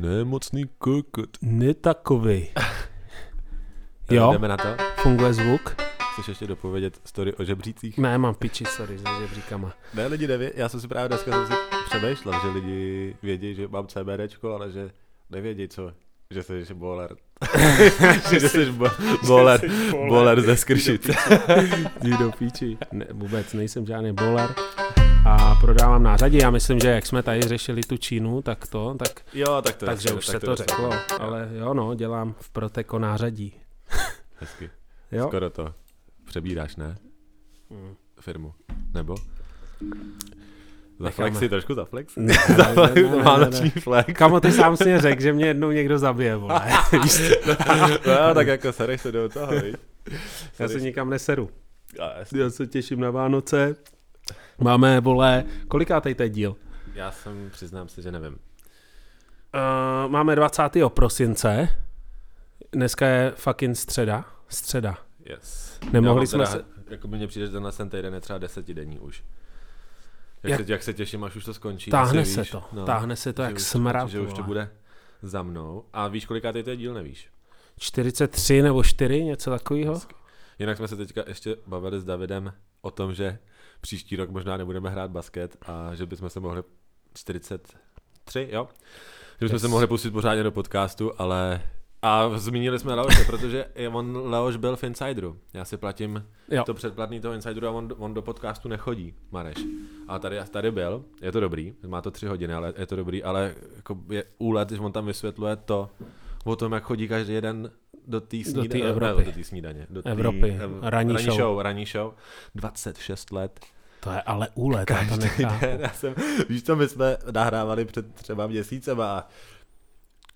Nemocný kokot. Ne takový. Tak Jo, Jdeme na to. funguje zvuk? Chceš ještě dopovědět story o žebřících? Ne, mám piči, sorry, se žebříkama. Ne, lidi neví. Já jsem si právě dneska jsem si přemýšlel, že lidi vědí, že mám CBDčko, ale že nevědí co. Že jsi bowler. že jsi bo- bowler, bowler ze skršit. Jdi do píči. Ne, vůbec nejsem žádný bowler. A prodávám nářadí. Já myslím, že jak jsme tady řešili tu Čínu, tak to, tak, Jo, tak to takže tak už se to dostanu. řeklo. Jo, Ale jo, no, dělám v Proteko nářadí. Hezky. Jo? Skoro to. Přebíráš, ne? Mm. Firmu. Nebo? Za Necháme. flexi, trošku za flexi. Ne, Za flexi, ne, ne, ne, vánoční flex. Kamo, ty sám si řekl, že mě jednou někdo zabije, vole. Víš to? No, tak jako sereš se do toho, viď? Já se nikam neseru. Já se těším na Vánoce. Máme, vole, kolikátej teď díl? Já jsem, přiznám se, že nevím. Uh, máme 20. prosince. Dneska je fucking středa. Středa. Yes. Nemohli Já jsme teda, se- Jako by mně přijde, že tenhle ten týden je třeba desetidenní už. Jak, Jak- se, jak se těším, až už to skončí. Táhne asi se víš, to. no, Táhne se to jak už smrad. Že už to bude za mnou. A víš, koliká to je díl, nevíš? 43 nebo 4, něco takového? Jinak jsme se teďka ještě bavili s Davidem o tom, že příští rok možná nebudeme hrát basket a že bychom se mohli 43, jo? Že bychom Yes. se mohli pustit pořádně do podcastu, ale a zmínili jsme Leoše, protože on, Leoš byl v Insideru. Já si platím Jo. to předplatný toho Insideru a on, on do podcastu nechodí, Mareš. A tady, tady byl, je to dobrý, má to tři hodiny, ale je to dobrý, ale jako je úlet, že on tam vysvětluje to o tom, jak chodí každý jeden do té té snídaně. Evropy. do té snídaně. Do té, Evropy. ev- Ranní ranní show. show. Ranní show. 26 let. To je ale úlet, já to Každý den. Já jsem, víš co, my jsme nahrávali před třeba měsícem a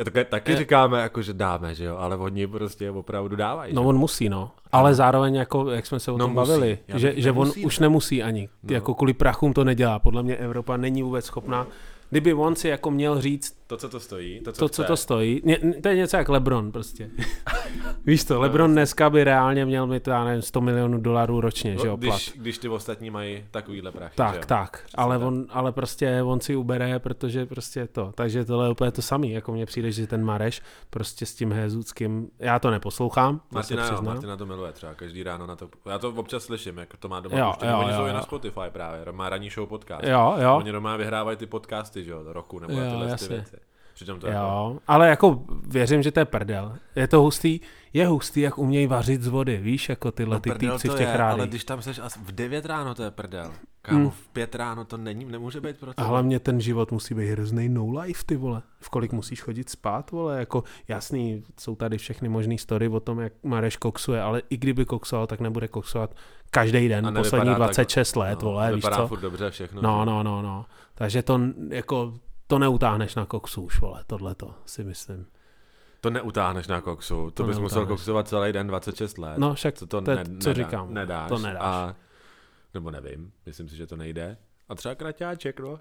taky, taky Je- říkáme, jako, že dáme, že jo, ale oni prostě opravdu dávají. No že? on musí, no. Ale zároveň, jako, jak jsme se o No tom musí. bavili, Já že, že on nemusí, už ne? nemusí ani. No. Jako kvůli prachům to nedělá. Podle mě Evropa není vůbec schopná. Kdyby on si jako měl říct To, co to stojí, to, co, to, co to stojí, ně, to je něco jak Lebron prostě. Víš to, Lebron dneska by reálně měl mít, já nevím, 100 milionů dolarů ročně, že jo, když, když ty ostatní mají takovýhle prachy, že Tak, jo? tak, ale tak. on, ale prostě on si ubere, protože prostě to, takže tohle je úplně to samý, jako mně přijde, že ten Mareš prostě s tím Hezuckým, já to neposlouchám, to Martina, jo, přiznám. Martina to miluje třeba každý ráno na to. Já to občas slyším, jak to má doma. Jo, jo, Oni jo, jsou jo. na Spotify právě, má ranní show podcast. Jo, jo, Oni doma vyhrávají ty podcasty, že jo, roku nebo Jo, tyhle ty jasně. věci. Přitom to jako, jo, ale jako věřím, že to je prdel. Je to hustý, je hustý, jak umějí vařit z vody, víš, jako tyhle no, ty týpci v těch je, ale když tam seš asi v 9 ráno, to je prdel. Kámo, Hmm. v 5 ráno to není, nemůže být pro A hlavně ten život musí být hrozný no life, ty vole. V kolik musíš chodit spát, vole, jako jasný, jsou tady všechny možné story o tom, jak Mareš koksuje, ale i kdyby koksoval, tak nebude koksovat každý den, poslední tak- 26 let, no, vole, víš co? furt dobře všechno. No, no, no, no. Takže to jako, to neutáhneš na koksu už, vole, tohleto si myslím. To neutáhneš na koksu, to, To bys musel neutáhneš. koksovat celý den 26 let. No, však to, to je- ne, co nedá, říkám. Nedáš. To nedáš. A, nebo nevím, myslím si, že to nejde. A třeba kraťáček, no.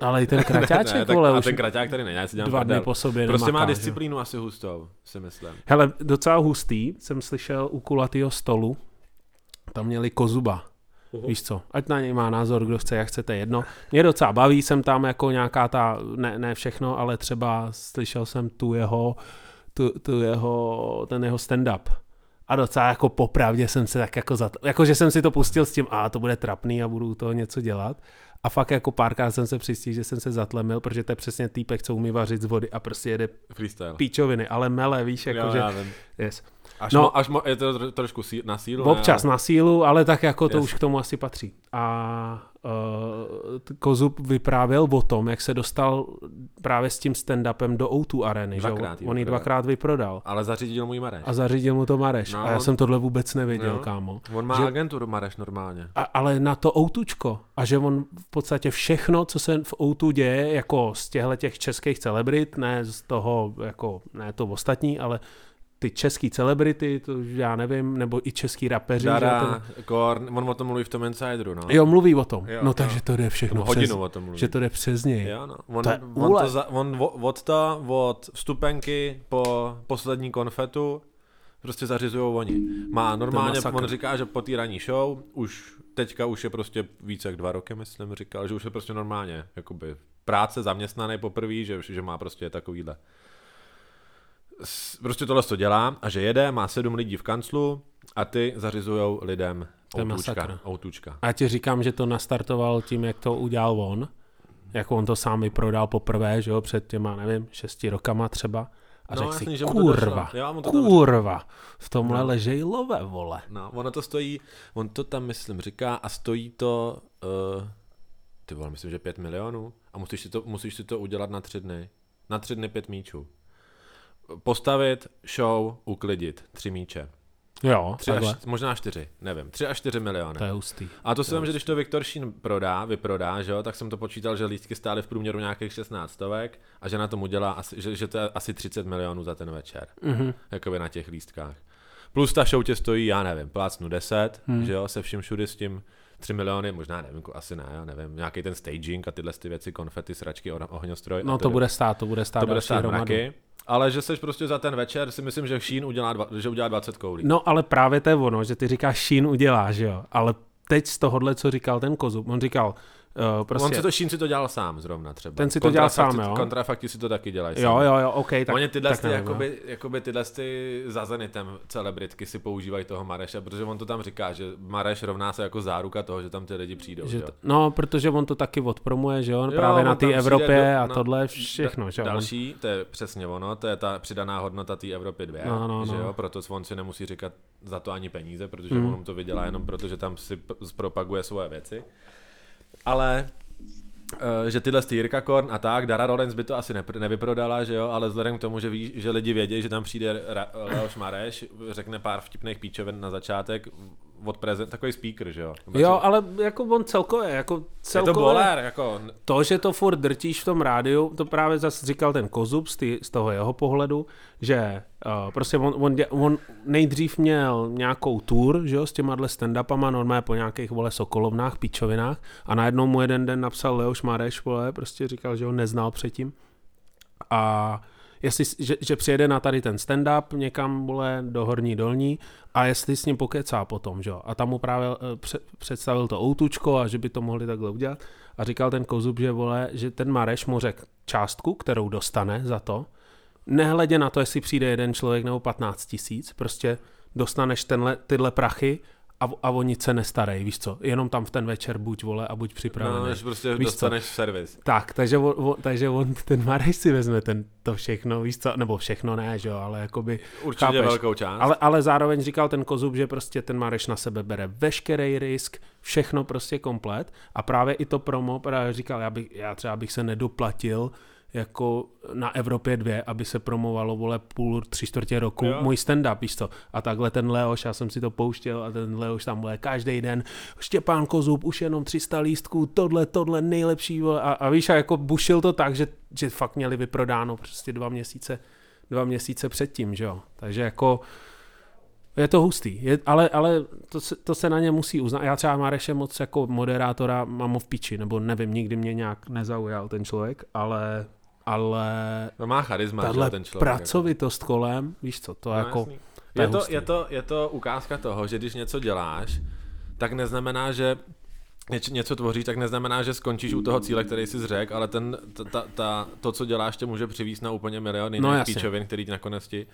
ale i ten kraťáček, ne, tak, vole, a už ten kraťák tady není, já si dělám dva dny po sobě Prostě má nemaká, že? disciplínu asi hustou, si myslím. Hele, docela hustý, jsem slyšel u kulatýho stolu, tam měli kozuba. Víš co, ať na něj má názor, kdo chce, jak chcete, jedno. Mě docela baví, jsem tam jako nějaká ta, ne, ne všechno, ale třeba slyšel jsem tu jeho, tu, tu jeho, ten jeho stand-up. A docela jako popravdě jsem se tak jako, zat... jako že jsem si to pustil s tím, a to bude trapný a budu toho něco dělat. A fakt jako párkrát jsem se přistihl, že jsem se zatlemil, protože to je přesně týpek, co umí vařit z vody a prostě jede Freestyle. píčoviny, ale mele, víš, jo, jakože, já vím. yes. Až, No. mo, až mo, je to tro- trošku sí, na sílu. ne, Občas ale- na sílu, ale tak jako to Yes. už k tomu asi patří. A uh, Kozub vyprávěl o tom, jak se dostal právě s tím stand-upem do O2 areny. že? Dvakrát ji On ji dvakrát vyprodal. Ale zařídil můj Mareš. A zařídil mu to Mareš. No, a já on- jsem tohle vůbec nevěděl, No. kámo. On má že- agenturu Mareš normálně. A, ale na to outučko. A že on v podstatě všechno, co se v O2 děje, jako z těchto těch českých celebrit, ne z toho, jako, ne to ostatní, ale ty český celebrity, to já nevím, nebo i český rapeři. že Dara, ten- Korn, on o tom mluví v tom Insideru, no. Jo, mluví o tom. Jo, no jo. takže to jde všechno Nebo přes, hodinu o tom mluví. že to jde přes něj. Jo, no. On, To je on, to za, on od to, od vstupenky po poslední konfetu prostě zařizují oni. Má normálně, on říká, že po té ranní show už teďka už je prostě více jak dva roky, myslím, říkal, že už je prostě normálně, jakoby práce, zaměstnaný poprvé, že, že má prostě takovýhle. Prostě tohle to dělá a že jede, má sedm lidí v kanclu a ty zařizujou lidem To outučka. outučka. A ti říkám, že to nastartoval tím, jak to udělal on. Jak on to sám vyprodal poprvé, že jo, před těma, nevím, šesti rokama třeba. A No, řekl jasný, si, že to kurva, došlo. Jo, to kurva, v tomhle No. ležej love, vole. No, ono to stojí, on to tam, myslím, říká a stojí to, uh, ty vole, myslím, že pět milionů a musíš si, to, musíš si to udělat na tři dny. Na tři dny pět míčů. Postavit, show, uklidit, tři míče. Jo, Tři takhle. až, možná čtyři, nevím, tři až čtyři miliony. To je hustý. A to si vím, že když to Viktor Šín prodá, vyprodá, že jo, tak jsem to počítal, že lístky stály v průměru nějakých 16 stovek a že na tom udělá asi, že, že to je asi 30 milionů za ten večer. Mhm. Jakoby na těch lístkách. Plus ta show tě stojí, já nevím, plácnu 10, Hmm. hmm. že jo, se vším všudy s tím 3 miliony, možná nevím, jako asi ne, já nevím, nějaký ten staging a tyhle ty věci, konfety, sračky, ohň- ohňostroj. No to tedy- bude stát, to bude stát to bude stát mraky, ale že seš prostě za ten večer, si myslím, že Šín udělá, dva, že udělá 20 koulí. No ale právě to je ono, že ty říkáš Šín udělá, že jo, ale teď z tohohle, co říkal ten Kozub, on říkal, uh, prostě, On si to Šín si to dělal sám zrovna třeba. Ten si to dělal sám, jo? Kontrafakti si to taky dělají jo, jo, jo, OK, tak, Oni tyhle tak ty, nevím, jakoby, jakoby tyhle ty za Zenitem celebritky si používají toho Mareše, protože on to tam říká, že Mareš rovná se jako záruka toho, že tam ty lidi přijdou. Že jo. to, no, protože on to taky odpromuje, že on Jo, právě on na té Evropě do- a no, tohle všechno, že jo. on- Další, to je přesně ono, to je ta přidaná hodnota té Evropy 2, No, no, že no. jo, proto on si nemusí říkat za to ani peníze, protože Mm. on to vydělá jenom proto, že tam si zpropaguje svoje věci. Ale eh, že tyhle ty Jirka Korn a tak, Dara Rollins by to asi nepr- nevyprodala, že jo, ale vzhledem k tomu, že, ví, že lidi vědí, že tam přijde Ra- Leoš Mareš, řekne pár vtipných píčovin na začátek, od prezent, takový speaker, že jo. Jo, ale jako on celkově, jako je to celkově, boler, jako, to, že to furt drtíš v tom rádiu, to právě zase říkal ten Kozub z, tý, z toho jeho pohledu, že uh, prostě on, on, dě, on nejdřív měl nějakou tour, že jo, s těma stand-upama, normálně po nějakých, vole, sokolovnách, píčovinách a najednou mu jeden den napsal Leoš Mareš, vole, prostě říkal, že ho neznal předtím a jestli, že, že přijede na tady ten stand-up někam, vole, do Horní Dolní a jestli s ním pokecá potom, že jo. A tam mu právě eh, pře- představil to outučko a že by to mohli takhle udělat. A říkal ten Kozub, že vole, že ten Mareš mu řekl částku, kterou dostane za to, nehledě na to, jestli přijde jeden člověk nebo 15 tisíc, prostě dostaneš tenhle, tyhle prachy a, a o nic se nestarej, víš co, jenom tam v ten večer buď vole a buď připravený. no, že prostě Víš co? dostaneš servis. Tak, takže on, on, takže on, ten Mareš si vezme ten, to všechno, víš co, nebo všechno ne, že jo, ale jakoby, Určitě Chápeš. velkou část. ale, ale zároveň říkal ten Kozub, že prostě ten Mareš na sebe bere veškerý risk, všechno prostě komplet a právě i to promo, právě říkal, já, bych, já třeba bych se nedoplatil jako na Evropě 2, aby se promovalo, vole, půl, tři čtvrtě roku, Jo. můj stand-up, víš co. A takhle ten Leoš, já jsem si to pouštěl a ten Leoš tam, vole, každý den, Štěpán Kozub, už jenom 300 lístků, tohle, tohle, nejlepší, vole, a, a víš, a jako bušil to tak, že, že fakt měli vyprodáno prostě dva měsíce, dva měsíce předtím, že jo. Takže jako, je to hustý, je, ale, ale to, se, to se na ně musí uznat. Já třeba Mareše moc jako moderátora mám ho v piči, nebo nevím, nikdy mě nějak nezaujal ten člověk, ale, ale No má charisma, že ten člověk. jako. pracovitost kolem, víš co, to No, jako, jasný. to je je, to, je, to, je to ukázka toho, že když něco děláš, tak neznamená, že něco tvoříš, tak neznamená, že skončíš u toho cíle, který jsi řekl, ale ten, ta, ta, ta, to, co děláš, tě může přivízt na úplně miliony No píčovin, který ti nakonec ti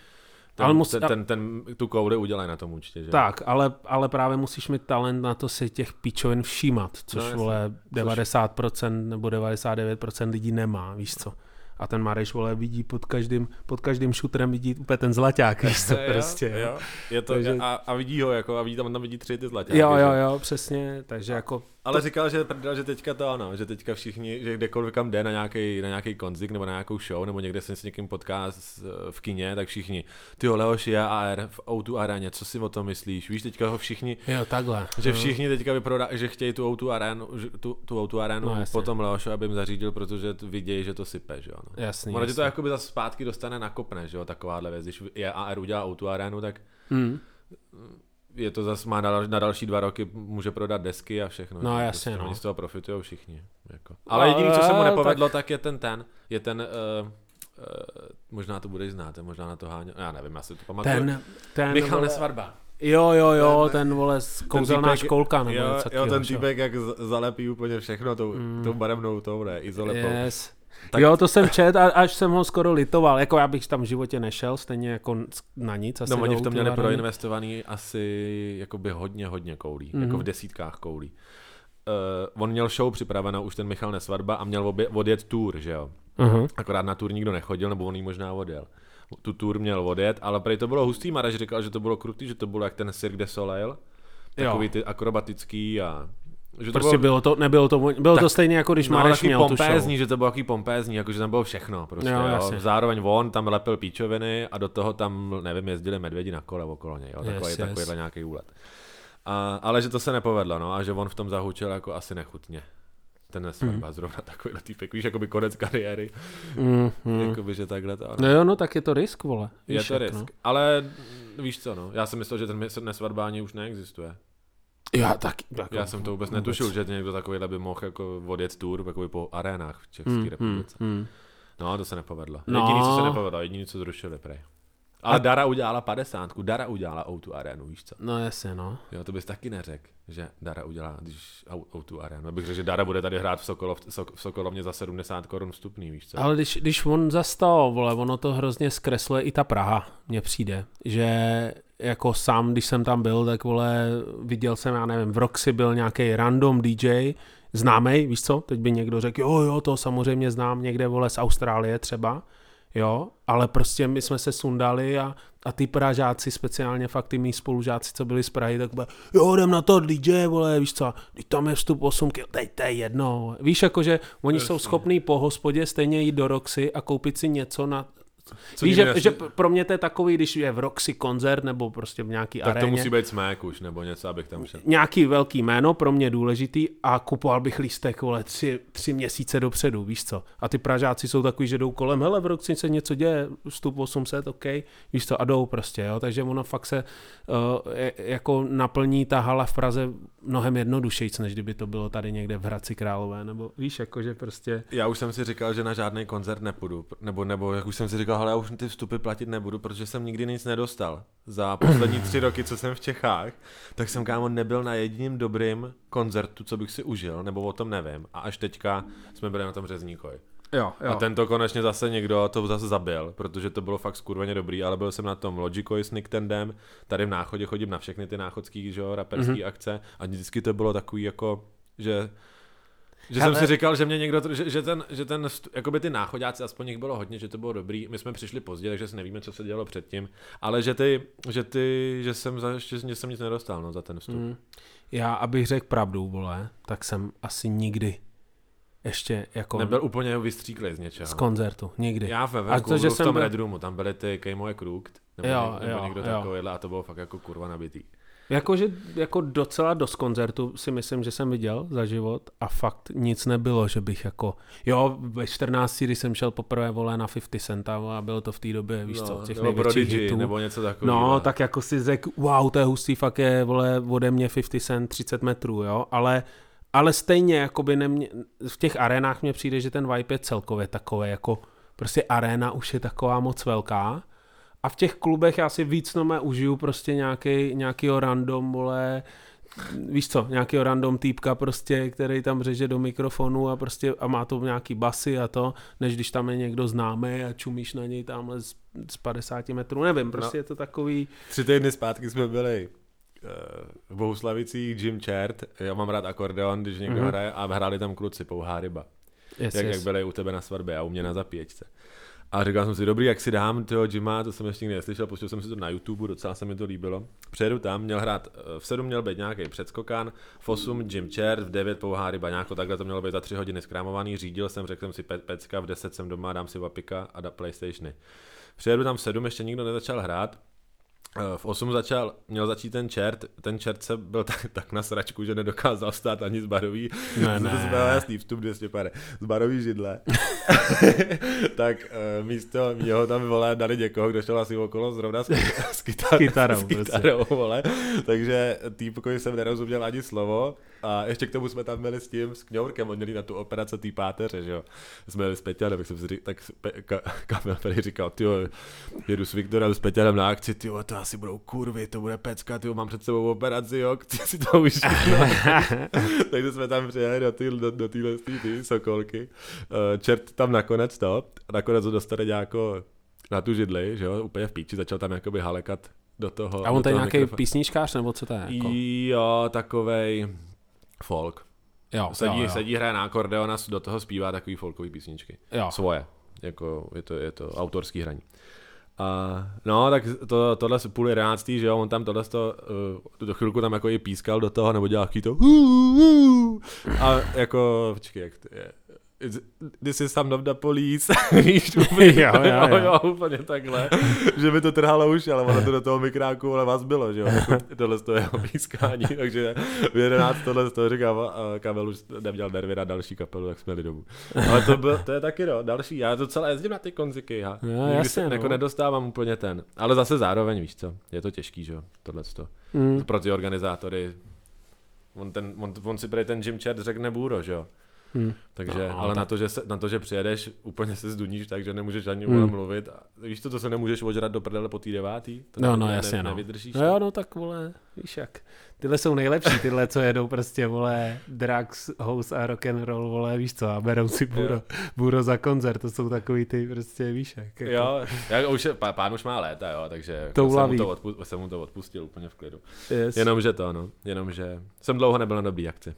ten, Ale ale mus- ten, ten, ten, tu kouli udělají na tom účtě. Že? tak, ale, ale právě musíš mít talent na to si těch píčovin všímat, což No, jasně. vole 90% nebo 99% lidí nemá, víš co. A ten Mareš, vole, vidí pod každým, pod každým šutrem vidí úplně ten zlaťák, víš Jo, prostě. jo. jo. Je to, Takže- a, a, vidí ho, jako, a vidí tam, tam vidí tři ty zlaťáky. Jo, jo, jo, přesně, takže jako, Ale říkal, že, prdel, že teďka to ano, že teďka všichni, že kdekoliv kam jde na nějaký, na nějaký konzik nebo na nějakou show, nebo někde se s někým potká v kině, tak všichni, ty Leoš je AR v O2 aréně, co si o tom myslíš? Víš, teďka ho všichni, jo, takhle. že všichni teďka vyprodá, že chtějí tu O2 arénu, že- tu, tu O2 arénu No, potom Leošu, aby jim zařídil, protože vidějí, že to sype, že jo. No. Jasný, Ono to jakoby zase zpátky dostane na kopne, že jo, takováhle věc. Když je AR udělá O2 arénu, tak Mm. Je to zase má na, na další dva roky, může prodat desky a všechno. No, jasně, no. Oni z toho profitují všichni. Jako. Ale jediný, co se mu nepovedlo, tak... tak je ten ten, je ten, uh, uh, možná to budeš znát, možná na to háně, já nevím, já si to pamatuju. Ten, ten, Michal vole, Nesvarba. Jo, jo, jo, Ten- ten, vole, z- kouzelná týpek- školka, nebo jo, něco jo, ten týpek jak zalepí úplně všechno tou, Mm. tou barevnou tou, ne, izolepou. Yes. Tak-. Jo, to jsem čet a až jsem ho skoro litoval. Jako já bych tam v životě nešel, stejně jako na nic. Asi No oni v tom O2 měli proinvestovaný asi jakoby hodně, hodně koulí, Mhm. jako v desítkách koulí. Uh, on měl show připravenou, už ten Michal Nesvadba a měl obě, odjet tour, že jo. Aha. Akorát na tour nikdo nechodil, nebo on jí možná odjel. Tu tour měl odjet, ale prej to bylo hustý, Mareš říkal, že to bylo krutý, že to bylo jak ten Cirque du Soleil, takový Jo. ty akrobatický a... Že Prostě bylo to, nebylo to, bylo Tak- to stejně jako když no, Mareš měl tu show. pompézní, že to bylo takový pompézní, jako že tam bylo všechno. Prostě, Jo, jo, jasně. Zároveň on tam lepil píčoviny a do toho tam, nevím, jezdili medvědi na kole okolo něj. Jo, Yes, takový, yes. takovýhle nějaký úlet. A, ale že to se nepovedlo, no, a že on v tom zahučil jako asi nechutně. Ten nesvatba, hmm. zrovna takový týpek, víš, jakoby konec kariéry, Mm, mm. jakoby, že takhle to. No jo, no tak je to risk, vole. je Víš to jak, risk. No. Ale mm, víš co, no, já jsem myslel, že ten nesvatba ani už neexistuje. Já taky. Jako, Já jsem to vůbec netušil, že někdo takovýhle by mohl jako odjet tour jakoby po arénách v České Mm, mm, republice. mm. No, to se nepovedlo. No. No. Jediný, co se nepovedlo, jediný, co zrušili, prej. Ale a... Dara udělala 50, Dara udělala O2 Arenu, víš co? No jasně, no. Jo, to bys taky neřekl, že Dara udělá když O- O2 Arenu. Já bych řekl, že Dara bude tady hrát v, Sokolov, Sok, v Sokolovně za 70 korun vstupný, víš co? Ale když, když on zastal, vole, ono to hrozně zkresluje i ta Praha, mně přijde, že jako sám, když jsem tam byl, tak vole, viděl jsem, já nevím, v Roxy byl nějaký random DJ, známej, víš co, teď by někdo řekl, jo, jo, to samozřejmě znám někde, vole, z Austrálie třeba, jo, ale prostě my jsme se sundali a, a ty Pražáci, speciálně fakt ty mý spolužáci, co byli z Prahy, tak bude, jo, jdem na to DJ, vole, víš co, teď tam je vstup 8 kg, teď to je jedno. Víš, jako, že oni jsou Jasně. schopní po hospodě stejně jít do Roxy a koupit si něco na... Co Víš, že, nes- že pro mě to je takový, když je v Roxy koncert nebo prostě v nějaký tak to aréně, musí být smek už, nebo něco, abych tam šel. nějaký velký jméno, pro mě důležitý a kupoval bych lístek, vole, tři, tři měsíce dopředu, víš co. A ty Pražáci jsou takový, že jdou kolem, hele, v Roxy se něco děje, vstup 800, OK, víš co, a jdou prostě, jo. Takže ono fakt se uh, jako naplní ta hala v Praze mnohem jednodušejc, než kdyby to bylo tady někde v Hradci Králové, nebo víš, jako že prostě... Já už jsem si říkal, že na žádný koncert nepůjdu, nebo, nebo jak už jsem si říkal, ale já už ty vstupy platit nebudu, protože jsem nikdy nic nedostal. Za poslední tři roky, co jsem v Čechách, tak jsem kámo nebyl na jediným dobrým koncertu, co bych si užil, nebo o tom nevím. A až teďka jsme byli na tom řezníkovi. Jo, A tento konečně zase někdo to zase zabil, protože to bylo fakt skurveně dobrý, ale byl jsem na tom Logicoi s Nicktendem, tady v náchodě chodím na všechny ty náchodský, že jo, raperský mm-hmm. akce a vždycky to bylo takový jako, že že Hele. jsem si říkal, že mě někdo, že, že ten, že ten, jakoby ty náchodáci, aspoň jich bylo hodně, že to bylo dobrý, my jsme přišli pozdě, takže si nevíme, co se dělo předtím, ale že ty, že ty, že jsem za, ještě že jsem nic nedostal, no, za ten vstup. Mm. Já, abych řekl pravdu, vole, tak jsem asi nikdy ještě jako Nebyl úplně vystříklej z něčeho. z koncertu, nikdy. Já ve A Vancouveru, to, že v tom byl- Red Roomu, tam byly ty Kejmoje Krukt, nebo, Jo, nebo jo, někdo jo. takovýhle a to bylo fakt jako kurva nabitý. Jakože jako docela dost koncertů si myslím, že jsem viděl za život a fakt nic nebylo, že bych jako, jo, ve 14, když jsem šel poprvé vole na 50 Centa a bylo to v té době, víš co, těch No, nebo největších Prodigy, hitů. nebo něco takového. No, tak jako si řekl, wow, to je hustý, fakt je, vole, ode mě 50 cent 30 metrů, jo, ale, ale stejně, jakoby nemě, v těch arénách mně přijde, že ten vibe je celkově takový, jako prostě aréna už je taková moc velká. A v těch klubech já si víc no mé užiju prostě nějaký, nějakýho random, vole, víš co, nějakýho random týpka prostě, který tam řeže do mikrofonu a prostě a má to nějaký basy a to, než když tam je někdo známý a čumíš na něj tamhle z, z 50 metrů, nevím, prostě no. je to takový, Tři týdny zpátky jsme byli v Bohuslavicích Jim Chert, já mám rád akordeon, když někdo Mhm. mm-hmm. hraje a hráli tam kluci, pouhá ryba. yes, jak, yes. jak byli u tebe na svatbě a u mě na zapíječce. A říkal jsem si, dobrý, jak si dám toho Jima, to jsem ještě nikdy neslyšel, pustil jsem si to na YouTube, docela se mi to líbilo. Přijedu tam, měl hrát, eh, v 7 měl být nějaký předskokan, v 8 Jim Chair, v 9 pouhá ryba, nějak to takhle to mělo být za 3 hodiny skrámovaný, řídil jsem, řekl jsem si pe- pecka, v 10 jsem doma, dám si vapika a da Playstationy. Přijedu tam v 7, ještě nikdo nezačal hrát, Eh, v 8 začal, měl začít ten čert, ten čert se byl tak, tak na sračku, že nedokázal stát ani z barový, Ne, ne. z, jasný, vstup 200 pare, z barový židle. tak uh, místo něho tam vole dali někoho, kdo šel asi okolo zrovna s, s, kytar, kytarou, s prostě. kytarou vole. Takže týpkovi jsem nerozuměl ani slovo. A ještě k tomu jsme tam byli s tím, s kňourkem, oni měli na tu operaci té páteře, že jo. Jsme byli s Peťanem, tak jsem si říkal, tak Pe- ka, Kamil tady říkal, ty jedu s Viktorem, s Peťanem na akci, ty to asi budou kurvy, to bude pecka, ty mám před sebou operaci, jo, chci si to už. Takže jsme tam přijeli do, tý, do, do téhle tý, sokolky. Uh, čert tam nakonec to, nakonec ho dostane nějako na tu židli, že jo, úplně v píči, začal tam jakoby halekat do toho. A on to je nějaký písničkář, nebo co to je? Jako? Jo, takovej folk. Jo, Sedí, jo, jo. sedí hraje na akordeon a do toho zpívá takový folkový písničky. Jo. Svoje. Jako je to, je to autorský hraní. A, no, tak to, tohle z půl jedenáctý, že jo, on tam tohle to, uh, do chvilku tam jako i pískal do toho, nebo dělal to "Huu, huu." a jako, počkej, jak to je, This is some of the police. Víš, úplně, Jo, jo, jo. jo, úplně takhle. že by to trhalo už, ale ono to do toho mikráku ale vás bylo, že jo. Jako, tohle z toho jeho pískání, takže v 11 tohle z toho říkám, a Kamil už neměl nervy na další kapelu, tak jsme měli domů. Ale to, byl, to je taky no, další, já to celé jezdím na ty konziky, já Jo, nikdy jasně, se no. jako nedostávám úplně ten. Ale zase zároveň, víš co, je to těžký, že jo, tohle to. Mm. Pro ty organizátory, on, ten, on, on si prý ten Jim Chat řekne bůro, že jo. Mm. Takže, No, ale tak- na to, že se, na to, že přijedeš, úplně se zduníš tak, že nemůžeš ani Hmm. hmm. mluvit. A víš to, to se nemůžeš ožrat do prdele po té devátý? To No, ne, no, jasně, ne, no. Nevydržíš. No jo, no tak vole, víš jak. Tyhle jsou nejlepší, tyhle, co jedou prostě, vole, drugs, house a rock and roll, vole, víš co, a berou si bůro, bůro za koncert, to jsou takový ty, prostě, víš jak. Jako. Jo, já už je, pá- pán už má léta, jo, takže jako jsem, mu to odpu, jsem mu to odpustil úplně v klidu. Yes. Jenomže to, no, jenomže jsem dlouho nebyl na dobrý akci.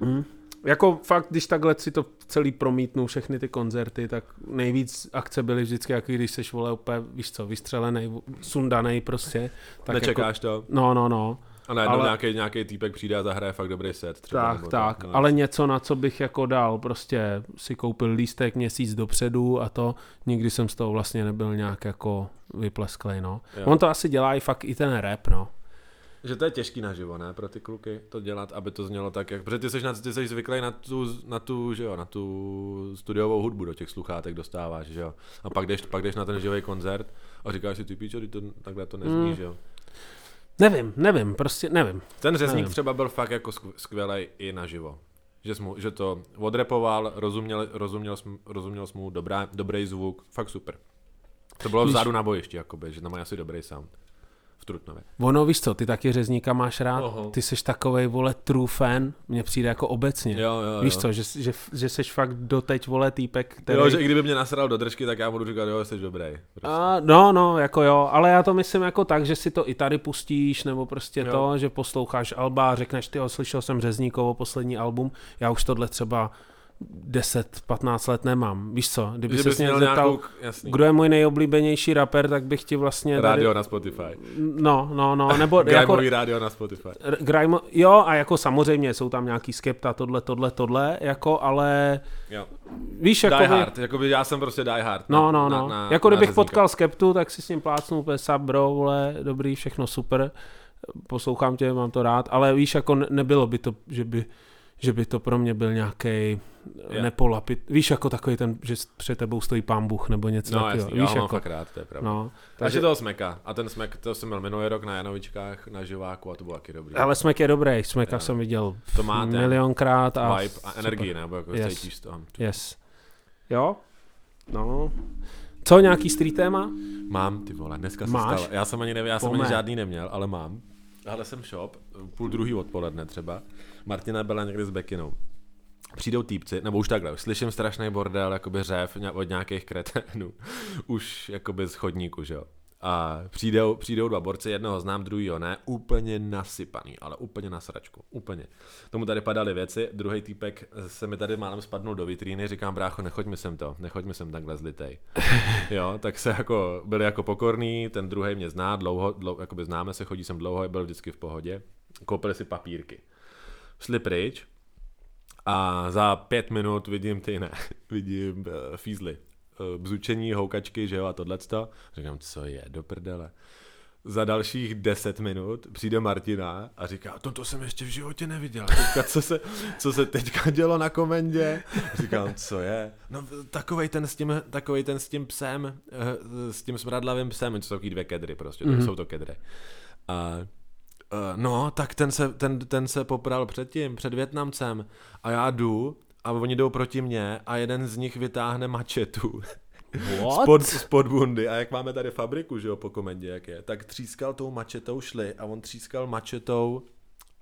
Mm. Jako fakt, když takhle si to celý promítnu, všechny ty koncerty, tak nejvíc akce byly vždycky, jako když seš, vole, úplně, víš co, vystřelený, sundaný prostě. Tak Nečekáš Jako, to no, no, no. a najednou ale- nějaký, nějaký týpek přijde a zahraje fakt dobrý set. Třeba, Tak, nebo tak, no. ale něco, na co bych jako dal, prostě si koupil lístek měsíc dopředu a to, nikdy jsem z toho vlastně nebyl nějak jako vyplesklej, no. Jo. On to asi dělá i fakt i ten rap, no. Že to je těžký naživo, ne, pro ty kluky to dělat, aby to znělo tak, jak, protože ty jsi, na, ty jsi zvyklý na tu, na tu, že jo, na tu studiovou hudbu do těch sluchátek dostáváš, že jo. A pak jdeš, pak jdeš na ten živý koncert a říkáš si, ty píčo, ty to, takhle to nezní, Mm. že jo. Nevím, nevím, prostě nevím. Ten řezník Nevím. třeba byl fakt jako skvělý i naživo. Že, jsi mu, že to odrepoval, rozuměl, rozuměl, rozuměl jsi mu dobrá, dobrý zvuk, fakt super. To bylo vzadu na bojišti, jakoby, že tam mají asi dobrý sound. V Trutnově. Ono, víš co, ty taky řezníka máš rád, Oho. ty jsi takovej, vole, true fan, mně přijde jako obecně. Jo, jo, Víš jo. co, že, že, že seš fakt doteď, vole, týpek, který... Jo, že i kdyby mě nasral do držky, tak já budu říkat, jo, jsi dobrý. Prostě. A, no, no, jako jo, ale já to myslím jako tak, že si to i tady pustíš, nebo prostě Jo. to, že posloucháš Alba a řekneš, ty slyšel jsem Řezníkovo poslední album, já už tohle třeba 10-15 let nemám. Víš co, kdyby se mě zeptal, nějakou, jasný, kdo je můj nejoblíbenější rapper, tak bych ti vlastně... rádio na Spotify. No, no, no, nebo jako... Rádio na Spotify. Grime, jo, a jako samozřejmě jsou tam nějaký skepta, tohle, tohle, tohle, jako, ale Jo. víš, Die jako Hard, jakoby já jsem prostě Die Hard. No, na, no, na, no. Na, jako na kdybych řezníka. potkal skeptu, tak si s ním plácnu úplně sub, bro, vole, dobrý, všechno super, poslouchám tě, mám to rád, ale víš, jako ne- nebylo by to, že by, že by to pro mě byl nějaký Je. nepolapit, víš, jako takový ten, že před tebou stojí pán Bůh nebo něco No takového, víš, já mám jako, fakt rád, to je pravda. no, Takže toho smeka. A ten smek, to jsem měl minulý rok na Janovičkách, na živáku a to bylo taky dobrý. ale Smek je dobrý, Smeka Jo. jsem viděl to má milionkrát a vibe a energii, nebo jako Yes. cítíš z toho. Yes. Jo? No. Co, nějaký street téma? Mám, ty vole, dneska se Máš? stalo. Já jsem ani nevěděl, já jsem Pome. ani žádný neměl, ale mám. Ale jsem shop, půl druhý odpoledne třeba. Martina byla někdy s Bekinou. Přijdou týpci, nebo už takhle, už slyším strašný bordel, jakoby řev od nějakých kreténů, už jakoby z chodníku, že jo. A přijdou, přijdou dva borci, jednoho znám, druhýho ne, úplně nasypaný, ale úplně na sračku, úplně. Tomu tady padaly věci, druhý týpek se mi tady málem spadnul do vitríny, říkám, brácho, nechoď mi sem to, nechoď mi sem takhle zlitej. Jo, tak se jako, byli jako pokorný, ten druhý mě zná, dlouho, dlouho, jakoby známe se, chodí sem dlouho, byl vždycky v pohodě. Koupili si papírky. Šli pryč a za pět minut vidím ty ne, vidím uh, fízly. Uh, bzučení, houkačky, že jo, a tohleto. Říkám, co je, do prdele. Za dalších deset minut přijde Martina a říká, to, to jsem ještě v životě neviděl. Teďka, co, se, co se teďka dělo na komendě? Říkám, co je? No takovej ten s tím, takovej ten s tím psem, eh, s tím smradlavým psem, to jsou takový dvě kedry prostě, to Mhm. jsou to kedry. A no, tak ten se, ten, ten se popral předtím, před Větnamcem a já jdu a oni jdou proti mně a jeden z nich vytáhne mačetu. What? Spod, spod bundy. A jak máme tady fabriku, že jo, po komendě, jak je, tak třískal tou mačetou šli a on třískal mačetou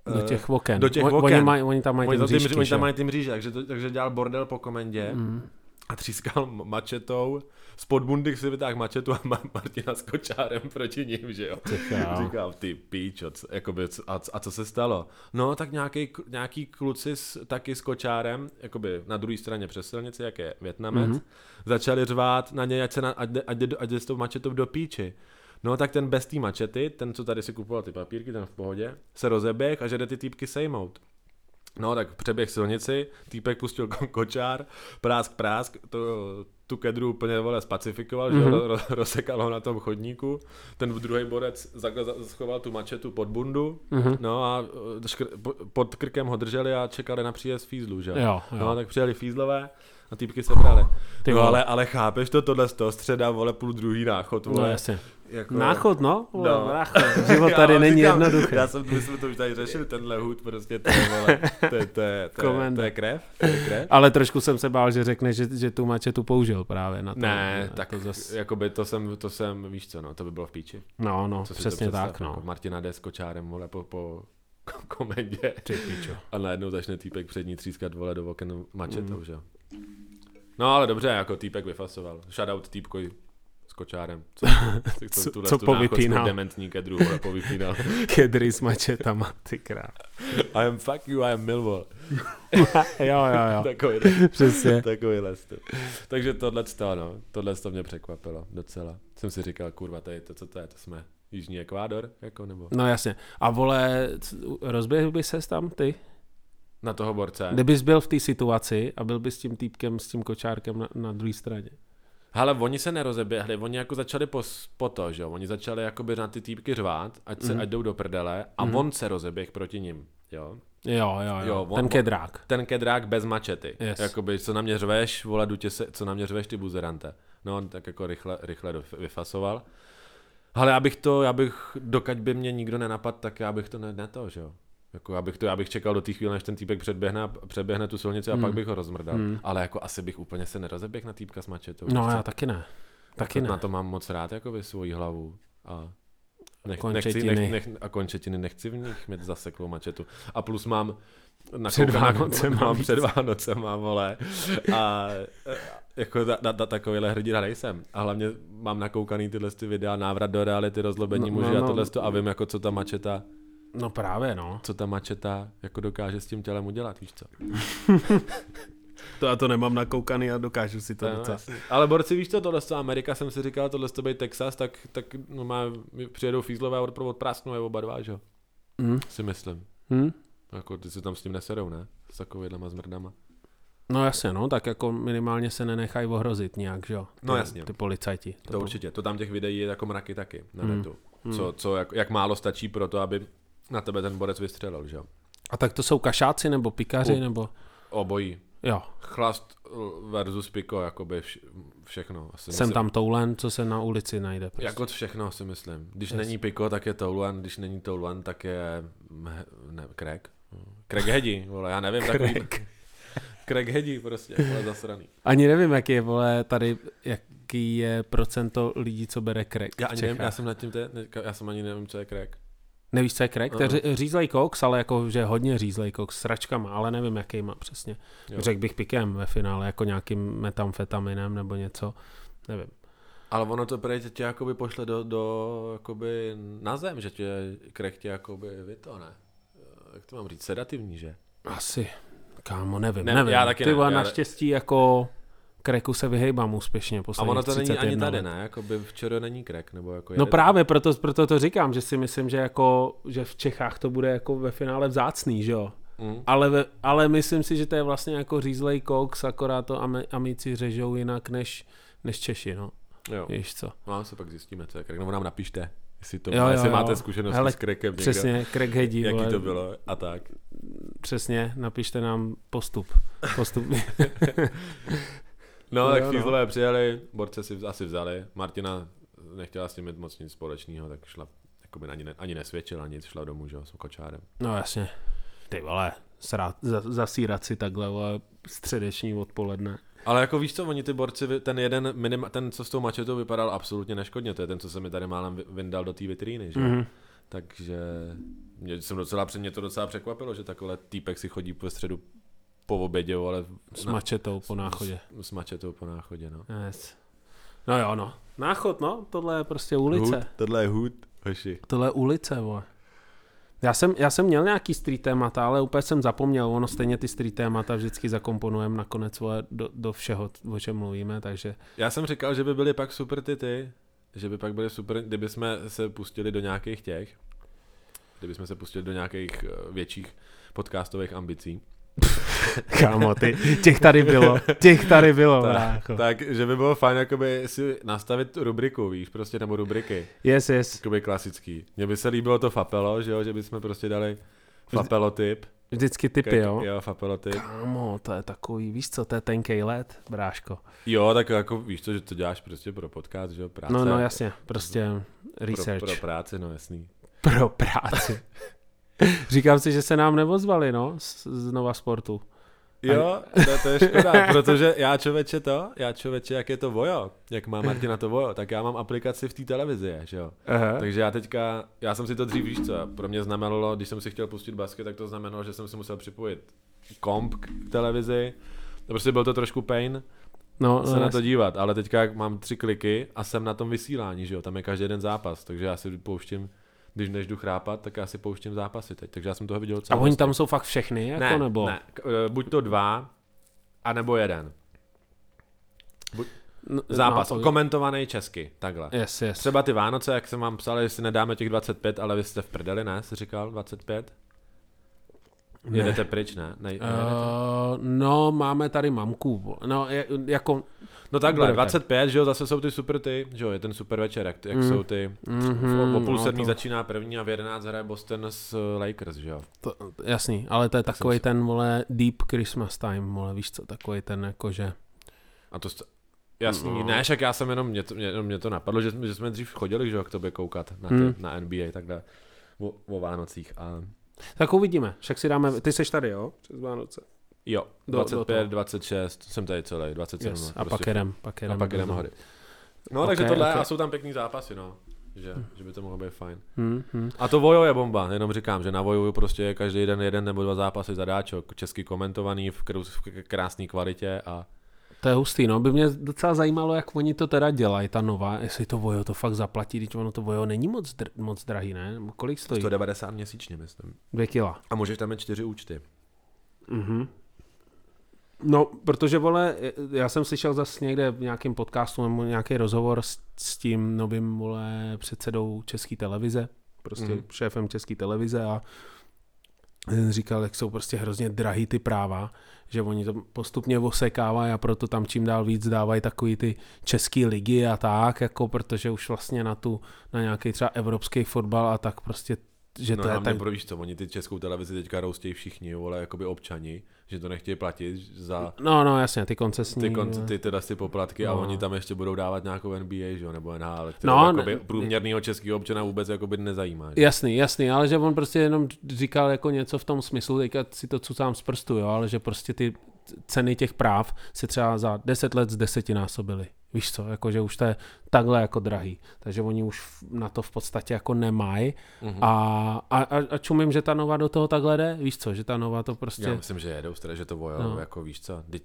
Do eh, těch oken. do těch oken. Oni, maj, oni tam mají Oni, ty mřížky, mří, oni tam mají ty mříže, takže, to, takže dělal bordel po komendě Mm. a třískal mačetou. Spod bundy si vytáhl mačetu a Ma- Martina s kočárem proti ním, že jo. Říkal, ty píčo, co, jakoby, a, a, co se stalo? No, tak nějaký, nějaký kluci s, taky s kočárem, jakoby na druhé straně přes silnici, jak je Větnamec, Mhm. mm-hmm. začali řvát na něj, ať, se na, ať, ať, ať jde s tou mačetou do píči. No tak ten bez té mačety, ten, co tady si kupoval ty papírky, ten v pohodě, se rozeběh a že jde ty týpky sejmout. No tak přeběh silnici, týpek pustil ko- kočár, prásk, prásk, to, tu kedru úplně vole spacifikoval, mm-hmm. že Mhm. ro, ro, rozsekal ho na tom chodníku, ten druhý borec schoval tu mačetu pod bundu, Mhm. no a eh, škr, po- pod krkem ho drželi a čekali na příjezd fízlů, že? Jo, jo. No tak přijeli fízlové a týpky se brali. Ty no vole. ale, ale chápeš to, tohle z toho středa, vole, půl druhý náchod, No vole. jasně. jako, Náchod, no. No. no. Náchod. Život tady Já není říkám, jednoduchý. Já jsem, my jsme to už tady řešili, tenhle hud, prostě to je, vole, to je, to je, to je, to je krev, to je krev. Ale trošku jsem se bál, že řekne, že, že tu mačetu použil právě na to. Ne, na tak to zas... jakoby to jsem, to jsem, víš co, no, to by bylo v píči. No, no, Co přesně tak, no. Jako Martina jde s kočárem, vole, po, po komedě Ty pičo. a najednou začne týpek před ní třískat, vole, do oken mačetou, Mm. že jo. No ale dobře, jako týpek vyfasoval. Shoutout týpkoj s kočárem. Co, Co- co náchodskou povypínal. dementní kedru, vole, povypínal. Kedry s mačetama, ty král. I am fuck you, I am Millwall. jo, jo, jo. Takový, Přesně. takovýhle styl. Takže tohle to, no, tohle to mě překvapilo docela. Jsem si říkal, kurva, tady to, co to je, to jsme Jižní Ekvádor, jako, nebo No jasně. A vole, rozběhl by ses tam ty? Na toho borce. Kdybys byl v té situaci a byl bys s tím týpkem, s tím kočárkem na, na druhé straně. Hele, oni se nerozeběhli, oni jako začali po, po to, že jo, oni začali jakoby na ty týpky řvát, ať se, Mhm. ať jdou do prdele a Mhm. on se rozeběh proti ním, jo. Jo, jo, jo. Jo, on- Ten kedrák. Ten kedrák bez mačety, Yes. jakoby, co na mě řveš, vole, tě se, co na mě řveš ty buzerante. No, on tak jako rychle, rychle do- vyfasoval. Ale já bych to, já bych, dokud by mě nikdo nenapadl, tak já bych to ne, ne to, že jo. Jako já bych, to, já bych čekal do té chvíle, než ten týpek předběhne, předběhne tu silnici a Hmm. pak bych ho rozmrdal. Hmm. Ale jako asi bych úplně se nerozeběh na týpka s mačetou. No Chci- já taky ne. Taky na ne. to mám moc rád jako svoji hlavu. A nech, Končetiny. nechci, nech, nech, a končetiny nechci v nich mít zaseklou mačetu. A plus mám na Před Vánocem mám před Vánocem mám, vole. A e, jako ta, ta, ta, takovýhle hrdina nejsem. A hlavně mám nakoukaný tyhle ty videa, návrat do reality, rozlobení No, no, muži no, a no. tohle to a vím jako co ta mačeta, No právě, no. co ta mačeta jako dokáže s tím tělem udělat, víš co? To já to nemám nakoukaný a dokážu si to No, docela. Ale borci, víš to, tohle to Amerika, jsem si říkal, tohle to být Texas, tak, tak no má, přijedou fízlové a od, odprásknou je oba dva, že jo? Hm? Si myslím. Hm? Jako ty si tam s tím neserou, ne? S takovýhlema zmrdama. No jasně, no, tak jako minimálně se nenechají ohrozit nějak, že jo? No Ty- jasně. Ty policajti. To určitě, to tam těch videí je jako mraky taky na Hmm. netu. Co, co jak, jak, málo stačí pro to, aby na tebe ten borec vystřelil, že jo? A tak to jsou kašáci nebo pikaři, U- nebo... Obojí. Jo, Chlast versus piko, jakoby vš, všechno. Asi jsem myslím, tam toulen, co se na ulici najde. Prostě. Jako všechno si myslím. Když Yes. není piko, tak je toulan, když není toulan, tak je ne, crack. Crack hedi, vole, já nevím. Takový, Crack. crack hedi prostě, vole, zasraný. Ani nevím, jaký je, vole, tady, jaký je procento lidí, co bere crack Já ani nevím, já jsem nad tím, te, já jsem ani nevím, co je crack. Nevíš, co je crack? To je řízlej koks, ale jako, že hodně řízlej koks, s račkama, ale nevím, jaký má přesně. Jo. Řekl bych pikem ve finále, jako nějakým metamfetaminem nebo něco. Nevím. Ale ono to prej tě jakoby pošle do, do jakoby na zem, že tě crack tě jakoby vy to ne. Jak to mám říct, sedativní, že? Asi. Kámo, nevím, Ne, nevím. já taky Ty ne, já- naštěstí jako kreku se vyhejbám úspěšně A posledních ono to není 31 ani tady, ne? Jakoby včera není crack, nebo jako No právě, proto, proto to říkám, že si myslím, že jako, že v Čechách to bude jako ve finále vzácný, že jo? Mm. Ale, ve, ale myslím si, že to je vlastně jako řízlej koks, akorát to Ame, Amici řežou jinak než, než Češi, no. Jo. Víš co? No, se pak zjistíme, co je crack. Nebo nám napište, jestli, to, Jo, jestli jo. máte zkušenosti Hele, s crackem někdo. Přesně, crackheadi. Jaký vole. to bylo a tak. Přesně, napište nám postup. Postup. No, tak no. fízlové přijeli, borce si asi vzali. Martina nechtěla s tím mít moc nic společného, tak šla, jakoby ani, ne, ani nesvědčila nic, šla domů, že jo, s kočárem. No jasně. Ty vole, srát, za, zasírat si takhle, vole, středeční odpoledne. Ale jako víš co, oni ty borci, ten jeden, minima, ten, co s tou mačetou vypadal absolutně neškodně, to je ten, co se mi tady málem vy- vyndal do té vitríny, že? Mm. Mhm. Takže mě, jsem docela, mě to docela překvapilo, že takhle týpek si chodí po středu po obědě, ale S mačetou po náchodě. S, s mačetou po náchodě, no. Yes. No jo, no. Náchod, no, tohle je prostě ulice. Hud, tohle je hud, hoši. Tohle je ulice, vole. Já jsem, já jsem měl nějaký street témata, ale úplně jsem zapomněl. Ono stejně ty street témata vždycky zakomponujeme nakonec vole, do, do všeho, o čem mluvíme, takže Já jsem říkal, že by byly pak super ty ty, že by pak byly super, kdyby jsme se pustili do nějakých těch, kdyby jsme se pustili do nějakých eh, větších podcastových ambicí. kámo, ty, těch tady bylo, těch tady bylo, brácho. Tak, že by bylo fajn jakoby si nastavit rubriku, víš, prostě, nebo rubriky, Yes, yes. jakoby klasický. Mně by se líbilo to fapelo, že jo, že bychom prostě dali fapelo tip. Vždycky typy, jo. Jo, fapelo tip. Kámo, to je takový, víš co, to je tenkej let, bráško. Jo, tak jako víš to, že to děláš prostě pro podcast, že jo, práce. No, no, jasně, prostě research. Pro, pro práci, no jasný. Pro práci. Říkám si, že se nám nevozvali, no, z, z Nova Sportu. Jo, to, to je škoda, protože já člověče to, já člověče, jak je to vojo, jak má Martina to vojo, tak já mám aplikaci v té televizi, že jo. Aha. Takže já teďka, já jsem si to dřív, víš co, pro mě znamenalo, když jsem si chtěl pustit basket, tak to znamenalo, že jsem si musel připojit komp k televizi, to prostě byl to trošku pain No, se no, na to dívat, ale teďka mám tři kliky a jsem na tom vysílání, že jo, tam je každý den zápas, takže já si pouštím, když než jdu chrápat, tak já si pouštím zápasy teď, takže já jsem toho viděl A docela oni tam jsou fakt všechny, jako, ne, nebo? ne, k- eh, buď to dva, anebo jeden. N- Zápas, no, no, to- komentovaný česky, takhle. Yes, yes. Třeba ty Vánoce, jak jsem vám psal, jestli nedáme těch 25, ale vy jste v prdeli, ne? Jsi říkal 25? Ne. Jedete pryč, ne? ne, nejedete? Uh, no, máme tady mamku. No, je- jako... No takhle, Budete. 25, že jo, zase jsou ty super ty, že jo, je ten super večer, jak, jak Mm. jsou ty, Mm-hmm, o, o půl sedmí to, začíná první a v 11 hraje Boston s eh, Lakers, že jo. to, jasný, ale to je takový ten, vole, deep Christmas time, vole, víš co, takový ten, jakože... A to st- Jasný, No. no. ne, však já jsem jenom, mě to, mě, jenom mě to napadlo, že, jsme- že jsme dřív chodili, že jo, k tobě koukat na, ty, Hmm. na NBA, takhle, o, o Vánocích a Tak uvidíme, však si dáme, ty seš tady, jo? Přes Vánoce. jo, Do- do 25, toho. 26, jsem tady celý, 27, Yes. no, A pak jedem, pak jedem. a pak jdeme do- hory. No, Ok, takže tohle, ok. a jsou tam pěkný zápasy, no. Že, že by to mohlo být fajn. Hmm, hmm. A to Vojo je bomba, jenom říkám, že na Voju prostě každý den jeden nebo dva zápasy zadáčok, česky komentovaný v, krásné kvalitě a To je hustý, no. By mě docela zajímalo, jak oni to teda dělají, ta nová, jestli to Vojo to fakt zaplatí, když ono to Vojo není moc, dr- moc drahý, ne? Kolik stojí? 190 měsíčně, myslím. Dvě kila. A můžeš tam mít čtyři účty. Mhm. No, protože, vole, já jsem slyšel zase někde v nějakém podcastu nebo nějaký rozhovor s, s tím novým, vole, předsedou České televize, prostě mm. šéfem České televize a říkal, jak jsou prostě hrozně drahý ty práva, že oni to postupně osekávají a proto tam čím dál víc dávají takový ty české ligy a tak, jako protože už vlastně na tu, na nějaký třeba evropský fotbal a tak prostě, že no to je tak pro víš co, oni ty českou televizi teďka roustějí všichni, vole, jakoby občani, že to nechtějí platit za No, no, jasně, ty koncesní. ty, kon, ty, teda ty poplatky a No. oni tam ještě budou dávat nějakou NBA, že jo, nebo NHL, kterou No, no, jakoby ne- průměrného českého občana vůbec jakoby nezajímá. Že? Jasný, jasný, ale že on prostě jenom říkal jako něco v tom smyslu, teďka si to cucám z prstu, jo, ale že prostě ty ceny těch práv se třeba za 10 let z desetinásobily. Víš co, jako že už to je takhle jako drahý. Takže oni už na to v podstatě jako nemají. Mhm. A, a, a, a čumím, že ta nova do toho takhle jde. Víš co, že ta nova to prostě... Já myslím, že jedou, teda, že to vojo, No. jako víš co, Teď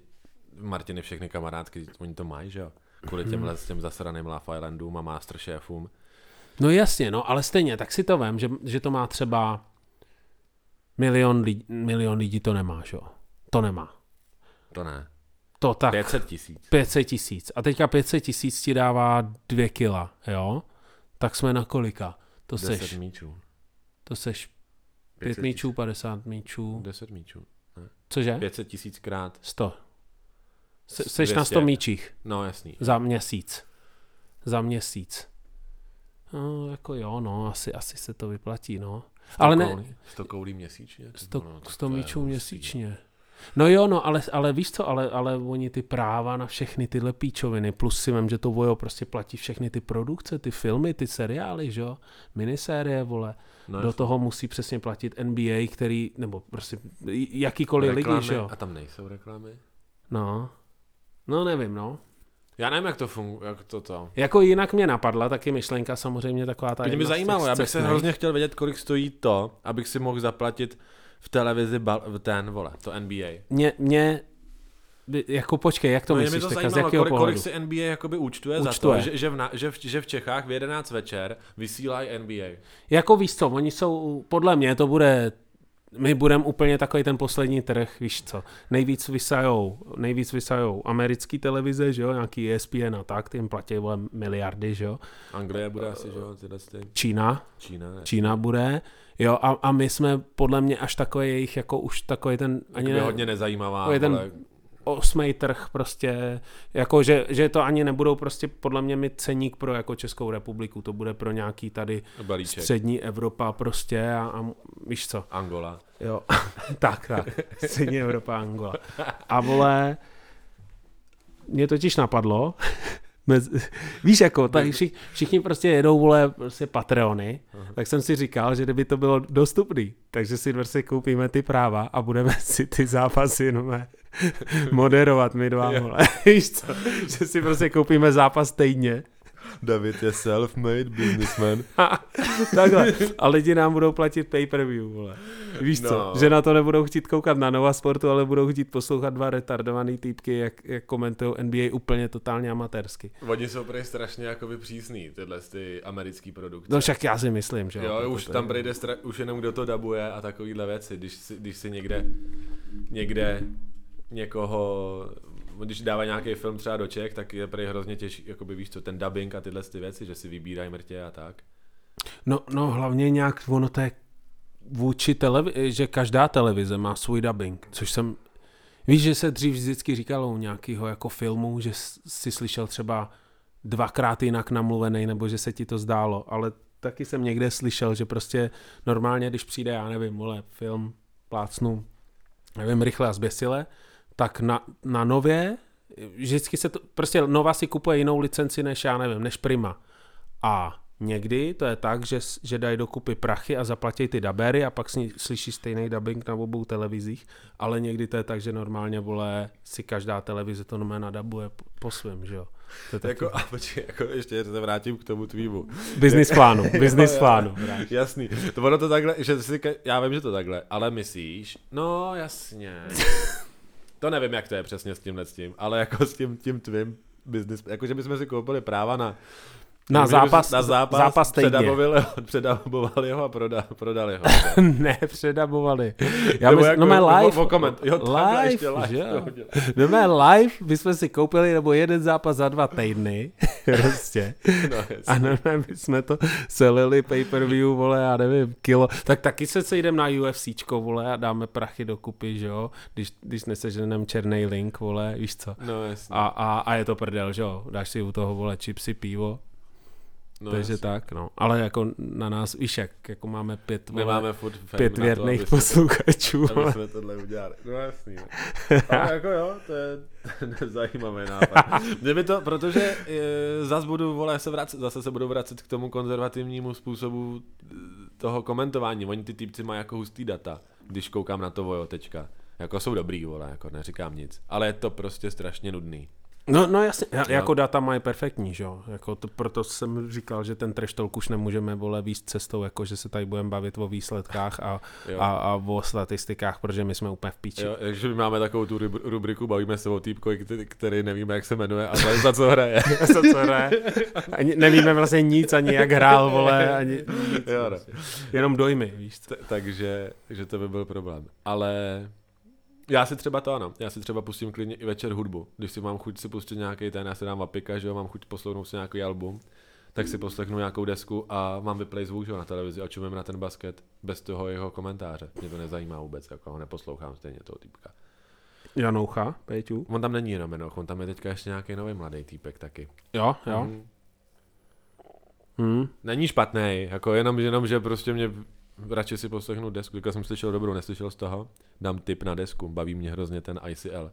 Martiny všechny kamarádky, oni to mají, že jo, kvůli těmhle s těm zasraným Love Islandům a Masterchefům. No jasně, no, ale stejně, tak si to vem, že, že to má třeba milion lidí, milion lidí to nemá, že jo. To nemá. To ne, To tak. 500 tisíc. 500 tisíc. A teďka 500 tisíc ti dává 2 kila, jo? Tak jsme na kolika? To 10 seš, míčů. to seš 5 500 míčů, 50 míčů. 10 míčů. Cože? 500 tisíc krát. 100. Se, seš na 200. 100 míčích No jasný. za měsíc. Za měsíc. No, jako jo, no, asi, asi se to vyplatí, no. 100 Ale ne, koulí, 100 koulí měsíčně. ty 100, vole, no, tak 100 to je míčů hustý. měsíčně. No jo, no, ale, ale víš co, ale, ale oni ty práva na všechny tyhle píčoviny, plus si vím, že to Vojo prostě platí všechny ty produkce, ty filmy, ty seriály, že jo, minisérie, vole. No, Do toho musí přesně platit NBA, který, nebo prostě jakýkoliv reklamy, lidi, že jo. A tam nejsou reklamy? No, no nevím, no. Já nevím, jak to funguje, jak to to. Jako jinak mě napadla taky myšlenka samozřejmě taková ta Mě by zajímalo, já bych se hrozně chtěl vědět, kolik stojí to, abych si mohl zaplatit v televizi bal, ten, vole, to NBA. Mě, mě, jako počkej, jak to no, mě myslíš, by to teďka z zajímalo, jakého kolik, pohledu? kolik si NBA jakoby účtuje, Účtuje. za to, že, že, v na, že, v, že v Čechách v 11 večer vysílají NBA. Jako víš co, oni jsou, podle mě to bude, my budeme úplně takový ten poslední trh, víš co, nejvíc vysajou, nejvíc vysajou americký televize, že jo, nějaký ESPN a tak, ty jim platí vole, miliardy, že jo, Anglie bude asi, že jo, tyhle ty. Čína, Čína, ne? Čína bude, jo, a, a my jsme podle mě až takový jejich, jako už takový ten, ani ne, hodně nezajímavá, Takový ten osmý trh prostě, jako že, že to ani nebudou prostě podle mě mít ceník pro jako Českou republiku, to bude pro nějaký tady balíček. střední Evropa prostě a, a víš co, Angola. jo, tak, tak, střední Evropa, Angola. A vole, mě totiž napadlo, mez, víš jako, tak všichni, všichni prostě jedou, vole, prostě Patreony, tak jsem si říkal, že kdyby to bylo dostupný, takže si prostě koupíme ty práva a budeme si ty zápasy no, moderovat my dva, vole. Víš co, že si prostě koupíme zápas týdně. David je self-made businessman. Takhle. A lidi nám budou platit pay-per-view, vole. Víš co, No. že na to nebudou chtít koukat na Nova Sportu, ale budou chtít poslouchat dva retardovaný týpky, jak, jak komentují NBA úplně totálně amatérsky. Oni jsou prej strašně jakoby přísný, tyhle ty americký produkce. No však já si myslím, že Jo, Jako už tam prejde stra- už jenom kdo to dabuje a takovýhle věci, když si, když si někde, někde někoho, když dává nějaký film třeba do Čech, tak je prej hrozně těžký, jakoby víš co, ten dubbing a tyhle ty věci, že si vybírají mrtě a tak. No, no hlavně nějak, ono to je vůči televizi, že každá televize má svůj dubbing, což jsem, víš, že se dřív vždycky říkalo u nějakého jako filmu, že si slyšel třeba dvakrát jinak namluvený, nebo že se ti to zdálo, ale taky jsem někde slyšel, že prostě normálně, když přijde, já nevím, vole, film, plácnu, nevím, rychle a zběsile, tak na, na nově, vždycky se to, prostě Nova si kupuje jinou licenci než, já nevím, než Prima. A někdy to je tak, že, že dají dokupy prachy a zaplatí ty dabery a pak slyší stejný dubbing na obou televizích, ale někdy to je tak, že normálně, vole, si každá televize to normálně nadabuje po, po svém, že jo. To je taky Jako, a počkej, jako ještě se vrátím k tomu tvýmu. business plánu, business plánu. Jasný. To ono to takhle, že si, já vím, že to takhle, ale myslíš, no jasně. To nevím, jak to je přesně s tímhle s tím, ale jako s tím, tím tvým business, jako že bychom si koupili práva na Na zápas, na zápas, zápas předabovali, předabovali ho a proda, prodali ho. ne, předabovali. Já Nebo mysl, jako no mé o- live, o koment. Jo, live, ještě live že jo. No mé live bychom si koupili nebo jeden zápas za dva týdny, prostě. No. A normálně bychom to selili pay-per-view, vole, já nevím, kilo. Tak taky se sejdem na UFCčko, vole, a dáme prachy dokupy, že jo, když, když neseženem černý link, vole, víš co. No, jasně. A, a, a je to prdel, že jo, dáš si u toho, vole, chipsy, pivo, no, takže jasně. tak, no. Ale jako na nás, víš jak, jako máme pět, My vole, máme furt pět to, věrných jsme- posluchačů, aby jsme tohle udělali. No jasný. No. Ale jako jo, to je zajímavý nápad. Mě by to, protože e, zase budu, vole, se vracet, zase se budu vracet k tomu konzervativnímu způsobu e, toho komentování. Oni ty týpci mají jako hustý data, když koukám na to vojo teďka. Jako jsou dobrý, vole, jako neříkám nic. Ale je to prostě strašně nudný. No, no jasně, ja- jako data mají perfektní, že jo, jako to, proto jsem říkal, že ten trash talk už nemůžeme, vole, víc cestou, jako že se tady budeme bavit o výsledkách a, Jo. a, a o statistikách, protože my jsme úplně v píči. Jo, takže my máme takovou tu rub- rubriku, bavíme se o týpkovi, který, který nevíme, jak se jmenuje a za, za co hraje. Co, co ne? Ani, nevíme vlastně nic, ani jak hrál, vole, ani nic, Jo, no. jenom dojmy, víš co. T- takže, že to by byl problém. Ale já si třeba to ano, já si třeba pustím klidně i večer hudbu. Když si mám chuť si pustit nějaký ten, já si dám apika, že jo, mám chuť poslouchnout si nějaký album, tak si poslechnu nějakou desku a mám vyplay zvuk že jo, na televizi a čumím na ten basket bez toho jeho komentáře. Mě to nezajímá vůbec, jako ho neposlouchám stejně toho týpka. Janoucha, Péťu. On tam není jenom Enoch, on tam je teďka ještě nějaký nový mladý týpek taky. Jo, jo. Mhm. Hmm. Není špatný, jako jenom, jenom, že prostě mě radši si poslechnu desku, teďka jsem slyšel dobrou, neslyšel z toho, dám tip na desku, baví mě hrozně ten ICL.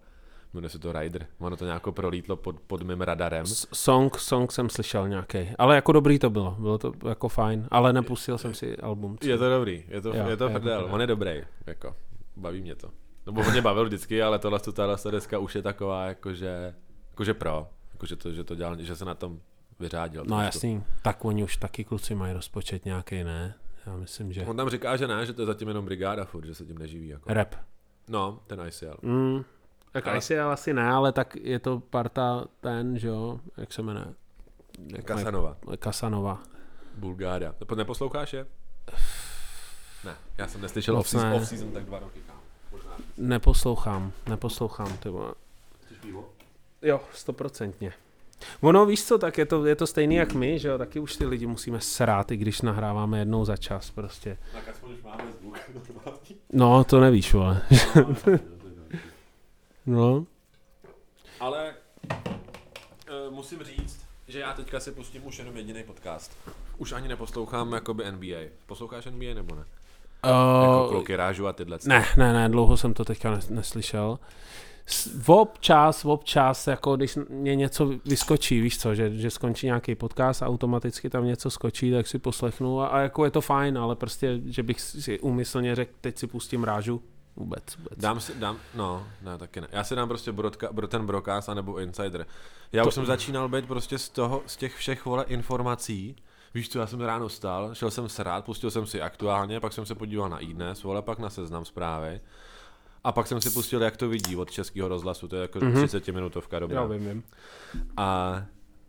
Jmenuje se to Rider. Ono to nějak prolítlo pod, pod mým radarem. Song, song jsem slyšel nějaký, ale jako dobrý to bylo, bylo to jako fajn, ale nepustil jsem si album. Je to dobrý, je to, Jo, je to prdel, on je dobrý, jako, baví mě to. Nebo on mě bavil vždycky, ale tohle, tahle ta deska už je taková, jakože, jakože pro, jakože to, že to dělal, že se na tom vyřádil. No trošku. jasný, tak oni už taky kluci mají rozpočet nějaký, ne? Já myslím, že On tam říká, že ne, že to je zatím jenom brigáda furt, že se tím neživí. Jako. rap. No, ten ICL. Mm, tak Ale- ale... asi ne, ale tak je to parta ten, že jo, jak se jmenuje? Jak Kasanova, mají- Kasanova. Bulgára. Nepo- Neposloucháš je? Ne, já jsem neslyšel off-season, ne. off-season tak dva roky. Možná. Neposlouchám, neposlouchám, ty vole. Jo, stoprocentně. Ono, víš co, tak je to, je to stejný jak my, že jo, taky už ty lidi musíme srát, i když nahráváme jednou za čas prostě. Tak aspoň už máme zvuk. No, to nevíš, vole. No, Ale uh, musím říct, že já teďka si pustím už jenom jediný podcast. Už ani neposlouchám jakoby NBA. Posloucháš NBA nebo ne? Jako uh, kluky rážu a tyhle. ne, ne, ne, dlouho jsem to teďka nes- neslyšel. Občas, občas, jako když mě něco vyskočí, víš co, že, že skončí nějaký podcast a automaticky tam něco skočí, tak si poslechnu a, a jako je to fajn, ale prostě, že bych si úmyslně řekl, teď si pustím rážu, vůbec, vůbec. Dám si, dám, no, ne, taky ne. Já si dám prostě brodka, bro, ten broadcast anebo insider. Já To- už jsem začínal být prostě z toho, z těch všech vole informací. Víš co, já jsem ráno stal, šel jsem srát, pustil jsem si aktuálně, pak jsem se podíval na iDnes, vole, pak na seznam zprávy. A pak jsem si pustil, jak to vidí od českého rozhlasu, to je jako Mhm. 30 minutovka dobrá. Já vím, vím. A,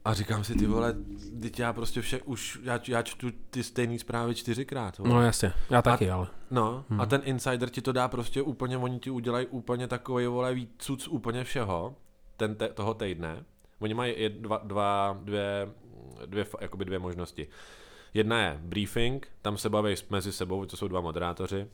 a říkám si, ty vole, teď já prostě vše, už, já, já čtu ty stejné zprávy čtyřikrát. Vole. No jasně, já taky, ale. No, hmm. a ten insider ti to dá prostě úplně, oni ti udělají úplně takový vole víc úplně všeho, ten te, toho týdne. Oni mají jed, dva, dva, dvě, dvě, jakoby dvě možnosti. Jedna je briefing, tam se baví mezi sebou, to jsou dva moderátoři,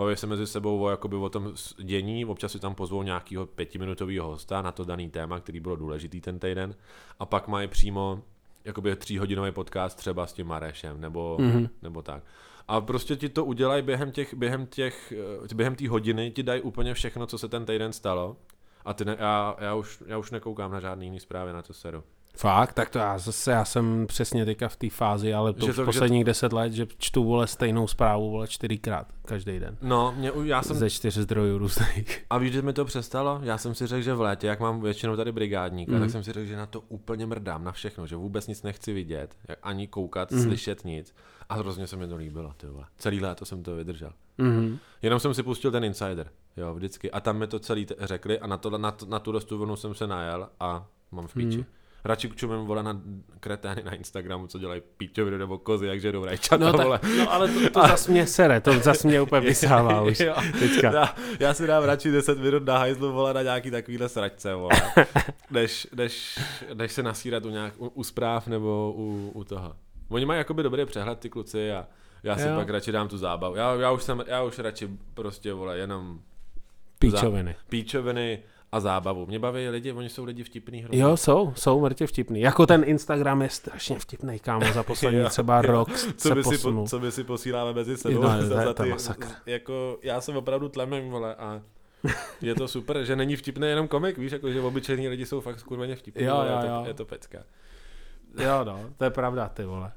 baví se mezi sebou o, jakoby o tom dění, občas si tam pozvou nějakého pětiminutového hosta na to daný téma, který bylo důležitý ten týden, a pak mají přímo jakoby tříhodinový podcast třeba s tím Marešem, nebo, Mhm. mm-hmm. nebo tak. A prostě ti to udělají během těch, během těch, eh, během té hodiny, ti dají úplně všechno, co se ten týden stalo. A ty ne, já, já, už, já už nekoukám na žádný jiný zprávy, na to seru. Fakt, tak to já zase, já jsem přesně teďka v té fázi, ale to Že to- posledních deset let, že čtu vole stejnou zprávu vole čtyřikrát každý den. No, mě, já jsem, Ze čtyř zdrojů různých. a víš, že mi to přestalo? Já jsem si řekl, že v létě, jak mám většinou tady brigádníka, Mhm. tak jsem si řekl, že na to úplně mrdám, na všechno, že vůbec nic nechci vidět, ani koukat, Mhm. slyšet nic. A hrozně se mi to líbilo, ty vole. Celý léto jsem to vydržel. Mhm. Jenom jsem si pustil ten Insider, jo, vždycky. A tam mi to celý t- řekli a na, to, na, to, na tu dostu vlnu jsem se najel a mám v píči. Mhm. Radši čumím vole na kretény na Instagramu, co dělají píčoviny nebo kozy, jak žerou rajčata, No, vole. tak, no ale to, to zas mě sere, to zas mě úplně vysává už. Jo. Teďka. Já, já, si dám radši 10 minut na hajzlu, vole, na nějaký takovýhle sračce, vole, než, než, než se nasírat u, nějak, u, u zpráv nebo u, u toho. Oni mají jakoby dobrý přehled, ty kluci, a já si Jo. pak radši dám tu zábavu. Já, já, už jsem, já už radši prostě, vole, jenom Píčoviny. píčoviny a zábavu. Mě baví lidi, oni jsou lidi vtipný hrozně. Jo, jsou, jsou mrtě vtipný. Jako ten Instagram je strašně vtipný, kámo, za poslední Jo, třeba jo. rok co se my, si, po, co my si posíláme mezi sebou. No, za- to je- za ty-. Jako, já jsem opravdu tlemem, vole, a je to super, že není vtipný jenom komik, víš, jako, že obyčejní lidi jsou fakt skurveně vtipní, Jo, vole, jo, je, to, jo. je to pecka. Jo, no, to je pravda, ty vole.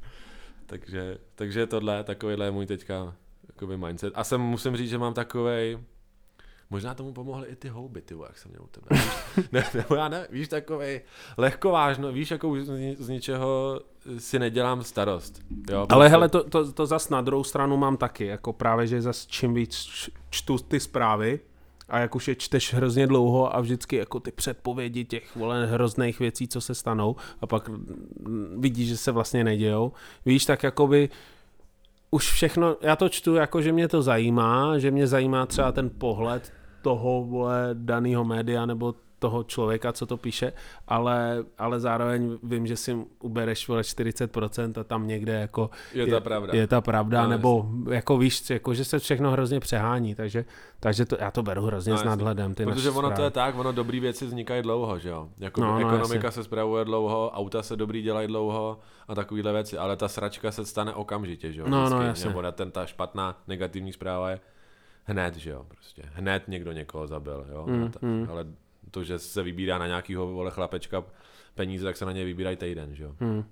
Takže, takže tohle, takovýhle je můj teďka jakoby mindset. A jsem, musím říct, že mám takovej, možná tomu pomohly i ty houby, ty jak jsem měl u tebe. Ne, nebo já ne, víš, takovej lehkovážno, víš, jako už z, ni- z ničeho si nedělám starost. Jo, Ale prostě- hele, to, to, to zas na druhou stranu mám taky, jako právě, že zas čím víc čtu ty zprávy, a jak už je čteš hrozně dlouho a vždycky jako ty předpovědi těch vole hrozných věcí, co se stanou a pak mm, vidíš, že se vlastně nedějou, víš, tak jakoby už všechno, já to čtu jako, že mě to zajímá, že mě zajímá třeba ten pohled toho vole daného média nebo toho člověka, co to píše, ale, ale zároveň vím, že si ubereš vole 40% a tam někde jako Je ta pravda. je ta pravda, No, nebo jako víš, jako, že se všechno hrozně přehání, takže, takže to, já to beru hrozně No, s nadhledem. Ty Protože ono to zprávy. je tak, ono dobrý věci vznikají dlouho, že jo? Jako No, no, no, ekonomika jasně. se spravuje dlouho, auta se dobrý dělají dlouho a takovéhle věci, ale ta sračka se stane okamžitě, že jo? No, no, jasně. Nebo ten ta špatná negativní zpráva je hned, že jo? Prostě hned někdo někoho zabil, jo? Mm, ta, mm. Ale to, že se vybírá na nějakýho vole chlapečka peníze, tak se na něj vybírají týden, že jo? Hmm,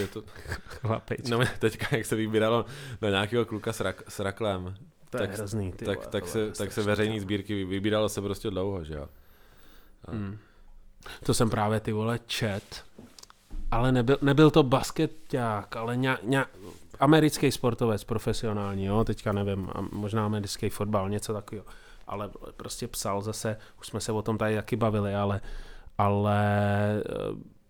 Je to, chlapič. no teďka, jak se vybíralo na nějakého kluka s, rak, s raklem, to je tak- hrozný. Ty tak, vole, tak, se, je tak se veřejný sbírky vy- vybíralo se prostě dlouho, že jo? A- Hmm. To jsem právě ty vole čet, ale nebyl, nebyl to basketák, ale nějak, nějak, americký sportovec profesionální, jo, teďka nevím, a možná americký fotbal, něco takového, ale prostě psal zase, už jsme se o tom tady taky bavili, ale, ale eh,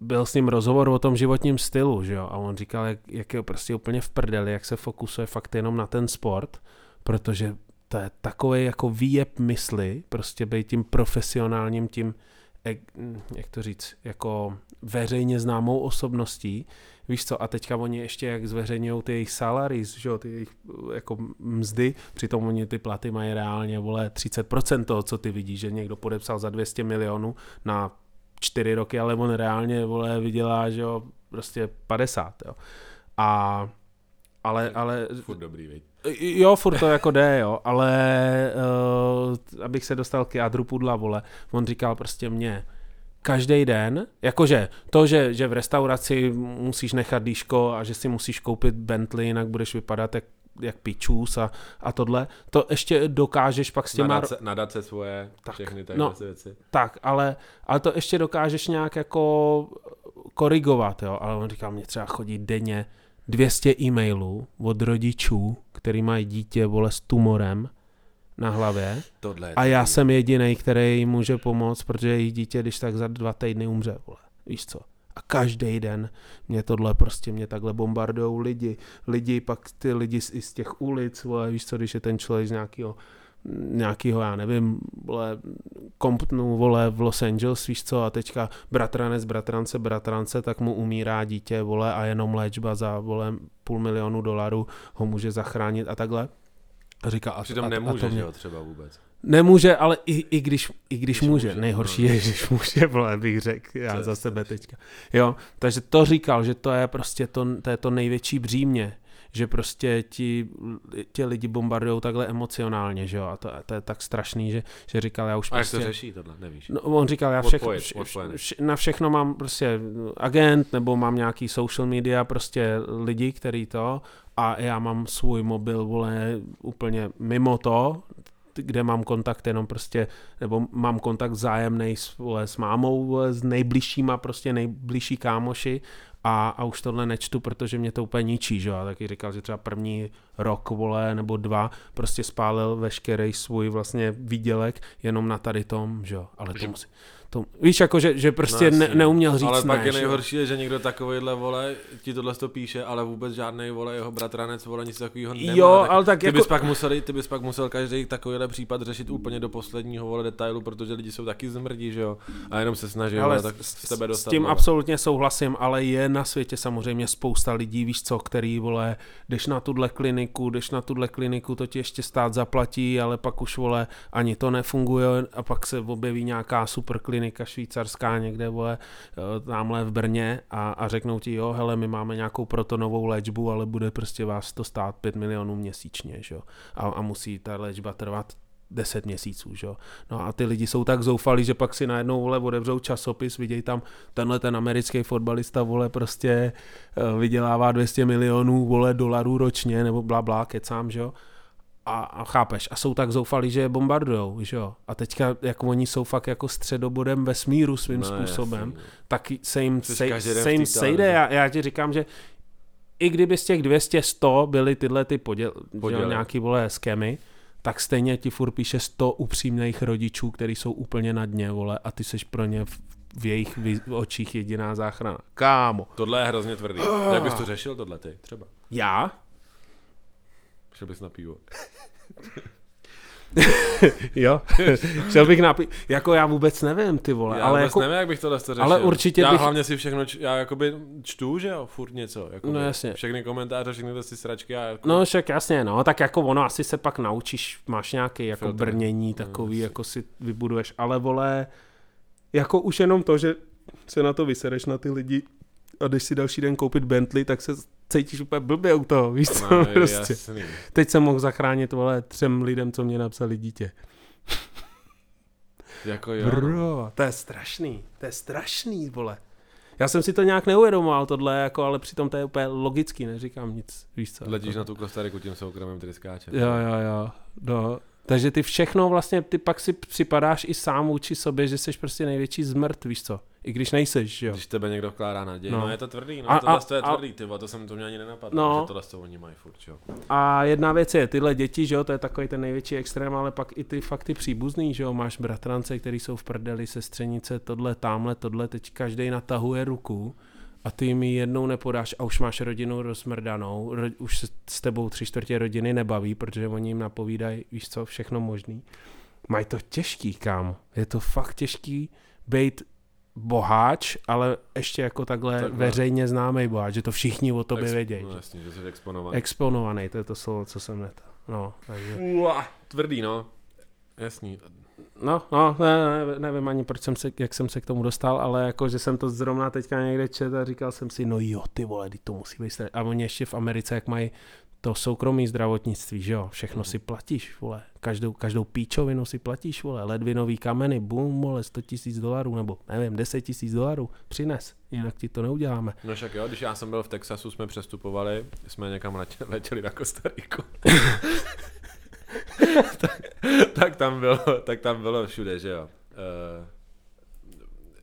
byl s ním rozhovor o tom životním stylu, že jo, a on říkal, jak, jak je prostě úplně v prdeli, jak se fokusuje fakt jenom na ten sport, protože to je takový jako výjeb mysli, prostě být tím profesionálním, tím jak to říct, jako veřejně známou osobností, víš co, a teďka oni ještě jak zveřejňují ty jejich salaries, že jo, ty jejich jako mzdy, přitom oni ty platy mají reálně, vole, 30% toho, co ty vidíš, že někdo podepsal za 200 milionů na čtyři roky, ale on reálně, vole, vydělá, že jo, prostě 50, jo. A ale, ale Furt dobrý, viď? Jo, furt to jako jde, jo, ale uh, abych se dostal k jádru pudla, vole, on říkal prostě mě, každý den, jakože to, že, že v restauraci musíš nechat dýško a že si musíš koupit Bentley, jinak budeš vypadat jak, jak pičus a, a tohle, to ještě dokážeš pak s těma... Nadace, nadace svoje, Tak, všechny no. věci. Tak, ale, ale to ještě dokážeš nějak jako korigovat, jo. Ale on říká, mě třeba chodí denně 200 e-mailů od rodičů, který mají dítě, vole, s tumorem na hlavě. Tohle A já jsem jediný, který jim může pomoct, protože jejich dítě, když tak za dva týdny umře, vole. Víš co? A každý den mě tohle prostě, mě takhle bombardujou lidi. Lidi, pak ty lidi z, i z těch ulic, vole, víš co, když je ten člověk z nějakého nějakýho, já nevím, vole, Comptonu, vole, v Los Angeles, víš co, a teďka bratranec, bratrance, bratrance, tak mu umírá dítě, vole, a jenom léčba za, vole, půl milionu dolarů ho může zachránit a takhle. A říká, a, Přitom a, nemůže, a to mě, jo, třeba vůbec. Nemůže, ale i, i, když, i když, Když může. může, Nejhorší je, když může, vole, bych řekl, já To za sebe teďka. Jo, takže to říkal, že to je prostě to, to, je to největší břímě, že prostě ti, ti lidi bombardují takhle emocionálně, že jo, a to, to je tak strašný, že, že říkal, já už A jak prostě... to řeší tohle, nevíš? No, on říkal, já všechno, vš, odpojený. vš, na všechno mám prostě agent, nebo mám nějaký social media, prostě lidi, který to, a já mám svůj mobil, vole, úplně mimo to, kde mám kontakt jenom prostě, nebo mám kontakt vzájemný s, vole, s mámou, vole, s nejbližšíma, prostě nejbližší kámoši a, a už tohle nečtu, protože mě to úplně ničí, že jo, taky říkal, že třeba první rok, vole, nebo dva, prostě spálil veškerý svůj vlastně výdělek jenom na tady tom, že jo, ale to musí, to, víš, jako, že, že prostě No, ne, neuměl říct Ale pak ne, je že jo. nejhorší, je, že někdo takovýhle vole, ti tohle to píše, ale vůbec žádný vole jeho bratranec vole nic takového nemá. Jo, tak ale tak ty, jako- bys pak museli, ty bys pak musel každý takovýhle případ řešit úplně do posledního vole detailu, protože lidi jsou taky zmrdí, že jo. A jenom se snaží Ale vole, tak s, tebe s dostat. tím vole. absolutně souhlasím, ale je na světě samozřejmě spousta lidí, víš co, který, vole, jdeš na tuhle kliniku, jdeš na tuhle kliniku, to ti ještě stát zaplatí, ale pak už, vole, ani to nefunguje a pak se objeví nějaká super klinika švýcarská někde, vole, eh, tamhle v Brně a, a řeknou ti, jo, hele, my máme nějakou protonovou léčbu, ale bude prostě vás to stát 5 milionů měsíčně, že jo, a, a musí ta léčba trvat 10 měsíců, že jo. No a ty lidi jsou tak zoufalí, že pak si najednou, vole, otevřou časopis, vidějí tam tenhle ten americký fotbalista, vole, prostě eh, vydělává 200 milionů, vole, dolarů ročně, nebo bla, bla, kecám, že jo. A, a chápeš, a jsou tak zoufalí, že je bombardujou, že jo. A teďka, jak oni jsou fakt jako středobodem vesmíru svým No, způsobem, jasně. tak se jim, se v jim sejde. Já, já ti říkám, že i kdyby z těch 200, 100 byly tyhle ty poděl, poděl. nějaký vole skemy, tak stejně ti furt píše 100 upřímných rodičů, který jsou úplně na dně, vole, a ty seš pro ně v, v jejich vy- očích jediná záchrana. Kámo. Tohle je hrozně tvrdý. Jak bys to řešil tohle ty, třeba? Já? Šel bys na pivo. jo, šel bych na... Jako já vůbec nevím, ty vole, Já ale ale jako... nevím, jak bych to řešil. ale určitě já bych- hlavně si všechno, č- já jakoby čtu, že jo, furt něco. Jakoby. No jasně. Všechny komentáře, všechny ty sračky. Já jako... No však jasně, no, tak jako ono asi se pak naučíš, máš nějaký jako Filtr. brnění No, takový, jasně. jako si vybuduješ, ale vole, jako už jenom to, že se na to vysereš na ty lidi a když si další den koupit Bentley, tak se cítíš úplně blbě u toho, víš co, no, prostě. jasný. Teď jsem mohl zachránit, vole, třem lidem, co mě napsali dítě. Jako jo. Bro, to je strašný, to je strašný, vole. Já jsem si to nějak neuvědomoval, tohle, jako, ale přitom to je úplně logický, neříkám nic, víš co. Letíš jako. na tu Kostariku tím soukromým, který skáče. Jo, jo, jo. No. Takže ty všechno vlastně, ty pak si připadáš i sám vůči sobě, že jsi prostě největší zmrt, víš co. I když nejseš, že jo. Když tebe někdo vkládá naději. No. No. je to tvrdý, no. A- A, tohle a- to je a- tvrdý, ty to jsem to mě ani nenapadlo, No. že tohle to oni mají furt, jo. A jedna věc je, tyhle děti, že jo, to je takový ten největší extrém, ale pak i ty fakt ty příbuzný, že jo, máš bratrance, který jsou v prdeli, sestřenice, tohle, tamhle, tohle, teď každý natahuje ruku a ty mi jednou nepodáš a už máš rodinu rozmrdanou, ro, už se s tebou tři čtvrtě rodiny nebaví, protože oni jim napovídají, víš co, všechno možný. Mají to těžký, kámo. Je to fakt těžký být boháč, ale ještě jako takhle, Takhle. veřejně známý boháč, že to všichni o tobě Ex- vědějí. No jasně, že jsi exponovaný. Exponovaný, to je to slovo, co jsem neto. No, takže... Ua, tvrdý, no. Jasný. No, no, ne, ne, nevím ani, proč jsem se, jak jsem se k tomu dostal, ale jako, že jsem to zrovna teďka někde čet a říkal jsem si, no jo, ty vole, to musí být A oni ještě v Americe, jak mají to soukromý zdravotnictví, že jo, všechno Mhm. si platíš, vole, každou, každou píčovinu si platíš, vole, ledvinový kameny, bum, vole, 100 tisíc dolarů, nebo nevím, 10 tisíc dolarů, přines, jinak ti to neuděláme. No však jo, když já jsem byl v Texasu, jsme přestupovali, jsme někam letěli, letěli na Kostariku. tak, tak, tam bylo, tak tam bylo všude, že jo. Uh,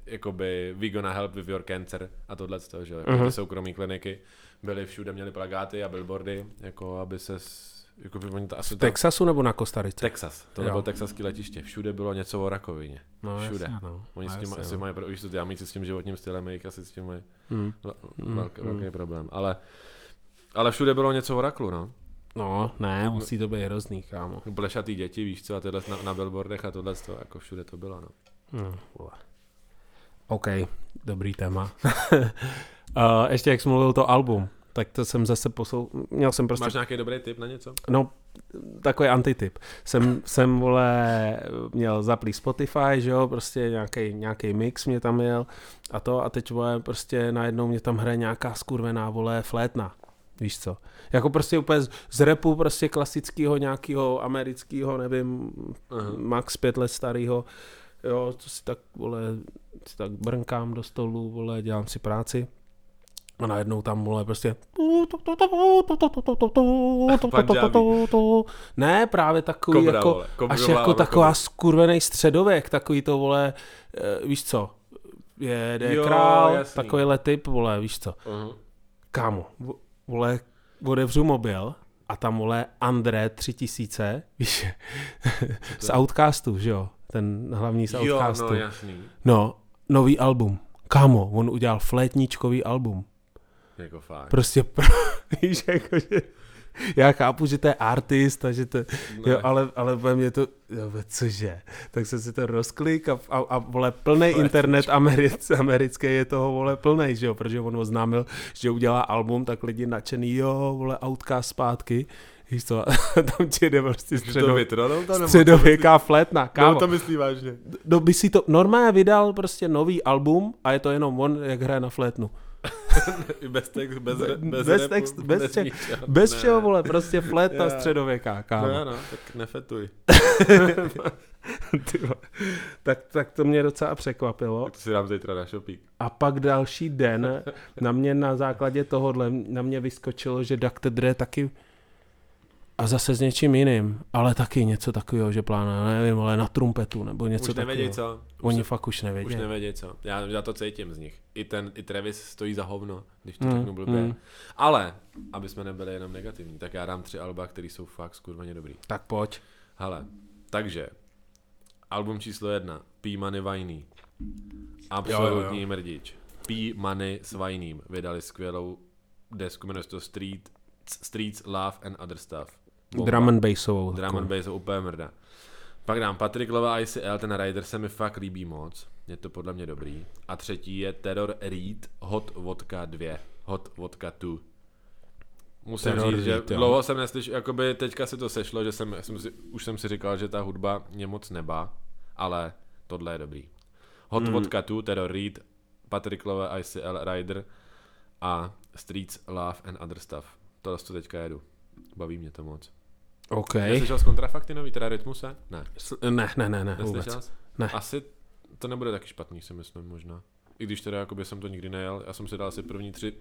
jakoby we gonna help with your cancer a tohle to, že jo. Jako ty soukromé kliniky byly všude, měly plagáty a billboardy, jako aby se jako by oni to asi V Texasu nebo na Kostarice? Texas, to Jo. nebylo texaský letiště, všude bylo něco o rakovině. no, všude. Jasně, no. Oni s tím Jasně, asi no. mají, ty Amici s tím životním stylem, jejich asi s tím mají Hmm. Vel- Mm, velký, velký problém. Ale, ale všude bylo něco o raklu, no. No, ne, musí to být hrozný, kámo. Plešatý děti, víš co, a tyhle na, na billboardech a tohle, to, jako všude to bylo, no. Vole. OK, dobrý téma. uh, ještě jak jsi mluvil to album, tak to jsem zase poslou... Měl jsem prostě... Máš nějaký dobrý tip na něco? No, takový antityp. Jsem, jsem, vole, měl zaplý Spotify, že jo, prostě nějaký, nějaký mix mě tam jel a to a teď, vole, prostě najednou mě tam hraje nějaká skurvená, vole, flétna. Víš co? Jako prostě úplně z, z repu prostě klasického nějakého amerického, nevím, Aha. max pět let starého, jo, co si tak, vole, si tak brnkám do stolu, vole, dělám si práci. A najednou tam, vole, prostě... Ne, právě takový Kobra, jako, vole. Kobra, až jako vole, taková skurvený středověk, takový to, vole, eh, víš co, jede Jo, král, jasný. takovýhle typ, vole, víš co. Uh-huh. Kámo, vole, otevřu mobil a tam, vole, André 3000, víš, z Outcastu, že jo, ten hlavní z Jo, Outcastu. no jasný. no, nový album. Kámo, on udělal flétničkový album. Jako fakt. Prostě, pro, víš, jako, že já chápu, že to je artist a že to, Ne. jo, ale, ale ve mě to, jo, cože, tak jsem si to rozklik a, a, a vole, plný internet americ, americký je toho, vole, plný, že jo, protože on oznámil, že udělá album, tak lidi nadšený, jo, vole, Outcast zpátky, víš co, tam ti jde prostě Že to středo, vytronul to, nebo středověká flétna, to, kámo. no, to myslí vážně. No, by si to, normálně vydal prostě nový album a je to jenom on, jak hraje na flétnu. Bez textu, bez, Be- bez, bez repu, textu, bez bez čeho-. Bez všeho, vole, prostě flétna Já. středověká, kámo. No, no, tak nefetuj. Tak, tak to mě docela překvapilo. Tak to si dám zítra na shopík. A pak další den na mě na základě tohohle na mě vyskočilo, že Dr. Dre taky a zase s něčím jiným, ale taky něco takového, že plánuje, nevím, ale na trumpetu nebo něco Už takového. co. Už Oni se- fakt už nevědí. Už nevědějí co. Já, já to cítím z nich. I ten, i Travis stojí za hovno, když to Mm, řeknu blbě. mm. Ale, aby jsme nebyli jenom negativní, tak já dám tři alba, které jsou fakt skurveně dobrý. Tak pojď. Hele, takže, album číslo jedna, P Money Vajný. Absolutní Jo, mrdič. P Money s Vajným vydali skvělou desku, jmenuje se to Street, Streets, Love and Other Stuff. Bomba. Drum and bassovou. Drum takovou. and bass úplně mrda. Pak dám Patrick Lova ICL, ten Rider se mi fakt líbí moc. Je to podle mě dobrý. A třetí je Terror Reed Hot Vodka 2. Hot Vodka 2. Musím Terror říct, že Reed, jo. dlouho jsem neslyšel, jakoby teďka se to sešlo, že jsem, jsem si, už jsem si říkal, že ta hudba mě moc nebá, ale tohle je dobrý. Hot Hmm. Vodka 2, Terror Reed, Patrick Love ICL Rider a Streets Love and Other Stuff. Tohle to teďka jedu. Baví mě to moc. OK. Neslyšel jsi kontrafakty nový, teda Rytmuse? Ne. S- Ne, ne, ne, ne, Neslyšel vůbec. Ne. Asi to nebude taky špatný, si myslím možná. I když teda jakoby jsem to nikdy nejel, já jsem si dal asi první tři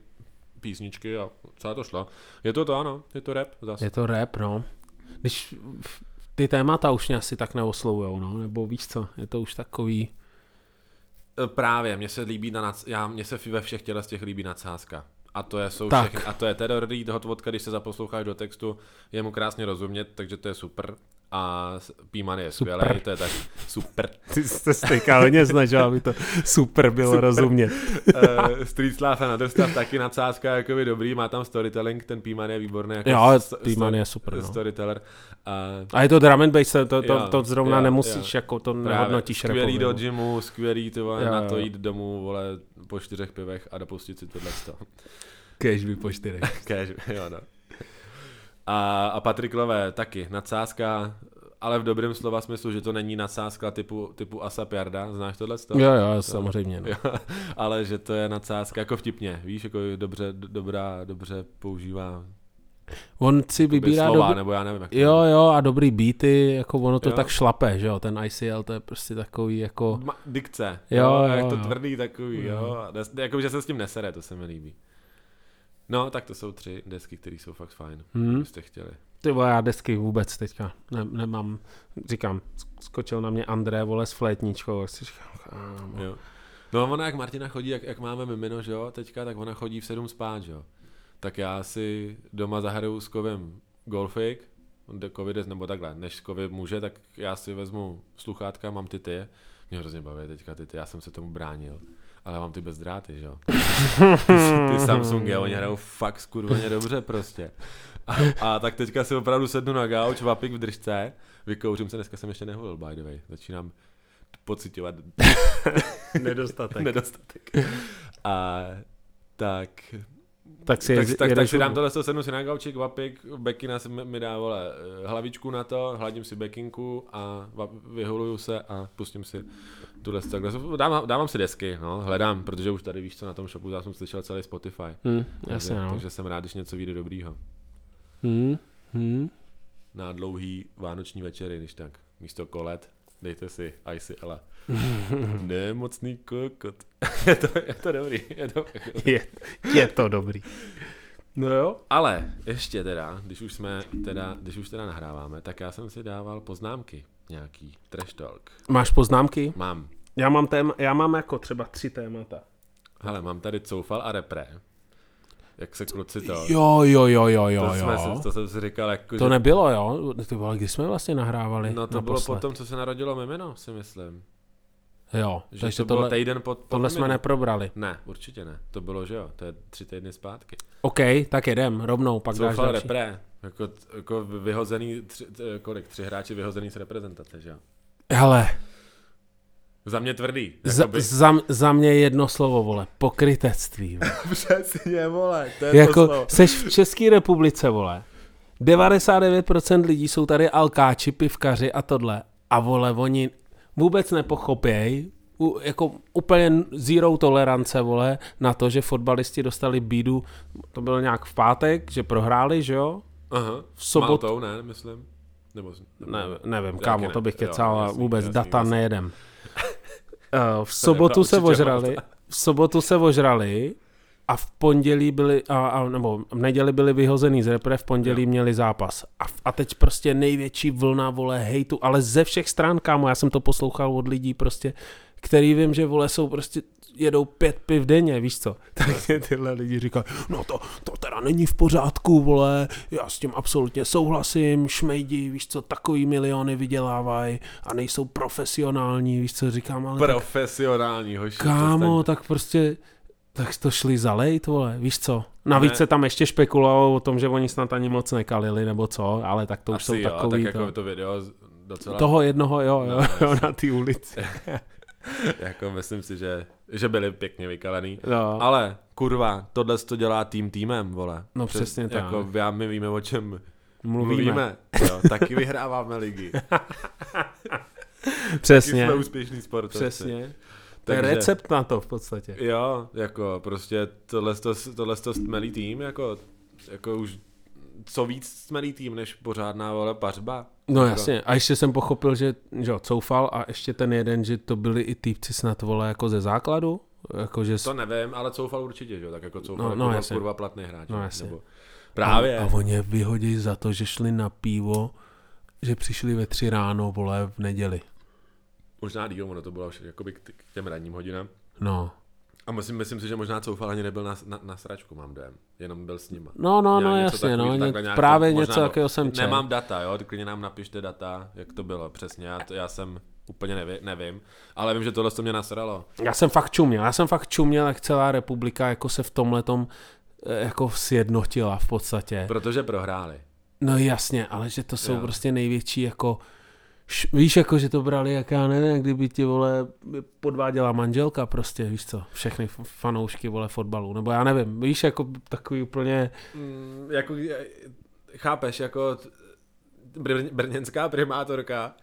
písničky a celé to šlo. Je to to, ano, je to rap zase. Je to rap, no. Když ty témata už mě asi tak neoslovujou, no, nebo víš co, je to už takový, E, Právě, mně se líbí na nac... já, mně se ve všech těle z těch líbí nadsázka. A to je, jsou Tak. všechny, a to je Terror Reed, Hot Vodka, když se zaposloucháš do textu, je mu krásně rozumět, takže to je super. A Píman je Super. skvělý, to je tak super. ty jste se teďka hodně snažil, aby to super bylo super. rozumět. uh, Street Slav a Stuff taky nadsázka jakoby dobrý, má tam storytelling, ten Píman je výborný. Jako Jo, Píman je super, no. Storyteller. A A je to drum and bass, to, to, Jo, to zrovna jo, nemusíš, jo. jako to právě nehodnotíš skvělý rapově, do no. gymu, skvělý to vole, Jo, na to jít domů, vole, po čtyřech pivech a dopustit si tohle z toho. Cash by po čtyřech. Cash, jo no. A, a Patrik Lové taky, nadsázka, ale v dobrém slova smyslu, že to není nadsázka typu, typu Asap Jarda, znáš tohle? Jo, jo, samozřejmě. No. Jo, ale že to je nadsázka jako vtipně, víš, jako dobře, dobrá, dobře používá On si vybírá slova, dobrý, nebo já nevím, jak to Jo, jo, a dobrý beaty, jako ono to Jo. tak šlape, že jo, ten ICL to je prostě takový jako, Ma- dikce, Jo, jo, jo, jak to jo. tvrdý takový, Jo. jo, jako, že se s tím nesere, to se mi líbí. No, tak to jsou tři desky, které jsou fakt fajn, hm, kdybyste chtěli. ty vole, já desky vůbec teďka ne, nemám, říkám, skočil na mě André, vole, s flétničkou, si říkám, kámo. Jo. No a ona jak Martina chodí, jak, jak máme mimino, že jo, teďka, tak ona chodí v sedm spát, že jo. Tak já si doma zahraju s kovem golfik, covid, nebo takhle, než covid může, tak já si vezmu sluchátka, mám ty ty, mě hrozně baví teďka ty ty, já jsem se tomu bránil. Ale mám ty bezdráty, že jo. Ty, ty Samsungy, oni hrajou fakt skurveně dobře prostě. A, a, tak teďka si opravdu sednu na gauč, vapik v držce, vykouřím se, dneska jsem ještě neholil, by the way. Začínám pocitovat Nedostatek. nedostatek. A tak, tak si tak, tak, tak, si dám tohle, sednu si na gaučik, vapik, Bekina se mi mi dá, vole, hlavičku na to, hladím si bekinku a vyholuju se a pustím si tuhle takhle. Dávám, dávám si desky, no, hledám, protože už tady víš co na tom shopu, já jsem slyšel celý Spotify. Hm, Takže, jasně, no. takže jsem rád, když něco vyjde dobrýho. Hm, hm. Na dlouhý vánoční večery, když tak. Místo kolet, dejte si ICL. Nemocný kokot. je, to, je to dobrý. Je to, Je, je to dobrý. No jo. Ale ještě teda, když už jsme teda, když už teda nahráváme, tak já jsem si dával poznámky nějaký trash talk. Máš poznámky? Mám. Já mám, téma, já mám jako třeba tři témata. Hele, mám tady coufal a repre. Jak se kluci to... Jo, jo, jo, jo, jo, to, jsme, jo. si- to jsem si říkal, jako, To že, nebylo, jo? Ty vole, kdy jsme vlastně nahrávali No to bylo naposled? potom, co se narodilo Mimino, si myslím. Jo, Že takže to bylo tohle, týden pod, pod tohle jsme neprobrali. Ne, určitě ne. To bylo, že jo, to je tři týdny zpátky. OK, tak jedem, rovnou, pak dáš Coufal další. repre, jako, jako vyhozený, tři, kolik, tři hráči vyhozený z reprezentace, že jo. Hele, Za mě tvrdý. za, jakoby. za, za mě jedno slovo, vole, pokrytectví. Vole. Přesně, vole, to je to jako, slovo. seš v České republice, vole. 99% lidí jsou tady alkáči, pivkaři a tohle. A vole, oni vůbec nepochopěj, u, jako úplně zero tolerance, vole, na to, že fotbalisti dostali bídu, to bylo nějak v pátek, že prohráli, že jo? Aha, V sobotu, Maltou, ne, myslím. Nebo, ne, nevím, kámo, ne. to bych Jo, kecal a jasný, vůbec jasný, data jasný. nejedem. V sobotu se ožrali, v sobotu se ožrali a v pondělí byli, a, a, nebo v neděli byli vyhozený z repre, v pondělí Jo. měli zápas. A, a teď prostě největší vlna, vole, hejtu, ale ze všech stran, kámo, já jsem to poslouchal od lidí prostě, který vím, že, vole, jsou prostě jedou pět piv denně, víš co? Takže tyhle lidi říkají, no to, to teda není v pořádku, vole, já s tím absolutně souhlasím, šmejdi, víš co, takový miliony vydělávají a nejsou profesionální, víš co, říkám, ale tak, Profesionální, hoši. kámo, tak prostě tak to šli zalejt, vole, víš co? Navíc Ne. se tam ještě špekulovalo o tom, že oni snad ani moc nekalili, nebo co, ale tak to už Asi jsou jo, takový tak to. jako to video docela... Toho jednoho, jo, jo, No, jo, na té ulici. Jako myslím si, že, že byli pěkně vykalený. No, Ale kurva, tohle to dělá tým týmem, vole. No, přesně tak. Jako já, my víme, o čem mluvíme. mluvíme. Jo, taky vyhráváme ligy. Taky Přesně, jsme úspěšný sportovci. přesně. To je recept na to v podstatě. Jo, jako prostě tohle, to, tohle to stmelý tým, jako, jako už co víc stmelý tým, než pořádná vole pařba. No Jako- jasně, a ještě jsem pochopil, že, že jo, coufal a ještě ten jeden, že to byli i týpci snad vole jako ze základu, jako že To nevím, ale coufal určitě, že jo, tak jako coufal No, no, no, jako jasně. kurva platný hráč. No, jasně. Nebo právě. A, a oni je vyhodí za to, že šli na pivo, že přišli ve tři ráno, vole, v neděli. Možná díl, ono to bylo už jakoby k těm ranním hodinám. No. A myslím, myslím si, že možná Coufal ani nebyl na, na, na sračku, mám dojem. Jenom byl s nima. No, no, Nějak no, něco jasně, takový- no, ně, nějak právě to- něco, možná- jakého jsem četl. Nemám data, jo, klidně nám napište data, jak to bylo přesně, já, to, já jsem úplně neví, nevím, ale vím, že tohle to mě nasralo. Já jsem fakt čuměl, já jsem fakt čuměl, jak celá republika jako se v tomhletom eh, jako sjednotila v podstatě. Protože prohráli. No jasně, ale že to jsou Jo. prostě největší jako š, víš, jako, že to brali, jak já nevím, kdyby ti, vole, podváděla manželka prostě, víš co, všechny fanoušky, vole, fotbalu, nebo já nevím, víš, jako takový úplně, Mm, jako, je- chápeš, jako brň, brněnská primátorka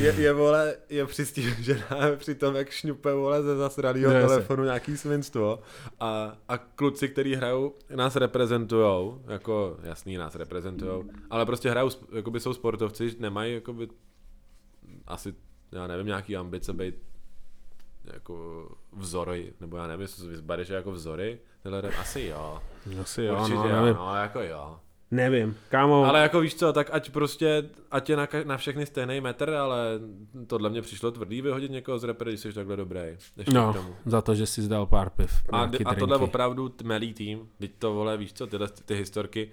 je, je, vole, je přistižená při tom, jak šňupe, vole, ze zasranýho No, jasně. telefonu nějaký svinstvo a, a kluci, kteří hrajou, nás reprezentujou, jako jasný, nás reprezentujou, ale prostě hrajou, jakoby jsou sportovci, nemají, jakoby, asi, já nevím, nějaký ambice být jako vzory, nebo já nevím, jestli to vyzbereš jako vzory, tyhle, asi jo. asi Určitě no, jo, nevím, no, jako jo. nevím, kámo, Ale jako víš co, tak ať prostě, ať je na, na všechny stejný metr, ale tohle mě přišlo tvrdý vyhodit někoho z repre, když jsi takhle dobrý. Ještě no, k tomu. za to, že jsi zdal pár piv, A, a tohle opravdu tmelý tým, teď to vole, víš co, tyhle ty historky,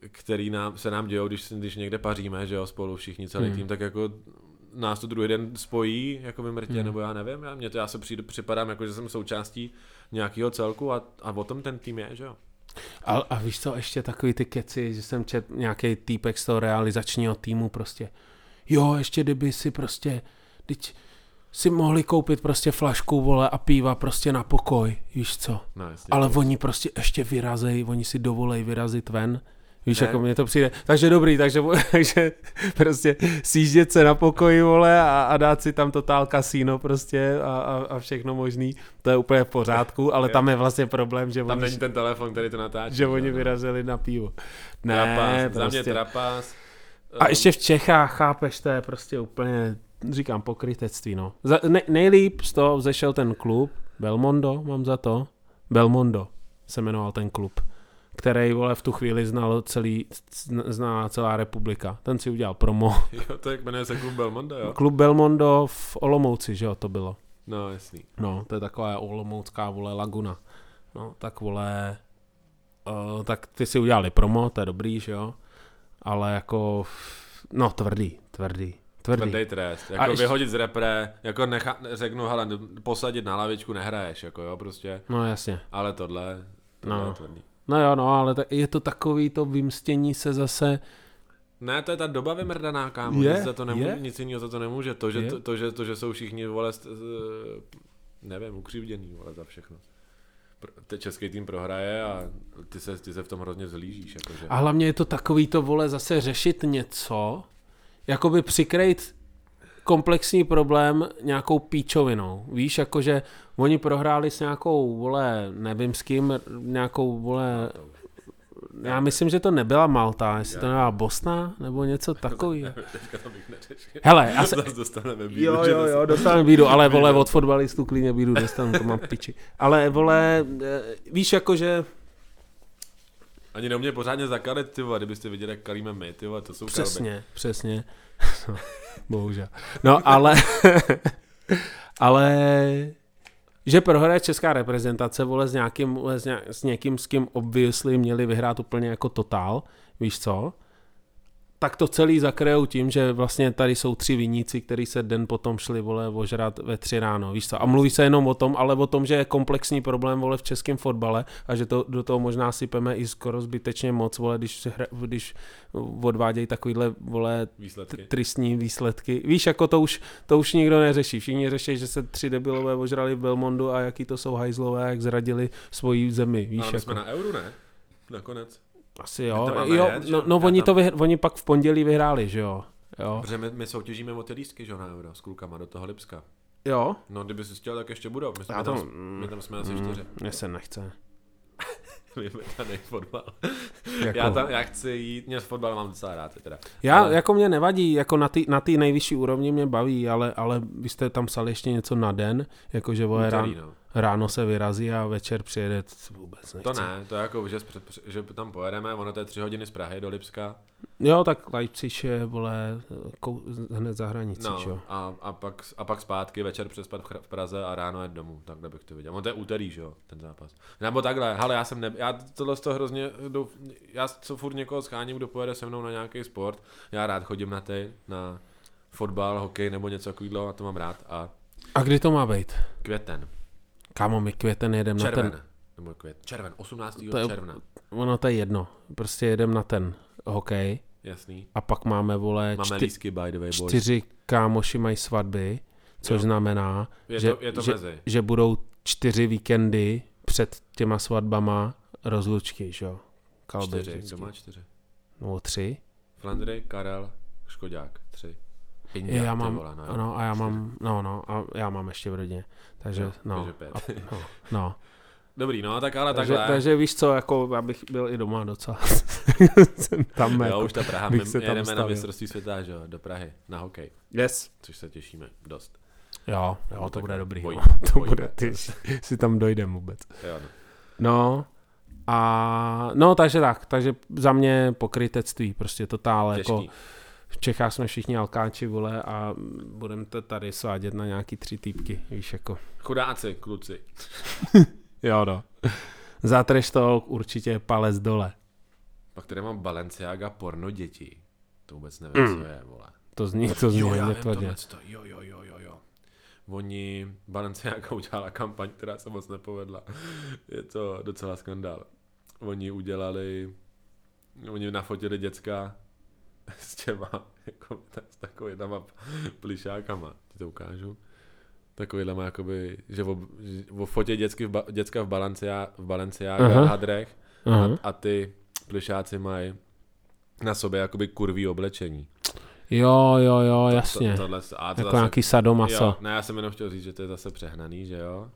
který nám, se nám dějou, když, když někde paříme, že jo, spolu všichni celý Hmm. tým, tak jako nás to druhý den spojí, jako ve mrtě, Hmm. nebo já nevím, já, mě to, já se přijdu, připadám, jako že jsem součástí nějakého celku a, a o tom ten tým je, že jo. A, a víš co, ještě takový ty keci, že jsem čet nějaký týpek z toho realizačního týmu prostě, jo, ještě kdyby si prostě, teď si mohli koupit prostě flašku, vole, a piva prostě na pokoj, víš co. No, jasně. Ale oni prostě ještě vyrazej, oni si dovolej vyrazit ven. Víš, Ne. jako mně to přijde. Takže dobrý, takže, takže prostě sjíždět se na pokoji, vole, a, a dát si tam totál kasíno prostě a, a, a všechno možný. To je úplně v pořádku, ale Jo. tam je vlastně problém, že Tam oni, není ten telefon, který to natáčí. že oni vyrazili na pivo. Ne, Trapas, za mě prostě. trapas. A Um, ještě v Čechách, chápeš, to je prostě úplně, říkám, pokrytectví, no. Za, ne, nejlíp z toho vzešel ten klub, Belmondo, mám za to. Belmondo se jmenoval ten klub, který, vole, v tu chvíli znal celý, zná celá republika. Ten si udělal promo. Jo, to jak jmenuje se klub Belmondo, jo? Klub Belmondo v Olomouci, že jo, to bylo. No, jasný. No, to je taková olomoucká, vole, laguna. No, tak, vole, uh, tak ty si udělali promo, to je dobrý, že jo. Ale jako, no, tvrdý, tvrdý, tvrdý. Tvrdý trest. A Jako ještě- vyhodit z repre, jako necha, řeknu, hele, posadit na lavičku nehraješ, jako jo, prostě. No, jasně. Ale tohle, tohle No. je tvrdý. No jo, no, ale je to takový to vymstění se zase, Ne, to je ta doba vymrdaná, kámo. Je, nic, za to nemůže, je. nic jiného za to nemůže. To, že, Je. to, to, že, to, že jsou všichni, vole, nevím, ukřivděný, vole, za všechno. Te- Český tým prohraje a ty se, ty se v tom hrozně zlížíš. Jakože. a hlavně je to takový to, vole, zase řešit něco, jakoby přikrejt komplexní problém nějakou píčovinou. Víš, jakože oni prohráli s nějakou, vole, nevím s kým, nějakou, vole, já myslím, že to nebyla Malta, jestli to nebyla Bosna, nebo něco takového. Teďka to bych neřešil. Hele, já se, dostaneme bídu, Jo, jo, jo, dostanu bídu, ale vole, od fotbalistů klidně bídu dostanu, to mám piči. Ale vole, eh, víš, jakože Ani neumě pořádně zakalit, ty vole, kdybyste viděli, jak kalíme my, ty vole, to jsou kalby. Přesně, přesně. No, bohužel. No, ale, ale, že prohraje česká reprezentace, vole, s nějakým, s, nějak, s někým, s kým obviously měli vyhrát úplně jako totál, víš co? Tak to celý zakryjou tím, že vlastně tady jsou tři viníci, kteří se den potom šli, vole, ožrat ve tři ráno, víš co? A mluví se jenom o tom, ale o tom, že je komplexní problém, vole, v českém fotbale a že to do toho možná sypeme i skoro zbytečně moc, vole, když, hra, když odvádějí takovýhle, vole, Výsledky. tristní výsledky. Víš, jako to už, to už nikdo neřeší. Všichni řeší, že se tři debilové ožrali v Belmondu a jaký to jsou hajzlové, jak zradili svoji zemi, víš, Ale jako. jsme na euru, ne? Nakonec. Asi jo, jo jet, no, no oni, tam- to vyhr, oni pak v pondělí vyhráli, že jo. Jo, Protože my, my soutěžíme o ty lístky, že jo, na euro, s klukama do toho Lipska. jo. No, kdyby si chtěl, tak ještě budou. My, jsme to, tam, my tam jsme asi mm, čtyři. Mně se nechce. Fotbal. Jako, Já, tam, já chci jít, mě fotbal mám docela rád teda. já, ale- jako mě nevadí, jako na té na tý nejvyšší úrovni mě baví, ale, ale vy jste tam psali ještě něco na den, jakože rán, no. Ráno se vyrazí a večer přijede, to vůbec nechci. To ne, to je jako, že, před, že tam pojedeme, ono to je tři hodiny z Prahy do Lipska, Jo, tak Leipzig je, vole, kou, hned za hranicí, no, jo. a, a, pak, a pak zpátky, večer přespat v, Praze a ráno jet domů, takhle bych to viděl. On to je úterý, že jo, ten zápas. Nebo takhle, ale já jsem ne, já tohle z toho hrozně, já co furt někoho scháním, kdo pojede se mnou na nějaký sport, já rád chodím na ty, na fotbal, hokej nebo něco takového, a to mám rád a A kdy to má být? květen, Kámo, my květen jedem na červen, ten, nebo květ, červen, 18. To je- června, ono to je jedno, prostě jedem na ten hokej jasný. a pak máme, vole, Máme čty, lísky by the way, boys. čtyři kámoši mají svatby, což Jo. znamená, Je že, to, je to že, mezi. že budou čtyři víkendy před těma svatbama rozlučky, že jo? Kalby Čtyři, vždycky. kdo má čtyři? No tři. Flandry, Karel, Škodák, tři. Já mám, vole, no, ano, a já Čtyři. mám, no, no, a já mám ještě v rodině, takže, Jo, no, takže pět. a, no, no. Dobrý, no tak ale Takže, takhle. takže víš co, jako já bych byl i doma docela. Jsem tam jo, jako. už ta Praha, my se tam jedeme na stavil. mistrovství světa, že jo, do Prahy, na hokej, Yes. což se těšíme dost. Jo, jo, No, to bude dobrý. bojíme, no. to bojíme. bude, ty si tam dojdem vůbec. Jo, no. No, a no, takže tak, takže za mě pokrytectví, prostě totál, jako Těžký. V Čechách jsme všichni alkáči, vole, a budeme to tady svádět na nějaký tři týpky, víš, jako. Chudáci, kluci. Jo, no. Za trash talk určitě palec dole. Pak tady mám Balenciaga porno děti. To vůbec nevím, Mm. co je, vole. To zní, to zní Jo, já vím tohleto, jo, jo, jo, jo, jo. Oni, Balenciaga udělala kampaň, která se moc nepovedla. Je to docela skandál. Oni udělali, oni nafotili děcka s těma, jako, s takovýma plišákama. Ti to ukážu. Takovýhlema, jakoby, že o, o fotě dětsky v ba, děcka v, Balencia, v Balenciaga Aha. hadrech a, a ty plišáci mají na sobě jakoby kurví oblečení. Jo, jo, jo, jasně. To, tohle, a to jako zase, nějaký sadomaso. jo, ne, já jsem jenom chtěl říct, že to je zase přehnaný, že jo?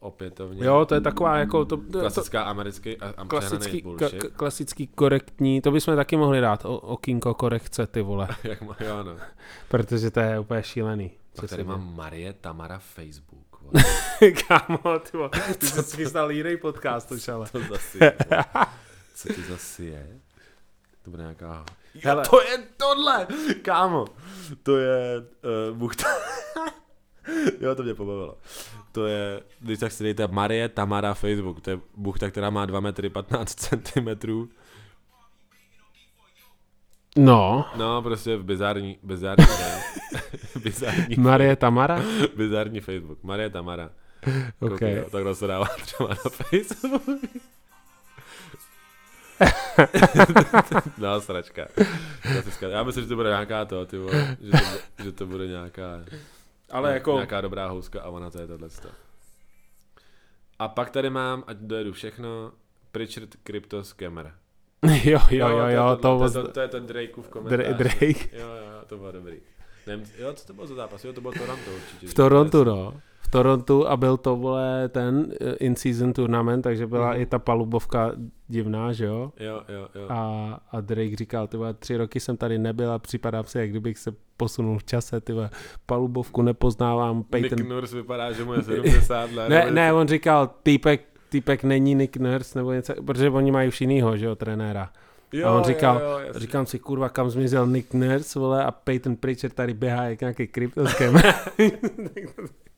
Opětovně. Jo, to je taková jako to, to, to Klasická americký a, klasický, klasický korektní, to bychom taky mohli dát, o, okýnko korekce, ty vole, Jak má, jo, no. protože to je úplně šílený. co Pak tady mám Marie Tamara Facebook. Kámo, ty vole, ty jsi si chystal jiný podcast už, ale. To zase je. Co to zase je? To bude nějaká... Jo, Hele. to je tohle! Kámo! To je uh, buchta. jo, to mě pobavilo. To je, když tak si dejte Marie Tamara Facebook, to je buchta, která má 2 metry 15 cm. No, No, prostě v bizární, bizární, bizární, Marie Tamara? bizární Facebook. Marie Tamara. OK. Koukej, jo, Takhle se dává třeba na Facebook. no, sračka. Já myslím, že to bude nějaká to, ty vole, že, to, že to bude nějaká, Ale jako, nějaká dobrá houska a ona to je tohle. A pak tady mám, ať dojedu všechno, Pritchard Crypto Scammer. jo, jo, jo, jo, to, to, was to, to, je ten Drakeův Dra- komentář. Drake. Jo, jo, to bylo dobrý. Nevím, jo, co to bylo za zápas? Jo, to bylo Toronto určitě. v Torontu, no. Torontu a byl to, vole, ten eh, in-season tournament, takže byla Mhm. i ta palubovka divná, že jo? Jo, jo, jo. A, a Drake říkal, ty vole, tři roky jsem tady nebyl a připadám se, jak kdybych se posunul v čase, ty vole, palubovku nepoznávám, Peyton... Nick Nurse vypadá, že mu je 70 let. Ne, ne, on říkal, týpek, týpek není Nick Nurse, nebo něco, protože oni mají už jinýho, že jo, trenéra. jo, a on říkal- jo, jo. Říkám si, kurva, kam zmizel Nick Nurse, vole, a Peyton Pritchard tady běhá jak nějaký kryptoskem.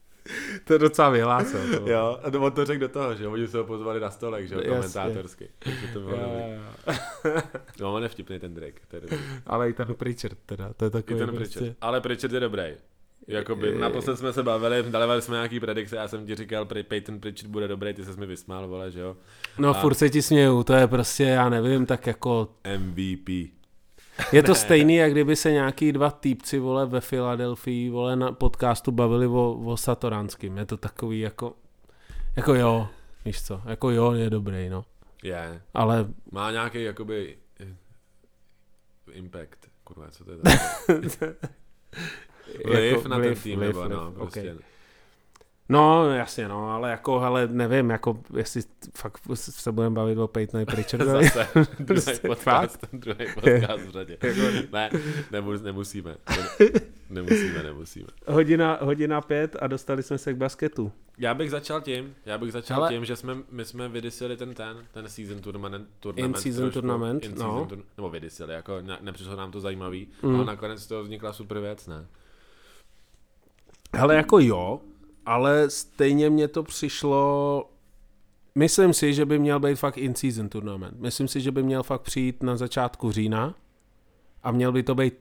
to je docela vyhlásil. To. Jo, a to on to řekl do toho, že oni se ho pozvali na stolek, že jo, Jasně. komentátorsky. Takže to bylo Jo, dobrý. jo, jo. No, on je vtipný ten Drake, dobrý. Ale i ten Pritchard teda, to je I takový ten prostě... Pritchard. Ale Pritchard je dobrý. Jakoby, naposled jsme se bavili, dali jsme nějaký predikce, já jsem ti říkal, Peyton Pritchard bude dobrý, ty se mi vysmál, vole, že jo. No A- furt se ti směju, to je prostě, já nevím, tak jako... MVP. Je to stejný, jak kdyby se nějaký dva týpci, vole, ve Filadelfii, vole, na podcastu bavili o, o Satoránským. Je to takový jako... Jako jo, víš co, jako jo, je dobrý, no. Je. Ale Má nějaký, jakoby, impact. Kurva, co to je to? Vliv jako na ten tým, vliv, nebo no, vliv, prostě. okej. No, jasně, no, ale jako, hele, nevím, jako, jestli fakt se budeme bavit o Peytonu Pritchardovi. Zase druhý Prostě podcast, druhý podcast v řadě. Ne, nemus, nemusíme. Nemusíme, nemusíme. hodina, hodina pět a dostali jsme se k basketu. Já bych začal tím, já bych začal Hele. tím, že jsme, my jsme vydysili ten ten, ten season tournament, tournament In-season tournament, in no. turn, nebo vydysili, jako ne, nepřišlo nám to zajímavý, Mm. ale nakonec z toho vznikla super věc, ne? Hele, jako jo, ale stejně mně to přišlo... Myslím si, že by měl být fakt in-season tournament. Myslím si, že by měl fakt přijít na začátku října a měl by to být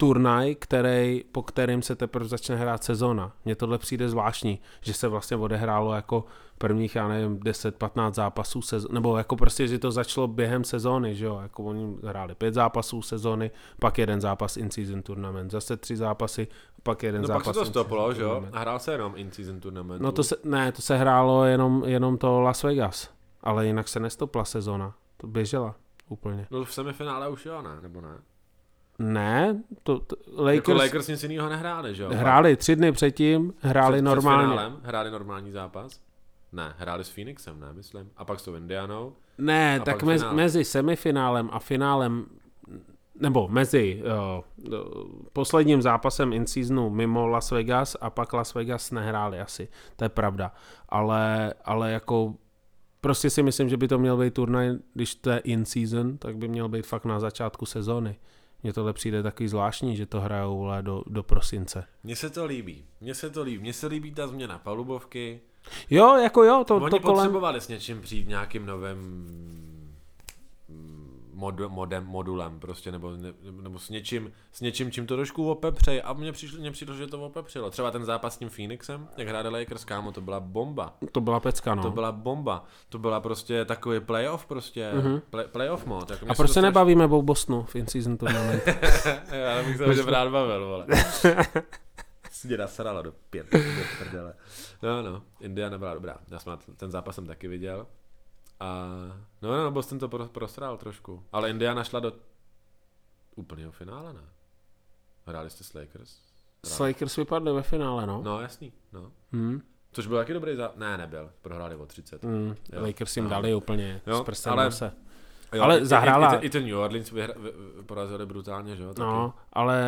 turnaj, který, po kterým se teprve začne hrát sezóna. Mně tohle přijde zvláštní, že se vlastně odehrálo jako prvních, já nevím, 10-15 zápasů, sezó- nebo jako prostě, že to začalo během sezóny, že jo, jako oni hráli pět zápasů sezóny, pak jeden zápas in-season tournament, zase tři zápasy, pak jeden No zápas pak se to stoplo, že jo? A hrál se jenom in-season tournament. No to se, ne, to se hrálo jenom, jenom to Las Vegas, ale jinak se nestopla sezona, to běžela úplně. No v semifinále už jo, ne? Nebo ne? Ne, to, to Lakers, jako Lakers, nic jiného nehráli, že jo? hráli tři dny předtím, hráli před, normálně. Před finálem, hráli normální zápas? Ne, hráli s Phoenixem, ne, myslím. A pak s tou Indianou. Ne, tak pak mezi, finále. mezi semifinálem a finálem, nebo mezi uh, posledním zápasem in seasonu mimo Las Vegas a pak Las Vegas nehráli asi, to je pravda. Ale, ale jako prostě si myslím, že by to měl být turnaj, když to je in season, tak by měl být fakt na začátku sezóny. Mně tohle přijde takový zvláštní, že to hrajou vole, do, do prosince. Mně se to líbí. Mně se to líbí. Mně se líbí ta změna palubovky. Jo, jako jo, to, Oni to kolem... potřebovali s něčím přijít nějakým novým mod, modem, modulem prostě, nebo, ne, nebo s, něčím, s něčím, čím to trošku opepřej. A mně přišlo, mně přišlo, že to opepřilo. Třeba ten zápas s tím Phoenixem, jak hráli Lakers, kámo, to byla bomba. To byla pecka, no. To byla bomba. To byla prostě takový playoff prostě. Mm-hmm. Play, playoff mod. Jako A proč to se straš- nebavíme o Bostonu v in-season tournament? Já bych se možná rád bavil, vole. Si mě nasrala do pět, do prdele. No, no, Indiana byla dobrá. Já jsem ten zápas jsem taky viděl. A no, no, Boston to pro, prosral trošku. Ale Indiana šla do úplného finále, ne? Hráli jste s Lakers? S Lakers vypadli ve finále, no. No, jasný, no. Hmm. Což byl taky dobrý zá... Ne, nebyl. Prohráli o 30. Mm, Jo. Lakers jim No. dali úplně Jo, prstem ale- se. Jo, Ale i- zahrála- I, i, i ten New Orleans vyhra, vy- vy- porazili brutálně, že jo? Taky. No, ale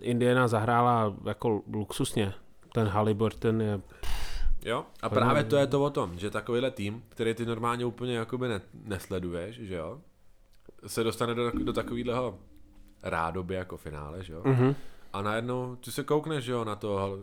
Indiana zahrála jako luxusně. Ten Halliburton je... Jo, a právě to je to o tom, že takovýhle tým, který ty normálně úplně jakoby ne, nesleduješ, že jo, se dostane do, do takového rádoby jako finále, že jo, Mhm. a najednou ty se koukneš, že jo, na to,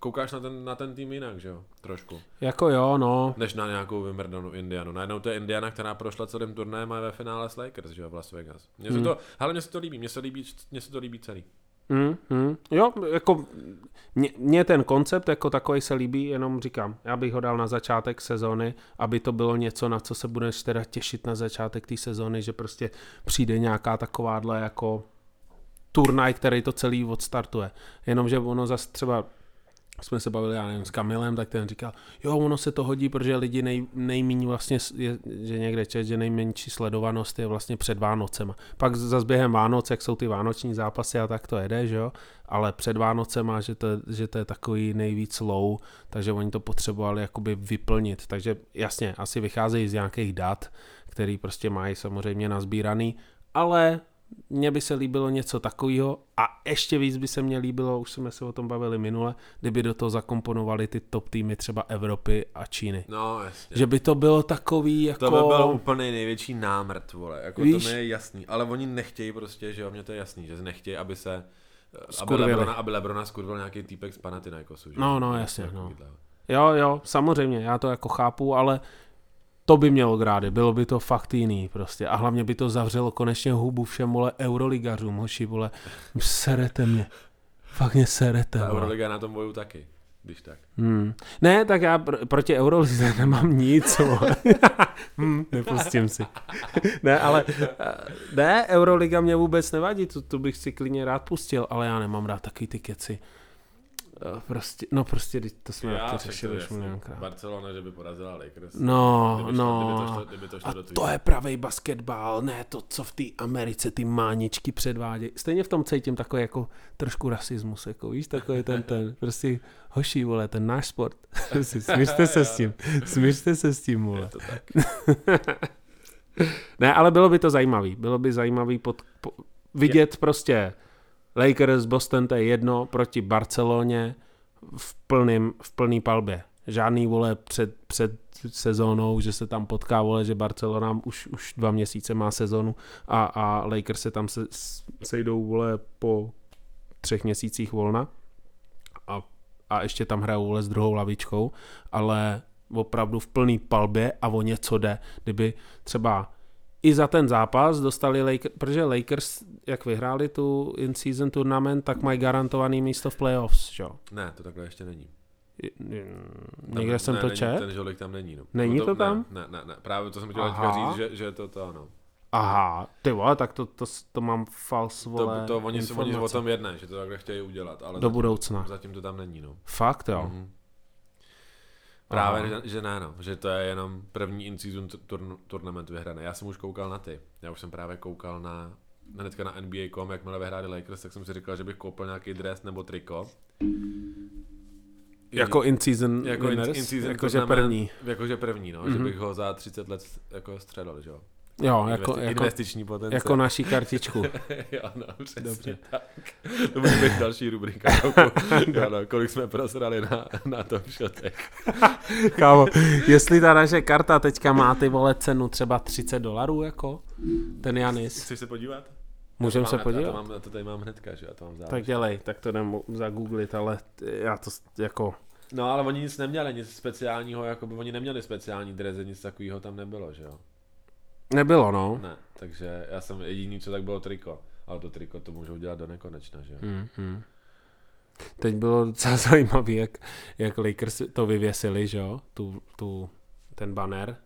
koukáš na ten, na ten tým jinak, že jo, trošku, Jako jo, no. než na nějakou vymrdanou Indianu. Najednou to je Indiana, která prošla celým turnajem a je ve finále s Lakers, že jo, v Las Vegas. Mně se Hmm. to, ale mně se to líbí, mně se líbí, mně se to líbí celý. Mm, mm. Jo, jako mě ten koncept jako takový se líbí, jenom říkám, já bych ho dal na začátek sezóny, aby to bylo něco, na co se budeš teda těšit na začátek té sezóny, že prostě přijde nějaká takováhle jako turnaj, který to celý odstartuje. Jenomže ono zase třeba jsme se bavili, já nevím, s Kamilem, tak ten říkal, jo, ono se to hodí, protože lidi nej, nejméně vlastně, je, že někde čet, že nejmenší sledovanost je vlastně před Vánocema. Pak zase během Vánoc, jak jsou ty vánoční zápasy a tak to jede, že jo, ale před Vánocema, že to, že to je takový nejvíc low, takže oni to potřebovali jakoby vyplnit. Takže jasně, asi vycházejí z nějakých dat, který prostě mají samozřejmě nazbíraný, ale mně by se líbilo něco takového a ještě víc by se mně líbilo, už jsme se o tom bavili minule, kdyby do toho zakomponovali ty top týmy třeba Evropy a Číny. No, jasně. Že by to bylo takový jako... To by byl úplně největší námrt, vole, jako Víš- to mi je jasný, ale oni nechtějí prostě, že jo, mně to je jasný, že nechtějí, aby se aby Skurvili. Lebrona, aby Lebrona skurvil nějaký týpek z Panathinaikosu. že? No, no, jasně, no. takovýhle. Jo, jo, samozřejmě, já to jako chápu, ale to by mělo grády, bylo by to fakt jiný prostě a hlavně by to zavřelo konečně hubu všem, vole, euroligařům, hoši, vole, serete mě, fakt mě serete, Ta. Euroliga na tom boju taky, když tak. Hmm. Ne, tak já pr- proti Eurolize nemám nic. vole. hmm, nepustím si. ne, ale eh, ne, Euroliga mě vůbec nevadí, tu, tu bych si klidně rád pustil, ale já nemám rád takový ty keci. Eh, Prostě, no prostě, to jsme Já, to řešili je už milionkrát. Barcelona, že by porazila Lakers. No, Kdyby šlo- no. Kdyby to šlo, kdyby to šlo A do to je pravý basketbal, ne to, co v té Americe ty máničky předvádějí. Stejně v tom cítím takový jako trošku rasismus, jako víš, takový ten, ten, prostě hoší, vole, ten náš sport. Prostě Smířte se s tím, smířte se s tím, Je vole. to tak. Ne, ale bylo by to zajímavý, bylo by zajímavý pod, po, vidět prostě Lakers, Boston, to je jedno, proti Barceloně v, plným, v plný palbě. Žádný, vole, před, před sezónou, že se tam potká, vole, že Barcelona už, už dva měsíce má sezonu a, a Lakers se tam se, sejdou, vole, po třech měsících volna a, a ještě tam hrajou, vole, s druhou lavičkou, ale opravdu v plný palbě a o něco jde. Kdyby třeba i za ten zápas dostali Lakers, protože Lakers, jak vyhráli tu in-season tournament, tak mají garantovaný místo v playoffs, že? jo? Ne, to takhle ještě není. Tam Někde ne, jsem ne, to není, čet? Ten žolek tam není. No. Není No to tam? Ne, ne, ne, právě to jsem chtěl říct, že, že to to ano. Aha, ty vole, tak to, to, to mám false, vole, To, to oni, se- oni o informace. tom jednají, že to takhle chtějí udělat, ale Do zatím, budoucna. zatím to tam není. No. Fakt, jo. Mhm. Právě, že, že ne, no. že to je jenom první in-season turn, turnament vyhraný. Já jsem už koukal na ty. Já už jsem právě koukal na hnedka na NBA.com, jakmile vyhráli Lakers, tak jsem si říkal, že bych koupil nějaký dres nebo triko. Jako in-season jako in, winners, in-season jakože tournament, první. Jakože první, no, mm-hmm. Mhm. že bych ho za 30 let jako středal, že jo. Jo, jako, Investi- jako, investiční potenciál. jako naší kartičku. jo, no, přesně Dobře. tak. To bude být další rubrika. Jo, no, kolik jsme prosrali na, na tom šotech. Kámo, jestli ta naše karta teďka má ty vole cenu třeba 30 dolarů, jako ten Janis, Chceš se podívat? můžeme se mám- Já to, podívat? mám, já to tady mám hnedka, že já to mám záleží. Tak dělej, tak to jdem zagooglit, ale já to jako... No ale oni nic neměli, nic speciálního, jako by oni neměli speciální drezy, nic takového tam nebylo, že jo? Nebylo, no. Ne, takže já jsem jediný, co tak bylo triko. Ale to triko to můžou dělat do nekonečna, že jo? Hmm, hmm. Teď bylo docela zajímavé, jak, jak Lakers to vyvěsili, že jo, tu, tu, ten banner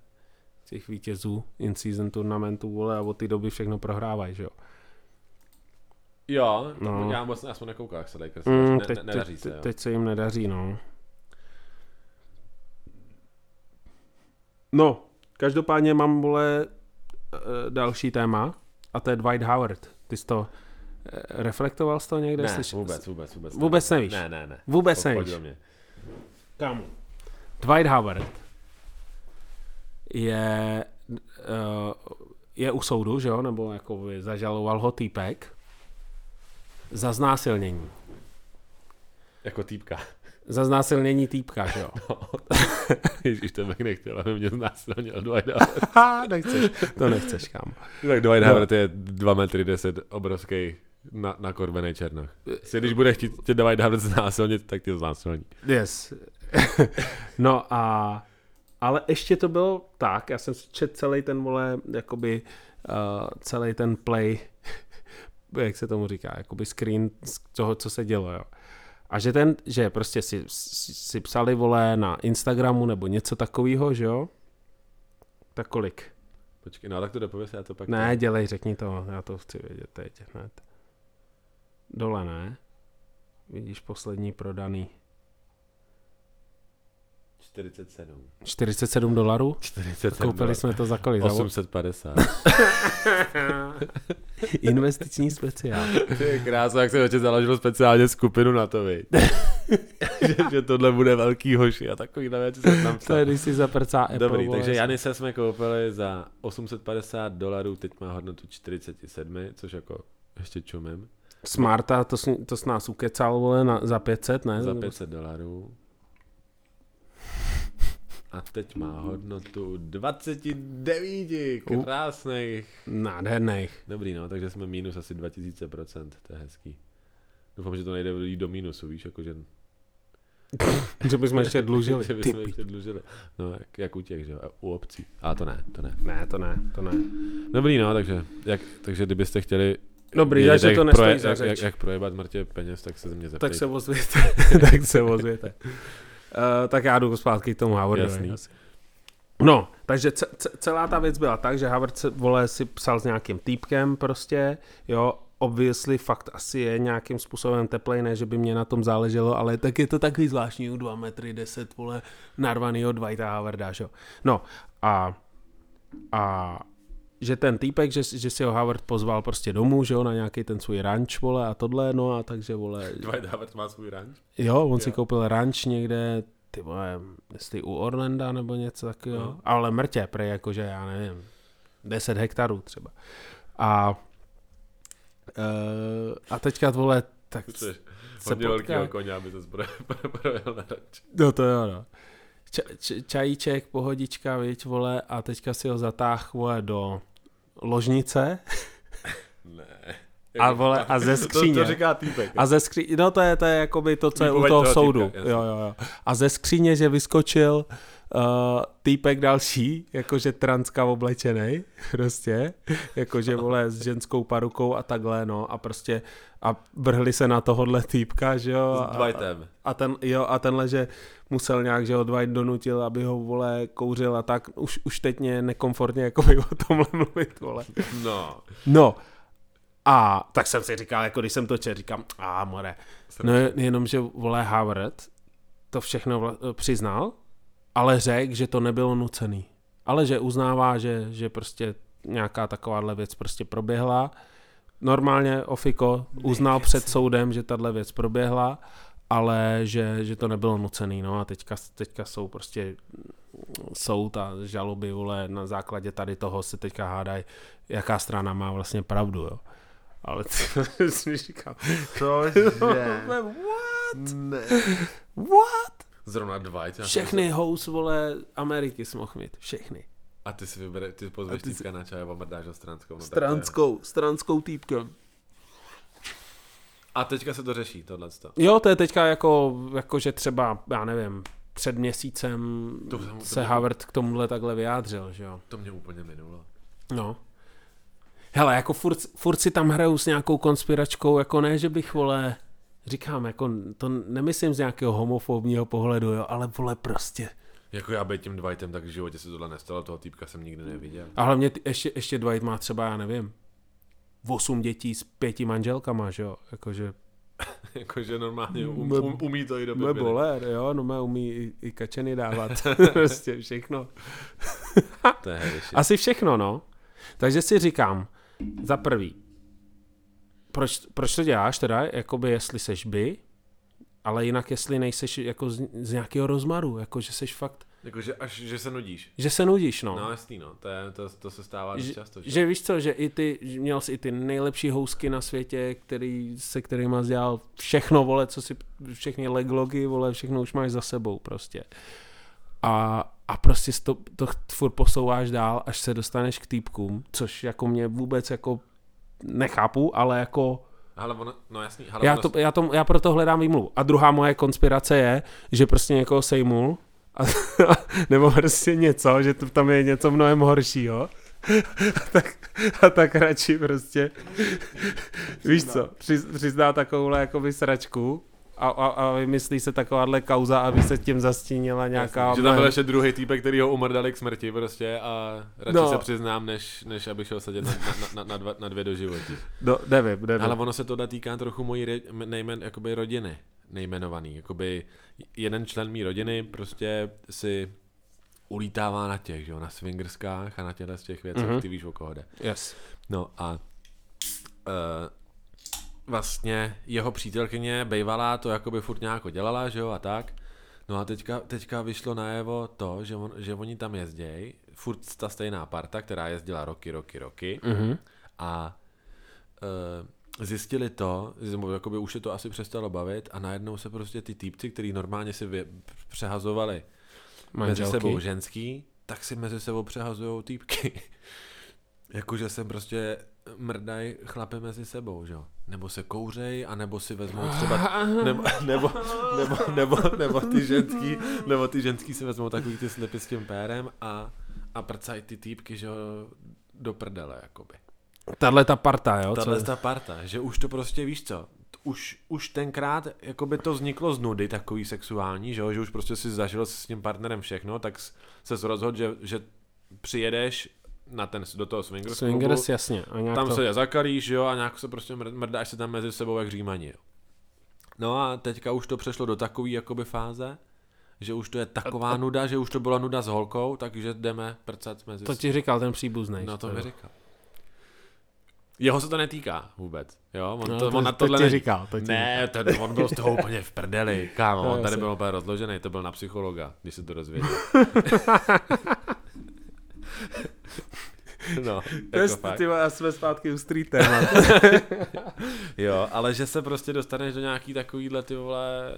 těch vítězů in-season turnamentu, vole, a od té doby všechno prohrávají, že jo. Jo, No. já moc aspoň nekoukal, jak se Lakers, Mm, ne, teď, ne, nedaří teď, se, jo. teď se jim nedaří, no. No, každopádně mám, vole, eh, další téma a to je Dwight Howard. Ty jsi to reflektoval z toho někde? Ne, Slyšel- vůbec, vůbec, vůbec. Vůbec nevíš? Ne, ne, ne. Vůbec Pojď nevíš. mě. Kámo. Dwight Howard je, uh, je u soudu, že jo, nebo jako zažaloval ho týpek za znásilnění. Jako týpka. Za znásilnění týpka, že jo. No. Ježíš, to bych nechtěl, aby mě znásilnil Dwight Howard. Nechceš, to nechceš, kámo. Tak Dwight No. Howard je 2 metry 10, obrovský na, na korbený černoch. Si, když bude chtít tě Dwight Howard znásilnit, tak tě znásilní. Yes. no a ale ještě to bylo tak, já jsem si čet celý ten, vole, jakoby uh, celý ten play, jak se tomu říká, jakoby screen z toho, co se dělo, jo. A že ten, že prostě si, si, si psali, vole, na Instagramu nebo něco takového, že jo? Tak kolik? Počkej, no tak to dopověz, já to pak... Ne, dělej, řekni to, já to chci vědět teď hned. Dole, ne? Vidíš poslední prodaný. 47. 47 dolarů? 47. Koupili jsme to za kolik? Za 850. Investiční speciál. Ty krása, jak se oče založil speciálně skupinu na to, viď? že, že, tohle bude velký hoši a takový věci jsem tam To psal. je, když si zaprcá Apple. Dobrý, takže Janise jsme koupili za 850 dolarů, teď má hodnotu 47, což jako ještě čumím, Smarta, to, s- to s nás ukecal, vole, na, za 500, ne? za 500 dolarů. A teď má hodnotu 29 U. krásných. Nádherných. Dobrý, no, takže jsme minus asi 2000%, to je hezký. Doufám, že to nejde jít do mínusu, víš, jakože... že bychom ještě dlužili. že bychom ještě dlužili. No, jak, jak u těch, že jo, u obcí. A to ne, to ne. Ne, to ne, to ne. Dobrý, no, takže, jak, takže kdybyste chtěli Dobrý, vědět, takže to nestojí proje- za jak, řeč. jak, jak, projebat mrtě peněz, tak se ze mě zeptejte. Tak se ozvěte. tak se ozvěte. Uh, tak já jdu zpátky k tomu Howardovi. Jasný. asi. No, takže ce- ce- celá ta věc byla tak, že Howard se, vole, si psal s nějakým týpkem prostě, jo, obviously fakt asi je nějakým způsobem teplej, ne, že by mě na tom záleželo, ale tak je to takový zvláštní u 2 metry 10, vole, narvanýho Dwighta Howarda, jo. No, a, a že ten týpek, že, že si ho Howard pozval prostě domů, že jo, na nějaký ten svůj ranč, vole, a tohle, no a takže, vole, Dwight Howard má svůj ranč? Jo, on si Jo. koupil ranč někde, ty vole, jestli u Orlanda nebo něco takového, No. ale mrtě, prej jakože já nevím, 10 hektarů třeba. A uh, a teďka vole, tak Chceš se hodně potká. koně, aby se projel na ranč. No to jo, no. Č- č- čajíček, pohodička, viď, vole, a teďka si ho zatáh, vole, do ložnice Ne. a vole, a ze To, skříně. to říká týpek. A ze skříně, no to je, to je jakoby to, co je u toho soudu. týpka, jo, jo, jo. A ze skříně, že vyskočil uh, týpek další, jakože transka oblečený, prostě, jakože vole s ženskou parukou a takhle, no, a prostě a vrhli se na tohohle týpka, že jo. S Dwightem. A, a, ten, jo, a tenhle, že musel nějak, že ho Dwight donutil, aby ho, vole, kouřil a tak, už, už teď mě je nekomfortně, jakoby o tomhle mluvit, vole. No. No, a tak jsem si říkal, jako když jsem to četl, říkám, a more. No jenom, že vole Howard to všechno vla- přiznal, ale řekl, že to nebylo nucený. Ale že uznává, že, že prostě nějaká takováhle věc prostě proběhla. Normálně Ofiko uznal před soudem, že tahle věc proběhla, ale že, že to nebylo nucený. No a teďka, teďka jsou prostě soud a žaloby, vole, na základě tady toho se teďka hádají, jaká strana má vlastně pravdu, jo. Ale ty si říkal, Cože? what? Ne. What? Zrovna jsem Všechny house, vole, Ameriky jsi mohl mít. Všechny. A ty si vybere, ty pozveš ty si- týpka na čaj a omrdáš ho stranskou. No, Stranskou, stranskou týpkem. A teďka se to řeší, tohle. Jo, to je teďka jako, jako že třeba, já nevím, před měsícem To to se mě- Howard k tomuhle takhle vyjádřil, že jo. To mě úplně minulo. No. Hele, jako furt, furt si tam hraju s nějakou konspiračkou, jako ne, že bych, vole, říkám, jako to nemyslím z nějakého homofobního pohledu, jo, ale vole prostě. Jako já být tím Dwightem, tak v životě se tohle nestalo, toho týpka jsem nikdy neviděl. A hlavně ty, ještě, ještě Dwight má třeba, já nevím, osm dětí s pěti manželkama, že jo, jakože Jakože normálně um, um, umí to i do Mé boler, jo, no mé umí i, i kačeny dávat, prostě všechno. To je. Asi všechno, no. Takže si říkám, za prvý, proč, proč to děláš teda, jakoby jestli seš by, ale jinak jestli nejseš jako z, z nějakého rozmaru, jako že seš fakt, Jakože až, že se nudíš. že se nudíš, no. No jasný, no. To, je, to, to se stává dost že, často. Že? že víš co, že i ty, že měl jsi i ty nejlepší housky na světě, který, se kterými jsi dělal všechno, vole, co si, všechny leglogy, vole, všechno už máš za sebou prostě. A, a prostě to, to furt posouváš dál, až se dostaneš k týpkům, což jako mě vůbec jako nechápu, ale jako Ale ono, no jasný. Ale já, to, já, to, já proto hledám výmluvu. A druhá moje konspirace je, že prostě někoho sejmul, a, nebo prostě něco, že to, tam je něco mnohem horšího. A tak, a tak radši prostě, víš co, přiz, přizná takovouhle jakoby sračku a, a, a vymyslí se takováhle kauza, aby se tím zastínila nějaká... Jasný, že tam byl ještě druhý týpek, který ho umrdali k smrti prostě a radši No. no. se přiznám, než, než abych šel sedět na, na, na, na, dva, na dvě do životí. Do, nevím, nevím. Ale ono se to týká trochu mojí re, nejmen, jakoby rodiny nejmenovaný. Jakoby jeden člen mý rodiny prostě si ulítává na těch, že jo, na swingerskách a na těchto z těch věcech, Mhm. mm-hmm. ty víš, o koho jde. Yes. No a uh, vlastně jeho přítelkyně bejvalá to jakoby furt nějak dělala, že jo, a tak. No a teďka, teďka vyšlo najevo to, že, on, že oni tam jezdějí, furt ta stejná parta, která jezdila roky, roky, roky Mhm. a uh, zjistili to, jakoby už je to asi přestalo bavit a najednou se prostě ty týpci, který normálně si vě, přehazovali mezi Manželky. sebou ženský, tak si mezi sebou přehazují týpky. Jakože jsem prostě mrdají chlapy mezi sebou, že jo? Nebo se kouřej, anebo si vezmou třeba, nebo, nebo, nebo, nebo, nebo, ty ženský, nebo ty ženský si vezmou takový ty slipy s tím pérem a, a prcají ty týpky, že jo, do prdele, jakoby. Tahle ta parta, jo? Tahle ta parta, že už to prostě víš co, už, už tenkrát jako by to vzniklo z nudy takový sexuální, že, jo? že už prostě si zažil s tím partnerem všechno, tak se rozhodl, že, že přijedeš na ten, do toho swingers, swingers klubu, jasně. A nějak tam to... se zakalíš, jo, a nějak se prostě mrdáš se tam mezi sebou jak římaní, jo. No a teďka už to přešlo do takové jakoby fáze, že už to je taková a, a... nuda, že už to byla nuda s holkou, takže jdeme prcat mezi To ti říkal ten příbuzný. No to mi říkal. Jeho se to netýká vůbec, jo? On, no, to, to, on na tohle to říkal. To ne, to, on byl z toho úplně v prdeli, kámo, on tady byl úplně rozložený, to byl na psychologa, když se to dozvěděl. No, jako fakt. Ty a jsme zpátky u street téma. jo, ale že se prostě dostaneš do nějaký takovýhle ty vole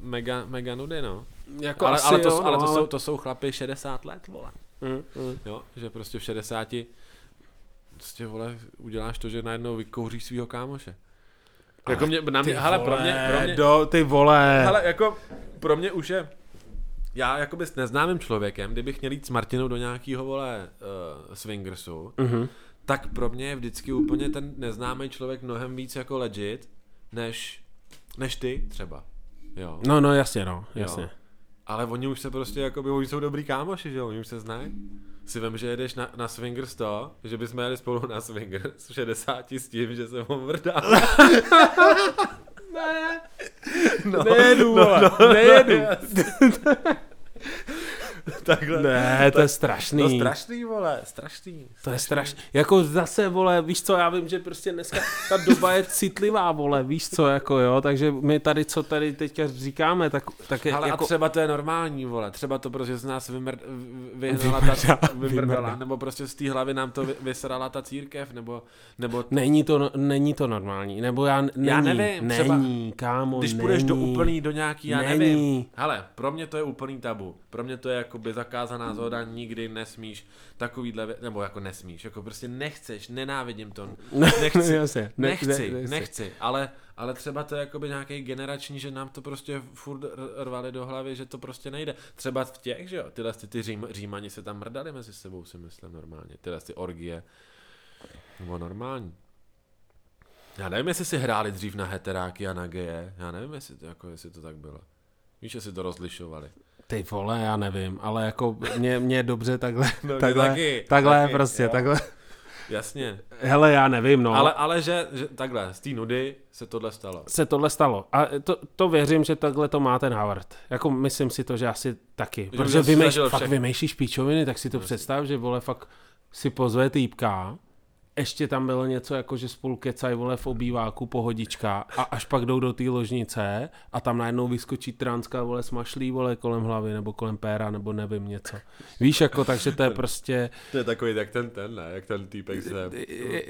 mega, mega nudy, no. Jako ale, ale, to, jo, ale to, no, Jsou, to jsou chlapy 60 let, vole. Mm, mm. Jo, že prostě v 60 prostě, vole, uděláš to, že najednou vykouříš svého kámoše. Jako mě, na mě, hele, pro mě, pro mě, do, ty vole. Hele, jako, pro mě už je, já jakoby s neznámým člověkem, kdybych měl jít s Martinou do nějakého, vole, uh, swingersu, mm-hmm. tak pro mě je vždycky úplně ten neznámý člověk mnohem víc jako legit, než, než ty třeba. Jo. No, no, jasně, no, jasně. Jo. Ale oni už se prostě, jakoby, oni jsou dobrý kámoši, že jo, oni už se znají si vím, že jedeš na, na Swingers to, že bychom jeli spolu na Swingers 60 s tím, že se mu vrdá. ne, no, nejedu, no, no, nejedu. Takhle. Ne, to je strašný. To je strašný, vole, strašný. strašný. To je strašný. Jako zase, vole, víš co, já vím, že prostě dneska ta doba je citlivá, vole, víš co, jako jo, takže my tady, co tady teďka říkáme, tak, tak je, Ale jako... a třeba to je normální, vole, třeba to prostě z nás vymr... vyhnala ta, vymrdala, nebo prostě z té hlavy nám to vysrala ta církev, nebo, nebo... Není to, není to normální, nebo já, není, já nevím, není, třeba, kámo, Když není, půjdeš do úplný, do nějaký, já není. nevím. Hele, pro mě to je úplný tabu, pro mě to je jakoby zakázaná zhoda, nikdy nesmíš takovýhle, nebo jako nesmíš, jako prostě nechceš, nenávidím to, nechci, Jasně, ne, nechci, ne, nechci, ale, ale třeba to je jakoby nějaký generační, že nám to prostě furt rvali do hlavy, že to prostě nejde. Třeba v těch, že jo, tyhle ty, ty řím, římani se tam mrdali mezi sebou, si myslím normálně, tyhle ty orgie, nebo normální. Já nevím, jestli si hráli dřív na heteráky a na geje, já nevím, jestli to, jako, jestli to tak bylo. Víš, jestli to rozlišovali. Ty vole, já nevím, ale jako mě, mě dobře takhle, no, takhle, taky, takhle taky, prostě, jo. takhle. Jasně. Hele, já nevím, no. Ale, ale že, že takhle, z té nudy se tohle stalo. Se tohle stalo. A to, to věřím, že takhle to má ten Howard. Jako myslím si to, že asi taky. Že Protože vymýš, fakt vymýšlíš píčoviny, tak si to představ, že vole fakt si pozve týpka, ještě tam bylo něco jako, že spolu kecají vole v obýváku pohodička a až pak jdou do té ložnice a tam najednou vyskočí transka vole smašlí vole kolem hlavy nebo kolem péra nebo nevím něco. Víš jako, takže to je prostě... To je takový jak ten ten, ne? Jak ten týpek se...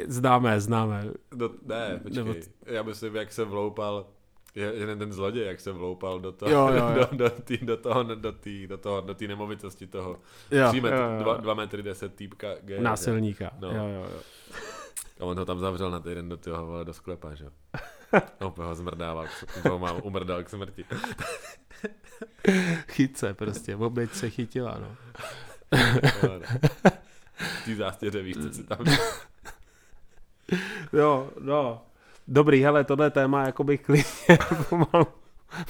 Známe, známe. Do, ne, počkej. Nebo... Já myslím, jak se vloupal je, jeden ten zloděj, jak se vloupal do toho, jo, jo, jo. Do, do, tý, do toho, do tý, do toho, do tý nemovitosti toho. Jo, jo, jo. Dva, dva metry deset týpka. G, Násilníka. No. Jo, jo, jo. A on ho tam zavřel na týden do toho vole do sklepa, že jo. Opět ho zmrdával, toho mám umrdal k smrti. Chytce prostě, oběť se chytila, no. Ty zástěře víš, co si tam Jo, no. Dobrý, hele, tohle téma jako bych klidně pomalu,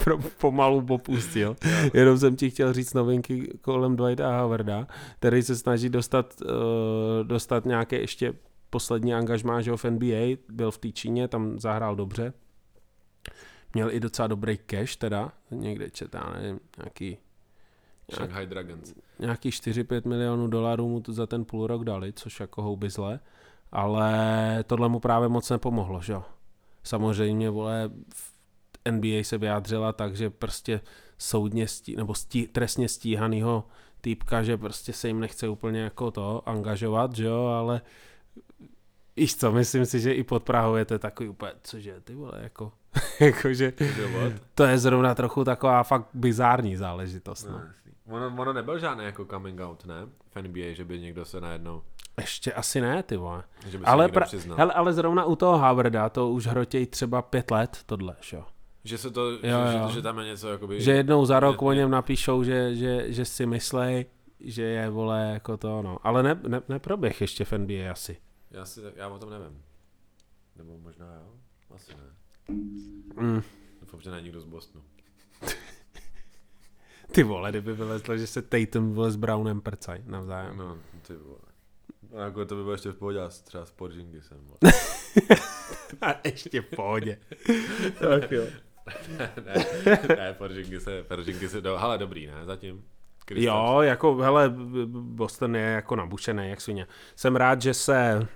pro, pomalu popustil. Jenom jsem ti chtěl říct novinky kolem Dwighta Howarda, který se snaží dostat, uh, dostat nějaké ještě poslední angažmá, že v NBA, byl v té Číně, tam zahrál dobře. Měl i docela dobrý cash teda, někde četá, nevím, nějaký Shanghai Dragons. Nějaký 4-5 milionů dolarů mu to za ten půl rok dali, což jako houby zle, ale tohle mu právě moc nepomohlo, že jo. Samozřejmě, vole, v NBA se vyjádřila tak, že prostě soudně stí, nebo stí, trestně stíhanýho týpka, že prostě se jim nechce úplně jako to angažovat, že jo, ale Víš co, myslím si, že i pod Prahou je to takový úplně, cože, ty vole, jako, jakože, to je zrovna trochu taková fakt bizární záležitost, no. no ono, ono nebyl žádný jako coming out, ne? V NBA, že by někdo se najednou... Ještě asi ne, ty vole. Ale, pra, hele, ale zrovna u toho Havarda to už hrotěj třeba pět let, tohle, že jo. Že se to, že, Jo, jo. Že, že, tam je něco jakoby... Že jednou za rok je- o něm napíšou, že, že, že si myslej, že je, vole, jako to, no. Ale ne, ne, neproběh ještě v NBA asi. Já, si, já o tom nevím. Nebo možná jo? Asi ne. Mm. Doufám, že ne nikdo z Bostonu. Ty vole, kdyby vylezlo, že se Tatum vole s Brownem prcaj navzájem. No, ty vole. A jako to by bylo ještě v pohodě, třeba s Porzinghisem. vole. A ještě v pohodě. tak jo. ne, ne, Porzingise, Porzingise, do, hele, dobrý, ne, zatím. Kristaps. Jo, jako, hele, Boston je jako nabušený, jak svině. Jsem rád, že se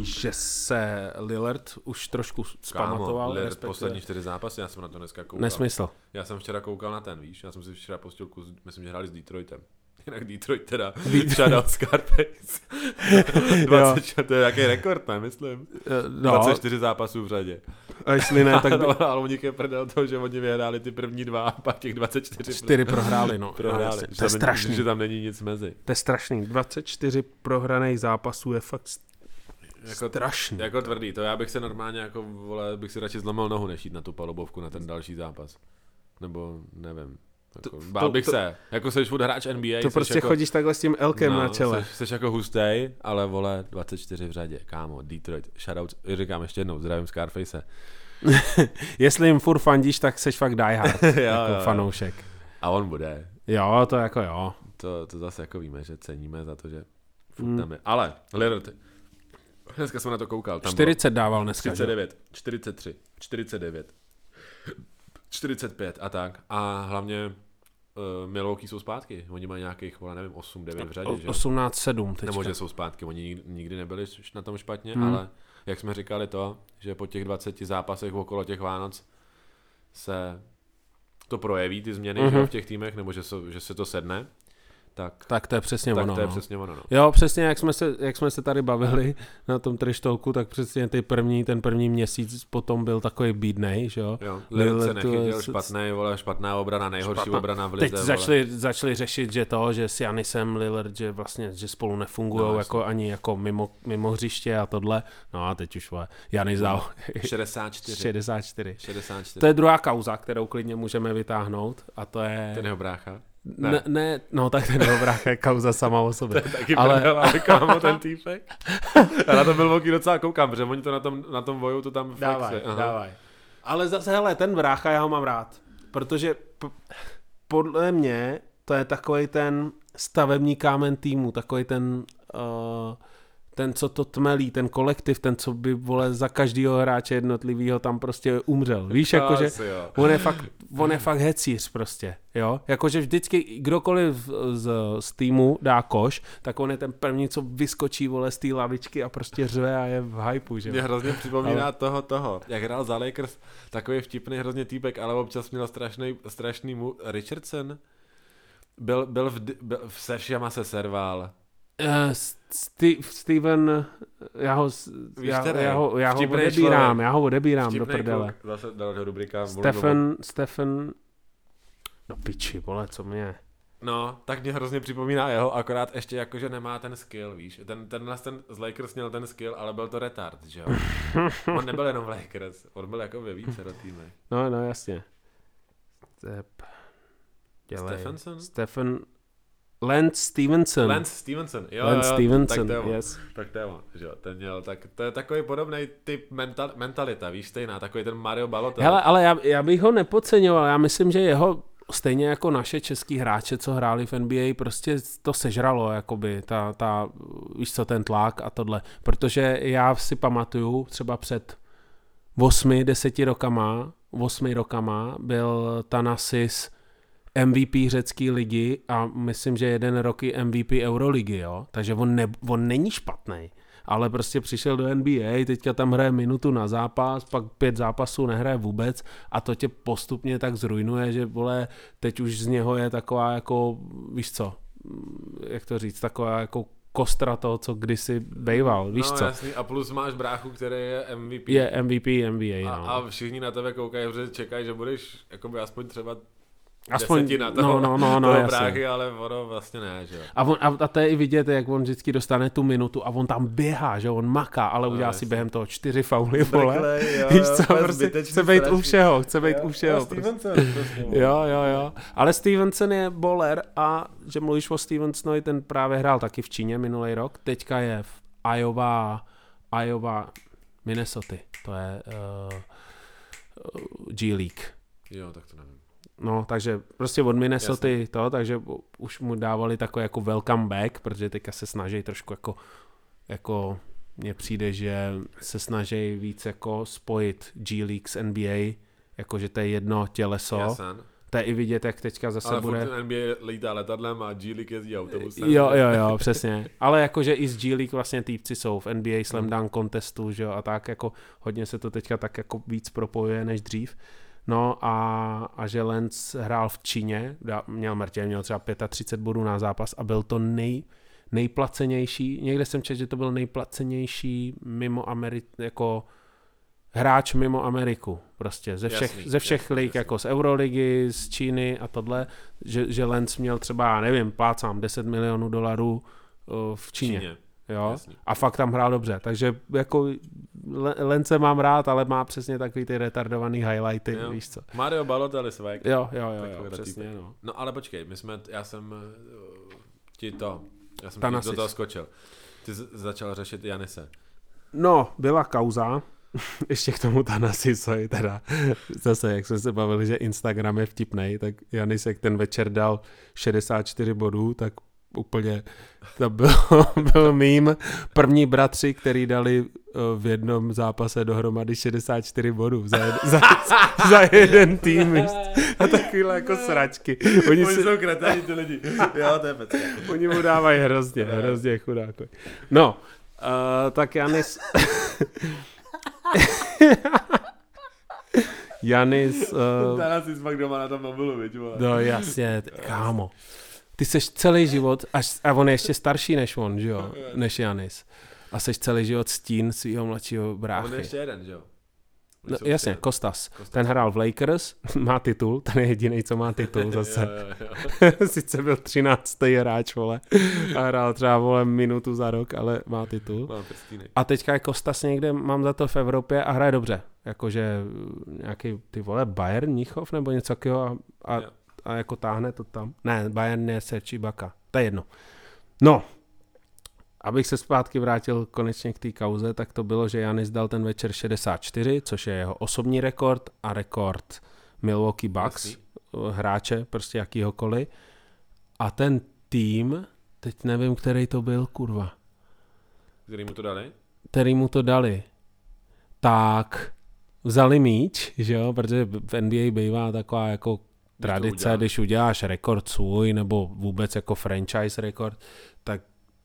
že se Lillard už trošku zpamatoval. Lillard respektive- poslední čtyři zápasy, já jsem na to dneska koukal. Nesmysl. Já jsem včera koukal na ten, víš, já jsem si včera pustil kus, myslím, že hráli s Detroitem. Jinak Detroit teda, shoutout Scarface. 20, to je nějaký rekord, ne, myslím. Eh, No, 24 zápasů v řadě. a jestli ne, tak by ale, u nich je prdel to, že oni vyhráli ty první dva a pak těch 24 čtyři prohráli, no. prohráli. To je strašný. Že tam není nic mezi. To je strašný. 24 prohraných zápasů je fakt Jako, strašný. jako tvrdý, to já bych se normálně jako, vole, bych si radši zlomil nohu, než jít na tu palubovku na ten další zápas. Nebo nevím. Jako, bál to- bych to- se. Jako jsi furt hráč NBA. To prostě jako, chodíš takhle s tím Elkem no, na čele. Jsi, jsi jako hustej, ale vole, 24 v řadě, kámo, Detroit, shoutout, říkám ještě jednou, zdravím Scarface. Jestli jim furt fandíš, tak seš fakt die hard, jo, jako jo. fanoušek. A on bude. Jo, to jako jo. To, to zase jako víme, že ceníme za to, že furt Hmm. tam je. Ale, Lillard, dneska jsem na to koukal, tam 40 dával dneska, že? 39, 43, 49, 45 a tak. A hlavně uh, Milwaukee jsou zpátky. Oni mají nějakých, vole, nevím, 8, 9 v řadě, že? 18-7 teďka. Nebo že jsou zpátky, oni nikdy, nebyli na tom špatně, Hmm. ale jak jsme říkali to, že po těch 20 zápasech okolo těch Vánoc se to projeví, ty změny Mhm. mm-hmm. že, v těch týmech, nebo že, se, že se to sedne, tak, Tak to je přesně tak ono. to je no. přesně ono. No. Jo, přesně jak jsme, se, jak jsme se tady bavili na tom trištolku, tak přesně ty první, ten první měsíc potom byl takový bídnej, že jo. Jo, Lillard se Lillard, nechytil, špatný, vole, špatná obrana, nejhorší Špatná. obrana v Teď lize. vole. začali, začali řešit, že to, že s Janisem Lillard, že vlastně, že spolu nefungují No, jako ani jako mimo, mimo hřiště a tohle. No a teď už vole, Janis dal 64. 64. 64. To je druhá kauza, kterou klidně můžeme vytáhnout a to je... Ten jeho brácha. Ne. ne, ne, no tak ten brácha je kauza sama o sobě. Taky Ale- ale... prdel, ale kámo, ten týpek. Já na to Milwaukee docela koukám, protože oni to na tom, na tom voju to tam Dávaj. Aha. dávaj. Ale zase, hele, ten brácha, já ho mám rád. Protože p- podle mě to je takový ten stavební kámen týmu, takový ten, uh, ten, co to tmelí, ten kolektiv, ten, co by, vole, za každého hráče jednotlivého tam prostě umřel. Víš, jakože on je fakt, on je fakt hecíř prostě, jo. Jakože vždycky kdokoliv z, z týmu dá koš, tak on je ten první, co vyskočí, vole, z té lavičky a prostě řve a je v hypeu, že. Mě hrozně připomíná Ale- toho, toho, jak hrál za Lakers, takový vtipný hrozně týpek, ale občas měl strašný, strašný mu, Richardson, byl, byl, v, byl se všema se serval. Uh, Steve, Steven, já ho, já, já ho, já ho odebírám, já ho odebírám do prdele. kluk, Zase dal do rubrika. Stefan, Stefan, no piči, vole, co mě. No, tak mě hrozně připomíná jeho, akorát ještě jako, že nemá ten skill, víš. Ten, tenhle ten z Lakers měl ten skill, ale byl to retard, že jo. On nebyl jenom Lakers, on byl jako ve více do týmy. No, no, jasně. Step. Dělej. Stephenson? Stefan, Lance Stevenson. Lance Stevenson, jo, Lance jo, Stevenson, tak to je yes. Tak to je on, že jo, ten měl, tak to je takový podobný typ mental, mentalita, víš, stejná, takový ten Mario Balotelli. Hele, ale já, já bych ho nepodceňoval, já myslím, že jeho stejně jako naše český hráče, co hráli v NBA, prostě to sežralo, jakoby, ta, ta, víš co, ten tlak a tohle, protože já si pamatuju, třeba před 8, 10 rokama, 8 rokama byl Tanasis MVP řecký ligy a myslím, že jeden rok i MVP Euroligy, jo, takže on, ne, on není špatný. Ale prostě přišel do NBA, teďka tam hraje minutu na zápas, pak pět zápasů nehraje vůbec a to tě postupně tak zrujnuje, že vole, teď už z něho je taková jako, víš co, jak to říct, taková jako kostra toho, co kdysi bejval, víš no, co. jasný, a plus máš bráchu, který je MVP. Je MVP NBA, a, no. a všichni na tebe koukají, protože čekají, že budeš jakoby aspoň třeba Aspoň, desetina toho, no, no, no, no, toho jasně. bráchy, ale ono vlastně ne, že jo. A, on, a, a to je i vidět, jak on vždycky dostane tu minutu a on tam běhá, že on maká, ale No, udělá si jasně. během toho čtyři fauly, vole. Víš co, prostě chce být u strašný. všeho, chce být Jo, u všeho. Prostě. Stevenson, prostě, vole. Jo, jo, jo. Ale Stevenson je bowler a že mluvíš o Stevensonovi, ten právě hrál taky v Číně minulý rok. Teďka je v Iowa, Iowa, Minnesota. To je uh, G League. Jo, tak to nevím. No, takže prostě od Minnesota to, takže už mu dávali takový jako welcome back, protože teďka se snaží trošku jako, jako mně přijde, že se snaží víc jako spojit G League s NBA, jakože to je jedno těleso. Jasan. To je i vidět, jak teďka zase Ale bude... furt NBA lítá letadlem a G League jezdí autobusem. Jo, jo, jo, přesně. Ale jakože i z G League vlastně týpci jsou v NBA Slam Dunk contestu, že jo, a tak jako hodně se to teďka tak jako víc propojuje než dřív. No a, a že Lenz hrál v Číně, měl mrtě, měl třeba 35 bodů na zápas a byl to nej, nejplacenější, někde jsem četl, že to byl nejplacenější mimo Ameri- jako hráč mimo Ameriku, prostě ze všech, Jasný, ze všech jasný, lig, jasný. jako z Euroligy, z Číny a tohle, že, že Lenz měl třeba, nevím, plácám 10 milionů dolarů uh, v Číně, Číně. Jo, Jasný. a fakt tam hrál dobře, takže jako Le- Lence mám rád, ale má přesně takový ty retardovaný highlighty, Jo. víš co. Mario Balotelli svek. Jo, jo, jo, jo přesně, no. No ale počkej, my jsme, já jsem uh, ti to, já jsem ti do toho skočil. Ty začal řešit Janise. No, byla kauza, ještě k tomu Tanasisovi teda, zase jak jsme se bavili, že Instagram je vtipnej, tak Janisek ten večer dal 64 bodů, tak úplně to byl, byl mým první bratři, který dali eh, v jednom zápase dohromady 64 bodů za, jed, za, za jeden tým a takovýhle jako sračky. Oni, si, jsou kreténi ty lidi. jo, to je pecka. oni mu dávají hrozně, hrozně chudáko. No, uh, tak Janis... Janis... Uh, Thanasis pak doma na tom mobilu, viď, no jasně, kámo. Ty seš celý život, až, a on je ještě starší než on, že jo, než Janis. A seš celý život stín svého mladšího A on je ještě jeden, že jo? No, jasně, tři. Kostas. Kostas. Ten hrál v Lakers, má titul, ten je jediný, co má titul zase. Jo, jo, jo. Sice byl 13. hráč, vole, a hrál třeba, vole, minutu za rok, ale má titul. A teďka je Kostas někde, mám za to v Evropě a hraje dobře. Jakože nějaký, ty vole, Bayern, Mnichov nebo něco takového a, a, Jo. A jako táhne to tam. Ne, Bayern je Serči Baka. To je jedno. No, abych se zpátky vrátil konečně k té kauze, tak to bylo, že Janis dal ten večer 64, což je jeho osobní rekord a rekord Milwaukee Bucks, Jasný. hráče, prostě jakýhokoliv. A ten tým, teď nevím, který to byl, kurva Který mu to dali? který mu to dali, tak vzali míč, že jo, protože v NBA bývá taková jako tradice, když uděláš rekord svůj, nebo vůbec jako franchise rekord, tak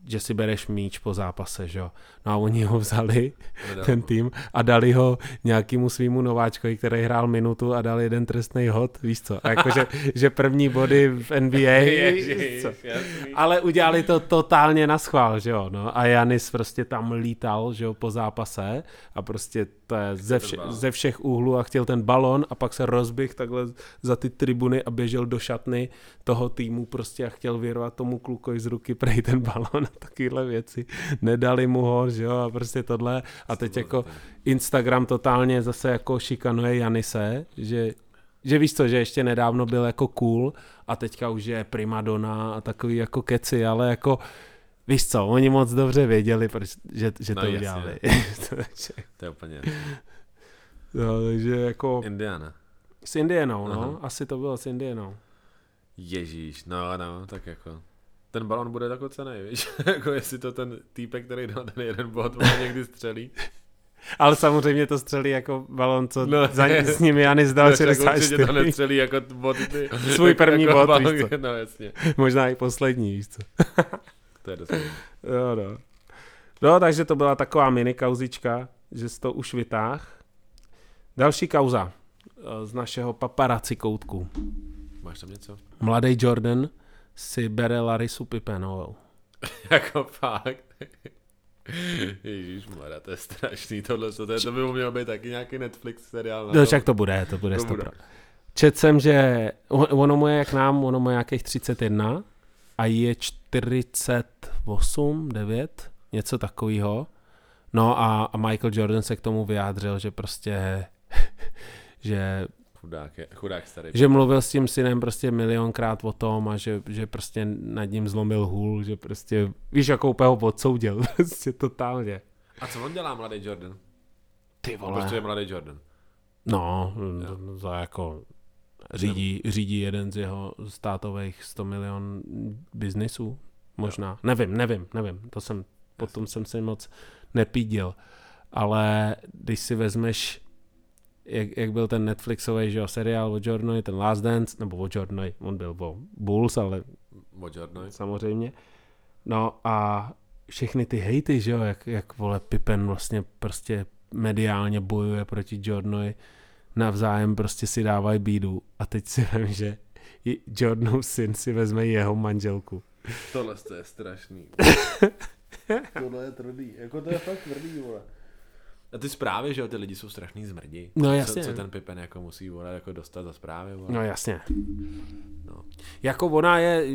že si bereš míč po zápase, že jo. No a oni ho vzali, ten tým, a dali ho nějakému svýmu nováčkovi, který hrál minutu a dal jeden trestný hod, víš co. A jakože, že první body v NBA, co. jasný. Ale udělali to totálně na schvál, že jo, no. A Janis prostě tam lítal, že jo, po zápase a prostě to je ze, vše, ze všech úhlů a chtěl ten balon a pak se rozběh takhle za ty tribuny a běžel do šatny toho týmu prostě a chtěl vyrvat tomu klukovi z ruky prej ten balon a takovéhle věci. Nedali mu ho, že jo, a prostě tohle. A teď jako Instagram totálně zase jako šikanuje Janise, že že víš co, že ještě nedávno byl jako cool a teďka už je primadona a takový jako keci, ale jako víš co, oni moc dobře věděli, proč, že, že to No, jasně. udělali. To je úplně no, takže jako Indiana. s Indienou, no, Aha. asi to bylo s Indienou. Ježíš, no, no, tak jako. Ten balon bude jako cený, víš? jako jestli to ten týpek, který dal ten jeden bod, on někdy střelí. Ale samozřejmě to střelí jako balon, co No. za, s nimi Janis dal tak určitě to 64. nestřelí jako bod. Ty, Svůj první jako bod, balon, víš co. No, jasně. Možná i poslední, víš co. To je dost. Jo, no. No, takže to byla taková mini kauzička, že jsi to už vytáh. Další kauza eh, z našeho paparazzi koutku. Máš tam něco? Mladý Jordan si bere Larisu Pipenovou. jako fakt. Ježíš mladá, to je strašný tohle, to, je, to by měl být taky nějaký Netflix seriál. No, však to bude, to bude To bude. bude. Čet jsem, že on- ono mu je jak nám, ono mu je nějakých 31 a je 48, 9, něco takového. No a, a Michael Jordan se k tomu vyjádřil, že prostě, že, Chudák, je, chudák starý. že mluvil s tím synem prostě milionkrát o tom a že, že prostě nad ním zlomil hůl, že prostě, víš, jakou úplně ho odsoudil, prostě totálně. A co on dělá, mladý Jordan? Ty On prostě je mladý Jordan. No, za jako řídí, řídí jeden z jeho státových 100 milion biznisů. Možná. Nevím, nevím, nevím. To jsem, potom jsem si moc nepídil. Ale když si vezmeš, jak, jak byl ten Netflixový že jo, seriál o Jordanovi, ten Last Dance, nebo o Jordanovi, on byl o Bulls, ale O Jordanovi. samozřejmě. No a všechny ty hejty, že jo, jak, jak vole Pippen vlastně prostě mediálně bojuje proti Jordanovi, navzájem prostě si dávají bídu a teď si vím, že i Jordanův syn si vezme jeho manželku. Tohle to je strašný. Tohle je tvrdý. Jako to je fakt tvrdý, vole. A ty zprávy, že jo, ty lidi jsou strašný zmrdi. No Co, jasně. co ten Pippen jako musí, vole, jako dostat za zprávy, vole. No jasně. No. Jako ona je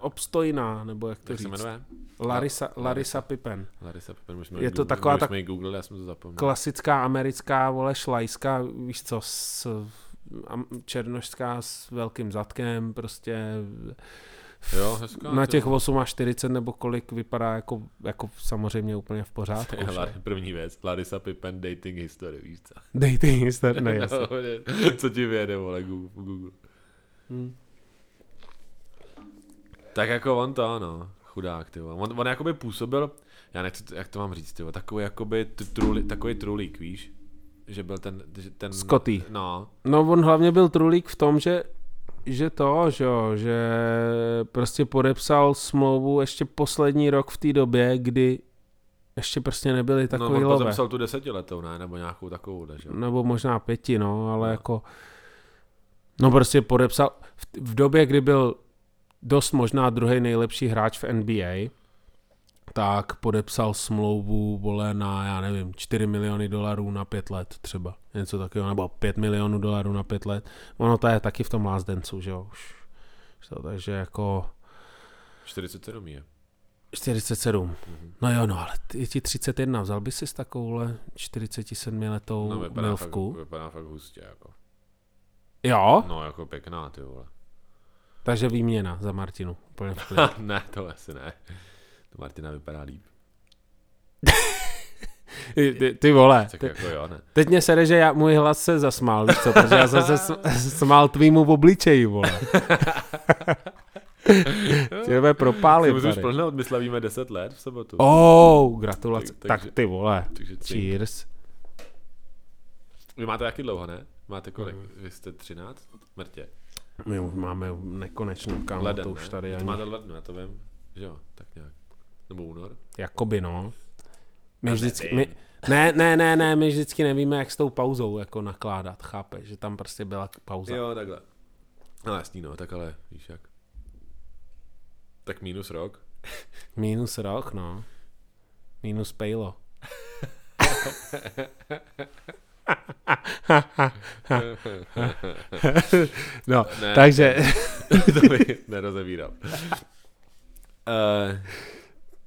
obstojná, nebo jak to Jak se říct. jmenuje? Larisa, Larisa. Larisa Pippen. Larisa Pippen, jsme Je to Google- taková tak- Google, já jsem to zapomněl. Klasická americká, vole, šlajská, víš co, s černošská s velkým zadkem, prostě Jo, hezká. na těch 8 až 40 nebo kolik vypadá jako, jako samozřejmě úplně v pořádku. To je že? Lar- první věc, Larisa Pippen dating history, víš co? Dating history, no jasně. co ti vyjede, vole, Google. Google. Hm. Tak jako on to, no, chudák, ty vole. On, on jakoby působil, já nechci, jak to mám říct, ty vole, takový jakoby t- truli, takový trulík, víš? Že byl ten, že ten... Scotty. No, No on hlavně byl trulík v tom, že že to, že, jo, že prostě podepsal smlouvu ještě poslední rok v té době, kdy ještě prostě nebyly no takový on love. podepsal tu desetiletou, ne? Nebo nějakou takovou, že jo? Nebo možná pěti, no, ale No. jako no prostě podepsal v, v době, kdy byl dost možná druhý nejlepší hráč v NBA, tak podepsal smlouvu, vole, na, já nevím, 4 miliony dolarů na 5 let třeba. Něco takového, nebo 5 milionů dolarů na 5 let. Ono to je taky v tom Last Danceu, že jo, už. To, takže jako 47 je. 47. Mhm. No jo, no, ale je ti 31, vzal by si s takovouhle 47 letou No, vypadá fakt, milvku? vypadá fakt hustě, jako. Jo, No, jako pěkná, ty vole. takže výměna za Martinu. Úplně ne, to asi ne. To Martina vypadá líp. ty, ty, vole, Tak ty, jako jo, ne. teď mě sere, že já, můj hlas se zasmál, víš co, protože já jsem se smál tvýmu v obličeji, vole. Tě propálit Musím už plnout, my slavíme 10 let v sobotu. Oh, gratulace. Tak- Tak, takže- ty vole, Takže cheers. Vy máte taky dlouho, ne? Máte kolik? Mhm. Vy jste 13? Mrtě. My už máme nekonečnou kámo, Leden, to už ne? tady To ani. máte lednu, já to vím. Že jo, tak. Nebo únor. Jakoby no. My vždycky, my, ne, ne, ne, ne, my vždycky nevíme, jak s tou pauzou jako nakládat, chápeš, že tam prostě byla pauza. Jo, takhle. No jasný, no, tak ale víš jak. Tak minus rok. Minus rok, no. Minus pejlo. no, Ne, takže, to bych nerozebíral. Uh,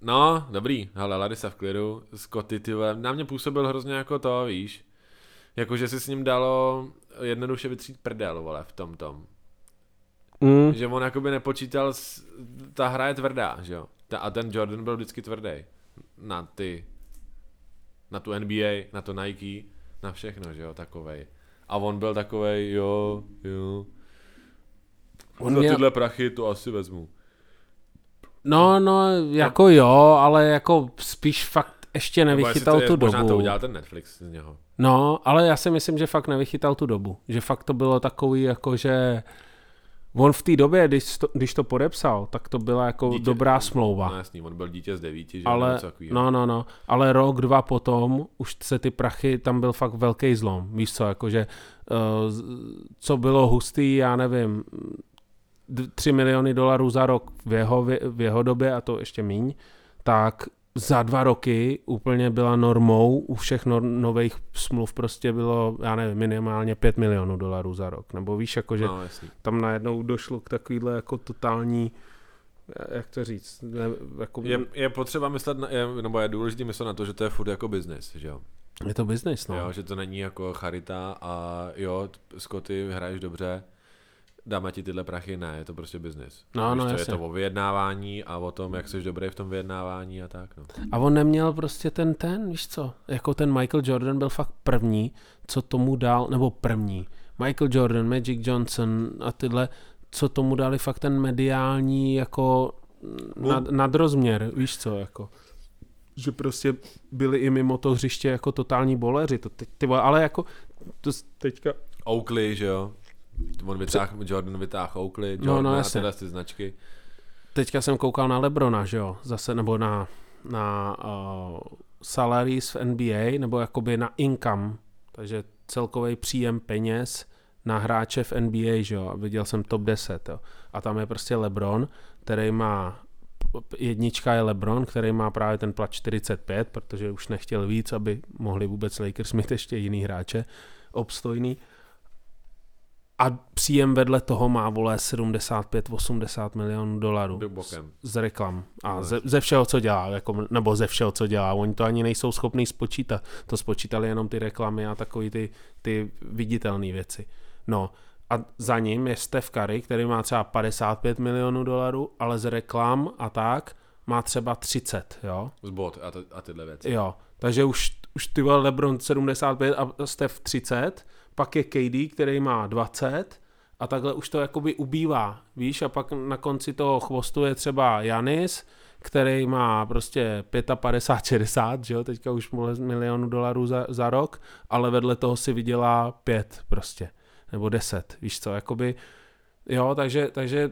no, dobrý, ale Larisa v klidu, Scotty, ty vole, na mě působil hrozně jako to, víš, jako že si s ním dalo jednoduše vytřít prdel, vole, v tom tom. mm, Že on jakoby nepočítal, s, ta hra je tvrdá, že jo. Ta, a ten Jordan byl vždycky tvrdý. Na ty, na tu NBA, na to Nike, na všechno, že jo, takovej. A on byl takovej, jo, jo. On Za měl- tyhle prachy to asi vezmu. No, no, jako jo, ale jako spíš fakt ještě nevychytal to tu Možná to dobu. udělal ten Netflix z něho. No, ale já si myslím, že fakt nevychytal tu dobu. Že fakt to bylo takový, jako že on v té době, když to, když to podepsal, tak to byla jako Dítě. dobrá smlouva. No jasný, on byl dítě z devíti, že ale, něco takovýho. no, no, no, ale rok, dva potom už se ty prachy, tam byl fakt velký zlom, víš co, jakože uh, co bylo hustý, já nevím, 3 miliony dolarů za rok v jeho, v jeho době a to ještě míň, tak za dva roky úplně byla normou, u všech no, nových smluv prostě bylo, já nevím, minimálně 5 milionů dolarů za rok. Nebo víš, jako, že No, jasný. tam najednou došlo k takovýhle jako totální, jak to říct, ne, jako, Je, je potřeba myslet, na, je, nebo je důležité myslet na to, že to je furt jako business, že jo? je to business, no. jo? Že to není jako charita a jo, Scotty, hraješ dobře, dáme ti tyhle prachy, ne, je to prostě business. No, no, to, je to o vyjednávání a o tom, jak jsi dobrý v tom vyjednávání a tak, no. A on neměl prostě ten, ten, víš co, jako ten Michael Jordan byl fakt první, co tomu dal, nebo první. Michael Jordan, Magic Johnson a tyhle, co tomu dali fakt ten mediální jako nad, nadrozměr, víš co, jako že prostě byli i mimo to hřiště jako totální boleři, to teď, ty vole, ale jako to teďka, Oakley, že jo? On vytáh, Jordan vytáhl Oakley, No, Jordan no, a jasně. tyhle ty značky. teďka jsem koukal na Lebrona, že jo, zase, nebo na, na uh, salaries v NBA, nebo jakoby na income, takže celkový příjem peněz na hráče v NBA, že jo, a viděl jsem top 10, jo. A tam je prostě LeBron, který má jednička je LeBron, který má právě ten plat 45, protože už nechtěl víc, aby mohli vůbec Lakers mít ještě jiný hráče obstojný. A příjem vedle toho má, vole, 75-80 milionů dolarů bokem. z reklam a No, ze, ze všeho, co dělá, jako, nebo ze všeho, co dělá. Oni to ani nejsou schopní spočítat. To spočítali jenom ty reklamy a takový ty, ty viditelné věci. No a za ním je Steph Curry, který má třeba 55 milionů dolarů, ale z reklam a tak má třeba 30, jo. Z bot a, to, a tyhle věci. Jo, takže už, už ty LeBron 75 a Steph 30, pak je KD, který má 20 a takhle už to jakoby ubývá, víš, a pak na konci toho chvostu je třeba Janis, který má prostě 55-60, že jo, teďka už vole milionů dolarů za, za rok, ale vedle toho si vydělá 5 prostě, nebo 10, víš co, jakoby, jo, takže, takže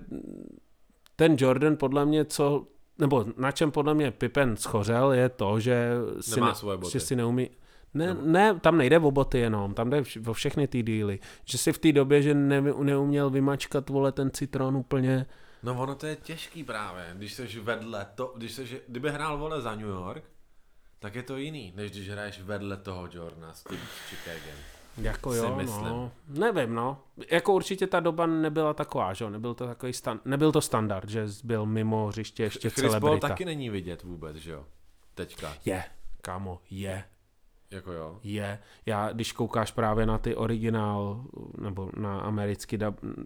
ten Jordan podle mě, co nebo na čem podle mě Pippen schořel, je to, že si, Nemá ne, svoje boty. že si neumí... Ne, ne, tam nejde o boty jenom, tam jde o všechny ty díly. Že si v té době, že ne, neuměl vymačkat, vole, ten citron úplně... No ono to je těžký právě, když jsi vedle to, když jsi, kdyby hrál vole za New York, tak je to jiný, než když hraješ vedle toho Jordana s tím Chicagem. Jako jo, myslím. no. Nevím, no. Jako určitě ta doba nebyla taková, že jo, nebyl to takový stan- nebyl to standard, že byl mimo hřiště ještě Chris Paul celebrita. taky není vidět vůbec, že jo? Teďka, Je, kámo, je. Jako jo. Je. Já, když koukáš právě na ty originál, nebo na americký,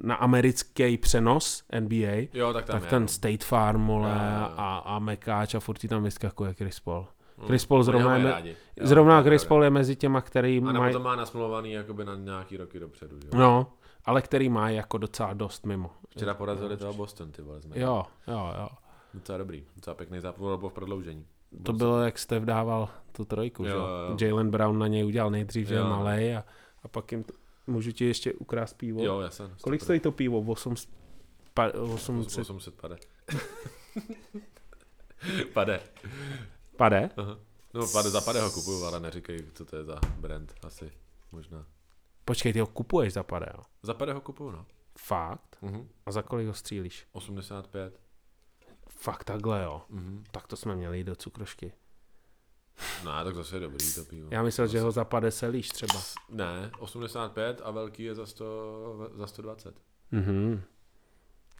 na americký přenos NBA, Jo, tak tam tak je. ten no. State Farm, mole, Jo, jo, jo. a, a Mekáč a furt ti tam vyskakuje Chris Paul. Mm. Chris Paul zrovna je rádi. Jo, Zrovna Chris. Paul je mezi těma, který A nebo mají, to má nasmluvaný jakoby na nějaký roky dopředu, že jo? no, ale který má jako docela dost mimo. Včera porazili toho Boston, ty vole, jsme. Jo, jo, jo. Docela dobrý, docela pěkný zápas, bylo v prodloužení. To bylo, jak Steph dával tu trojku, Jo, že? jo. Jalen Brown na něj udělal nejdřív, že malej a, a pak jim, to, můžu ti ještě ukrást pivo? Jo, jasně. Kolik stojí to pivo? 8, pa, 800 800 pade. pade. pade? Aha. No, pade, za pade ho kupuju, ale neříkej, co to je za brand, asi, možná. Počkej, ty ho kupuješ za pade, jo? Za pade ho kupuju, no. Fakt? Mhm. A za kolik ho střílíš? 85. Fakt takhle, jo. Mhm. Tak to jsme měli do cukrošky. No, tak zase je dobrý to pivo. Já myslel, že ho za pade selíš třeba. Ne, 85 a velký je za, 100, za 120. Mhm.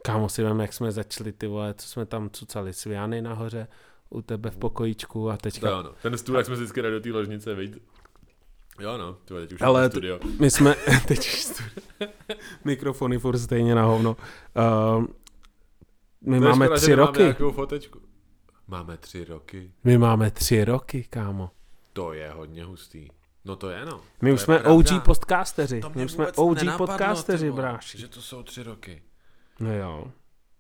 Kámo si vem, jak jsme začali ty vole, co jsme tam cucali, sviany nahoře, u tebe v pokojíčku a teďka... jo, no. Ten stůl, jak jsme si vždycky dali do té ložnice, viď? Jo, no, ty vole, teď už Ale studio. My jsme, teď už stu- mikrofony furt stejně na hovno. Uh, my To máme škoda, tři roky. nějakou fotečku. Máme tři roky. My máme tři roky, kámo. To je hodně hustý. No to je no. My To už jsme pravda. OG podcasteři. My už jsme OG nenapadlo, podcasteři, bráši. Že to jsou tři roky. No jo.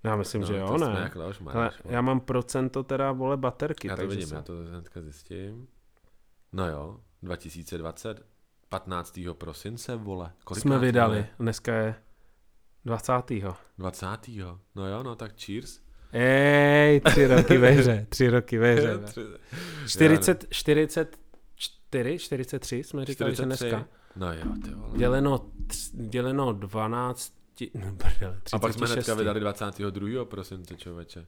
Já myslím, no, že jo, ne. jak Leoš Mareš, Ale já mám procento teda, vole, baterky. já to vidím, jsem- já to hnedka zjistím. No jo, 2020, 15. prosince, vole. Kolik jsme vydali. Dneska je 20. 20. No jo, no tak cheers. Ej, tři roky ve hře, tři roky ve hře. Tři- 40, 44, 43 jsme říkali, že 43. dneska. No jo, ty vole. Děleno, tř- děleno 12, no, brdele, 36. A pak jsme hnedka vydali 22. prosince, člověče.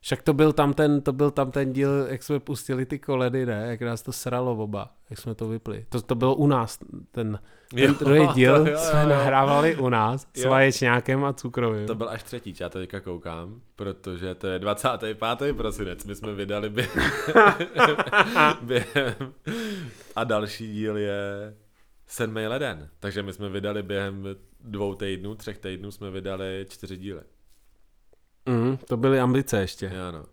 Však to byl tam ten, to byl tam ten díl, jak jsme pustili ty koledy, ne? Jak nás to sralo oba, jak jsme to vypli. To, to bylo u nás, ten, ten druhý díl to jo, jsme jo, jo. nahrávali u nás s Jo. vaječňákem a cukrovým. To byl až třetí, já teďka koukám, protože to je 25. prosinec, my jsme vydali během, během a další díl je 7. leden, takže my jsme vydali během dvou týdnů, třech týdnů jsme vydali čtyři díly. Mm, to byly ambice ještě. Ano.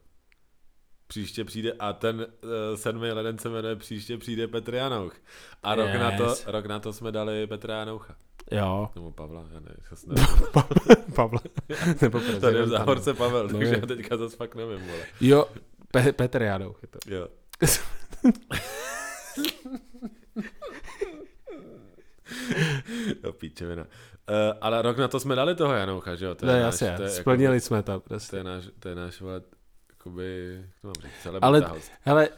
Příště přijde, a ten uh, 7. leden se jmenuje Příště přijde Petr Janouch. A rok, Yes. na to, rok na to jsme dali Petra Janoucha. Jo, Nebo Pavla, já nevím, já se nevím. Pavle. Nebo Tady je v záhorce Pavel, No takže já teďka zase fakt nevím, vole. Jo, Pe- Petr Jadouch je to. Jo. jo, píčevina. Uh, ale rok na to jsme dali toho Janoucha, že jo? To je jasně, to je, splnili jakoby, jsme to to prostě. je náš, to je náš, vole, jakoby, jak to mám říct, Ale- celebrita host. Hele, uh,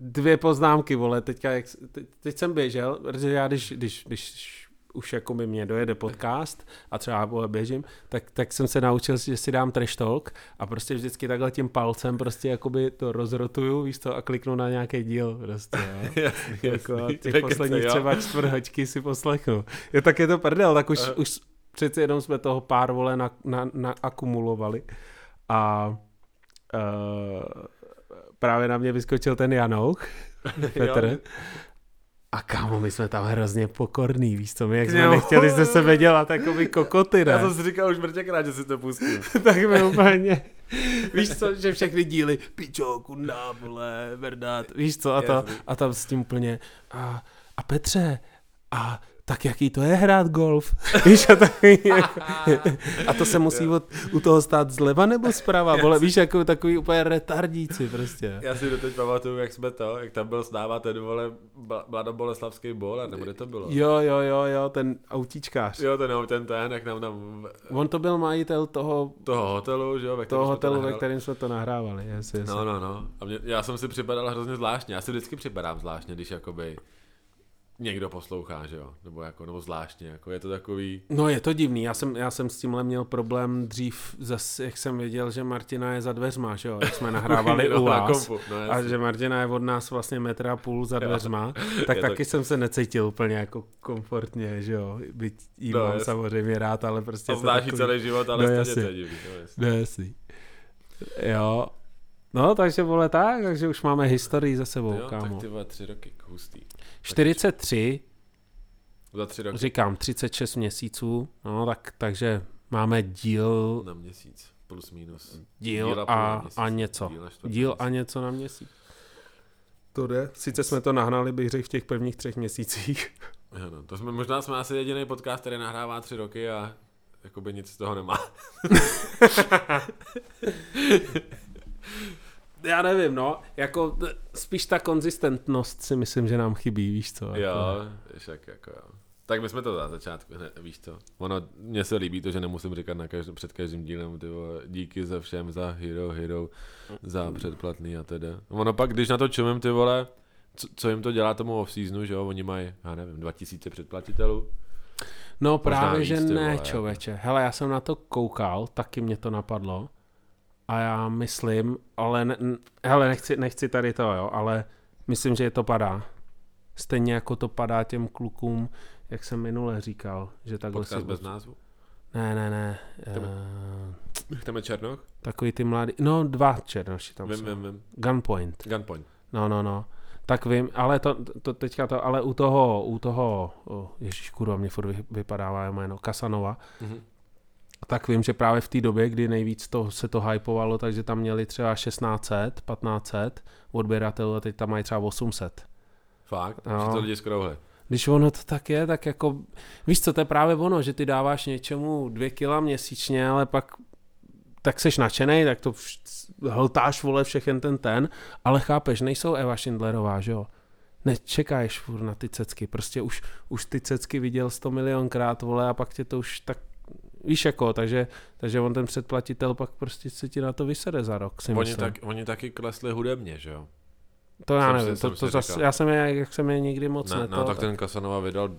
dvě poznámky, vole, teďka, jak, teď, teď jsem běžel, protože já když, když, když už jako by mě dojede podcast a třeba běžím, tak, tak jsem se naučil, že si dám trash talk a prostě vždycky takhle tím palcem prostě jakoby to rozrotuju, víš to, a kliknu na nějaký díl prostě, jo. Jasný, jako jasný. těch posledních třeba čtvrt hoďky si poslechnu. Je tak je to prdel, tak už, Aha. už přeci jenom jsme toho pár vole na, na, na akumulovali a uh, právě na mě vyskočil ten Janouch, Petr. A kámo, my jsme tam hrozně pokorný, víš co, my jak jsme Jo. nechtěli ze sebe dělat takový kokoty, ne? Já jsem si říkal už mrtěkrát, že si to pustím. tak mi úplně, víš co, že všechny díly, pičo, kunda, vole, verdát, víš co, a, to, a tam s tím úplně, a, a Petře, a tak jaký to je hrát golf? Víš, a, takový, jako, a to se musí od, u toho stát zleva nebo zprava, vole, víš, jako takový úplně retardíci prostě. Já si doteď pamatuju, jak jsme to, jak tam byl s náma ten vole Mladoboleslavský bol, nebo kde to bylo? Jo, jo, jo, jo, ten autíčkář. Jo, ten, ten, ten, jak nám tam On to byl majitel toho, toho hotelu, že jo, ve kterém toho jsme to hotelu, ve kterém jsme to nahrávali. Yes, yes. No, no, no. A mě, já jsem si připadal hrozně zvláštně. Já si vždycky připadám zvláštně, když jakoby někdo poslouchá, že jo? Nebo jako, nebo zvláštně, jako je to takový... No je to divný, já jsem, já jsem s tímhle měl problém dřív, zase, jak jsem věděl, že Martina je za dveřma, že jo, jak jsme nahrávali No, u vás. kompu, no, A že Martina je od nás vlastně metra a půl za dveřma, tak Je to- taky jsem se necítil úplně jako komfortně, že jo, byť jí No, mám jasně. samozřejmě rád, ale prostě To to znáš takový- celý život, ale No, stejně jasně. to je divný. No, jasně. No, jasný. Jo, no takže vole tak, takže už máme historii za sebou, jo, kámo. tak ty vole, tři roky, hustý. 43, Za tři roky říkám 36 měsíců, no tak, takže máme díl, na měsíc, plus minus. díl Díl a a, a něco. díl Díl a něco na měsíc. To jde. Sice jsme to nahnali, bych řekl, v těch prvních třech měsících. Jo, no, to jsme, možná jsme asi jediný podcast, který nahrává tři roky a jakoby nic z toho nemá. Já nevím, no. Jako spíš ta konzistentnost si myslím, že nám chybí, víš co? Jo, Jako, však jako jo. Tak my jsme to za začátku, hned, víš co. Ono, mně se líbí to, že nemusím říkat na každý, před každým dílem, ty vole, díky za všem, za Hero, Hero, za předplatný a teda. Ono pak, když na to čumím, ty vole, co, co jim to dělá tomu off-seasonu, že jo, oni mají, já nevím, 2000 předplatitelů. No právě, víc, že ne, vole. člověče. Hele, já jsem na to koukal, taky mě to napadlo. A já myslím, ale ne, hele, nechci, nechci tady to, jo, ale myslím, že je to padá. Stejně jako to padá těm klukům, jak jsem minule říkal, že takhle Podcast si... bez názvu. Ne, ne, ne. Jdeme. Uh, Chceme Černoch? takový ty mladý, no dva černoši tam Vím, jsou. vím, vím. Gunpoint. Gunpoint. No, no, no. Tak vím, ale to, to teďka to, ale u toho, u toho, oh, ježíš kurva, mě furt vy- vypadává jméno, Kasanova, Mhm. Tak vím, že právě v té době, kdy nejvíc to, se to hypovalo, takže tam měli třeba 1600, 1500 odběratelů a teď tam mají třeba 800. Fakt? Jo. Že to lidi skrouhli. Když ono to tak je, tak jako, víš co, to je právě ono, že ty dáváš něčemu dvě kila měsíčně, ale pak tak seš nadšenej, tak to vš- hltáš, vole, všechen ten ten, ale chápeš, nejsou Eva Schindlerová, že jo? Nečekáš furt na ty cecky, prostě už, už ty cecky viděl 100 milionkrát, vole, a pak tě to už tak, víš jako, takže, takže on ten předplatitel pak prostě se ti na to vysede za rok, si Oni, myslím. tak, oni taky klesli hudebně, že jo? to já jsem nevím, si- to, to zas, já jsem je, jak jsem je nikdy moc Ne, neto, no, tak ten Kasanova vydal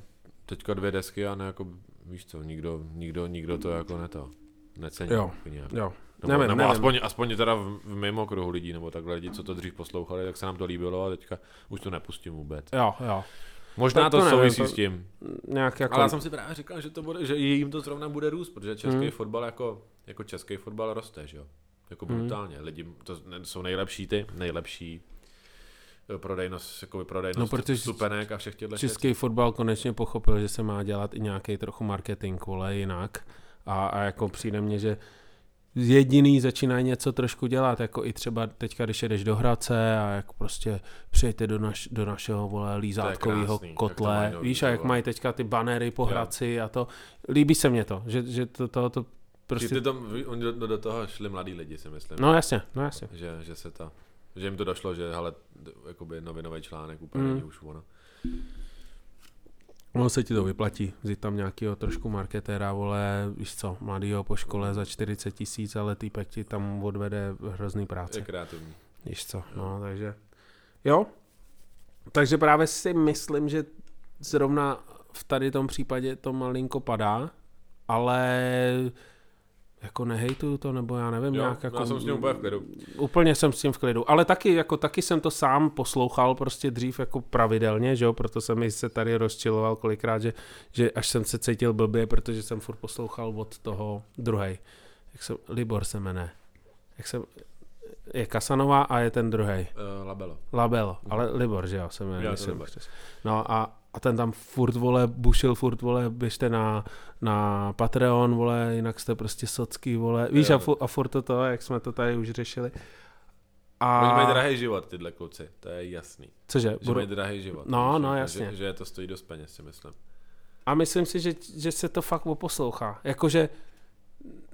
teďka dvě desky a ne jako, víš co, nikdo, nikdo, nikdo to jako neto. Necení. Jo. úplně nějak. Jo, Nebo, Nevím, nebo nevím. Aspoň, aspoň teda v, v mým okruhu lidí, nebo takhle lidi, co to dřív poslouchali, tak se nám to líbilo a teďka už to nepustím vůbec. Jo, jo. Možná Tak to, to nevím, souvisí to- s tím. Nějak jako... Ale já jsem si právě říkal, že, to bude, že jim to zrovna bude růst, protože český Hmm. fotbal jako, jako český fotbal roste, že jo? Jako Hmm. brutálně. Lidi, to jsou nejlepší ty, nejlepší eh, prodejnost, jako prodejnost No, no, protože stupenek a všech těchto Český fotbal konečně pochopil, že se má dělat i nějaký trochu marketing, vole, jinak. A, a jako přijde mně, že jediný začínají něco trošku dělat, jako i třeba teďka, když jedeš do Hradce a jak prostě přijďte do, naš, do našeho vole lízátkového jak kotle, nový, víš, a jak mají teďka ty banery po. Hradci a to, líbí se mně to, že, že to, to, to Prostě... Ty to, oni do, do, toho šli mladí lidi, si myslím. no jasně, no jasně. Že, že se to, že jim to došlo, že hele, jakoby novinový článek úplně Mm. už ono. No se ti to vyplatí, vzít tam nějakého trošku marketéra, vole, víš co, mladýho po škole za 40 tisíc, ale týpek ti tam odvede hrozný práce. Je kreativní. Víš co, no, takže jo. Takže právě si myslím, že zrovna v tady tom případě to malinko padá, ale jako nehejtuju to, nebo já nevím, Jo, nějak jako... já jsem s tím úplně v klidu. Úplně jsem s tím v klidu, ale taky, jako, taky jsem to sám poslouchal prostě dřív jako pravidelně, že jo, proto jsem mi se tady rozčiloval kolikrát, že, že až jsem se cítil blbě, protože jsem furt poslouchal od toho druhej. Jak se, Libor se jmenuje. Jak se, je Kasanova a je ten druhý. Uh, labelo. Label, ale Libor, že jo, se jmenuje. Přes- No a, a ten tam furt, vole, bušil, furt, vole, běžte na, na Patreon, vole, jinak jste prostě socký, vole. Víš, Jo. a, fu, a furt to to, jak jsme to tady už řešili. A... Oni mají drahý život, tyhle kluci, to je jasný. cože? Že Budu... mají drahý život. No, no, jako, jasně. Že, že to stojí dost peněz, si myslím. A myslím si, že, že se to fakt oposlouchá. Jakože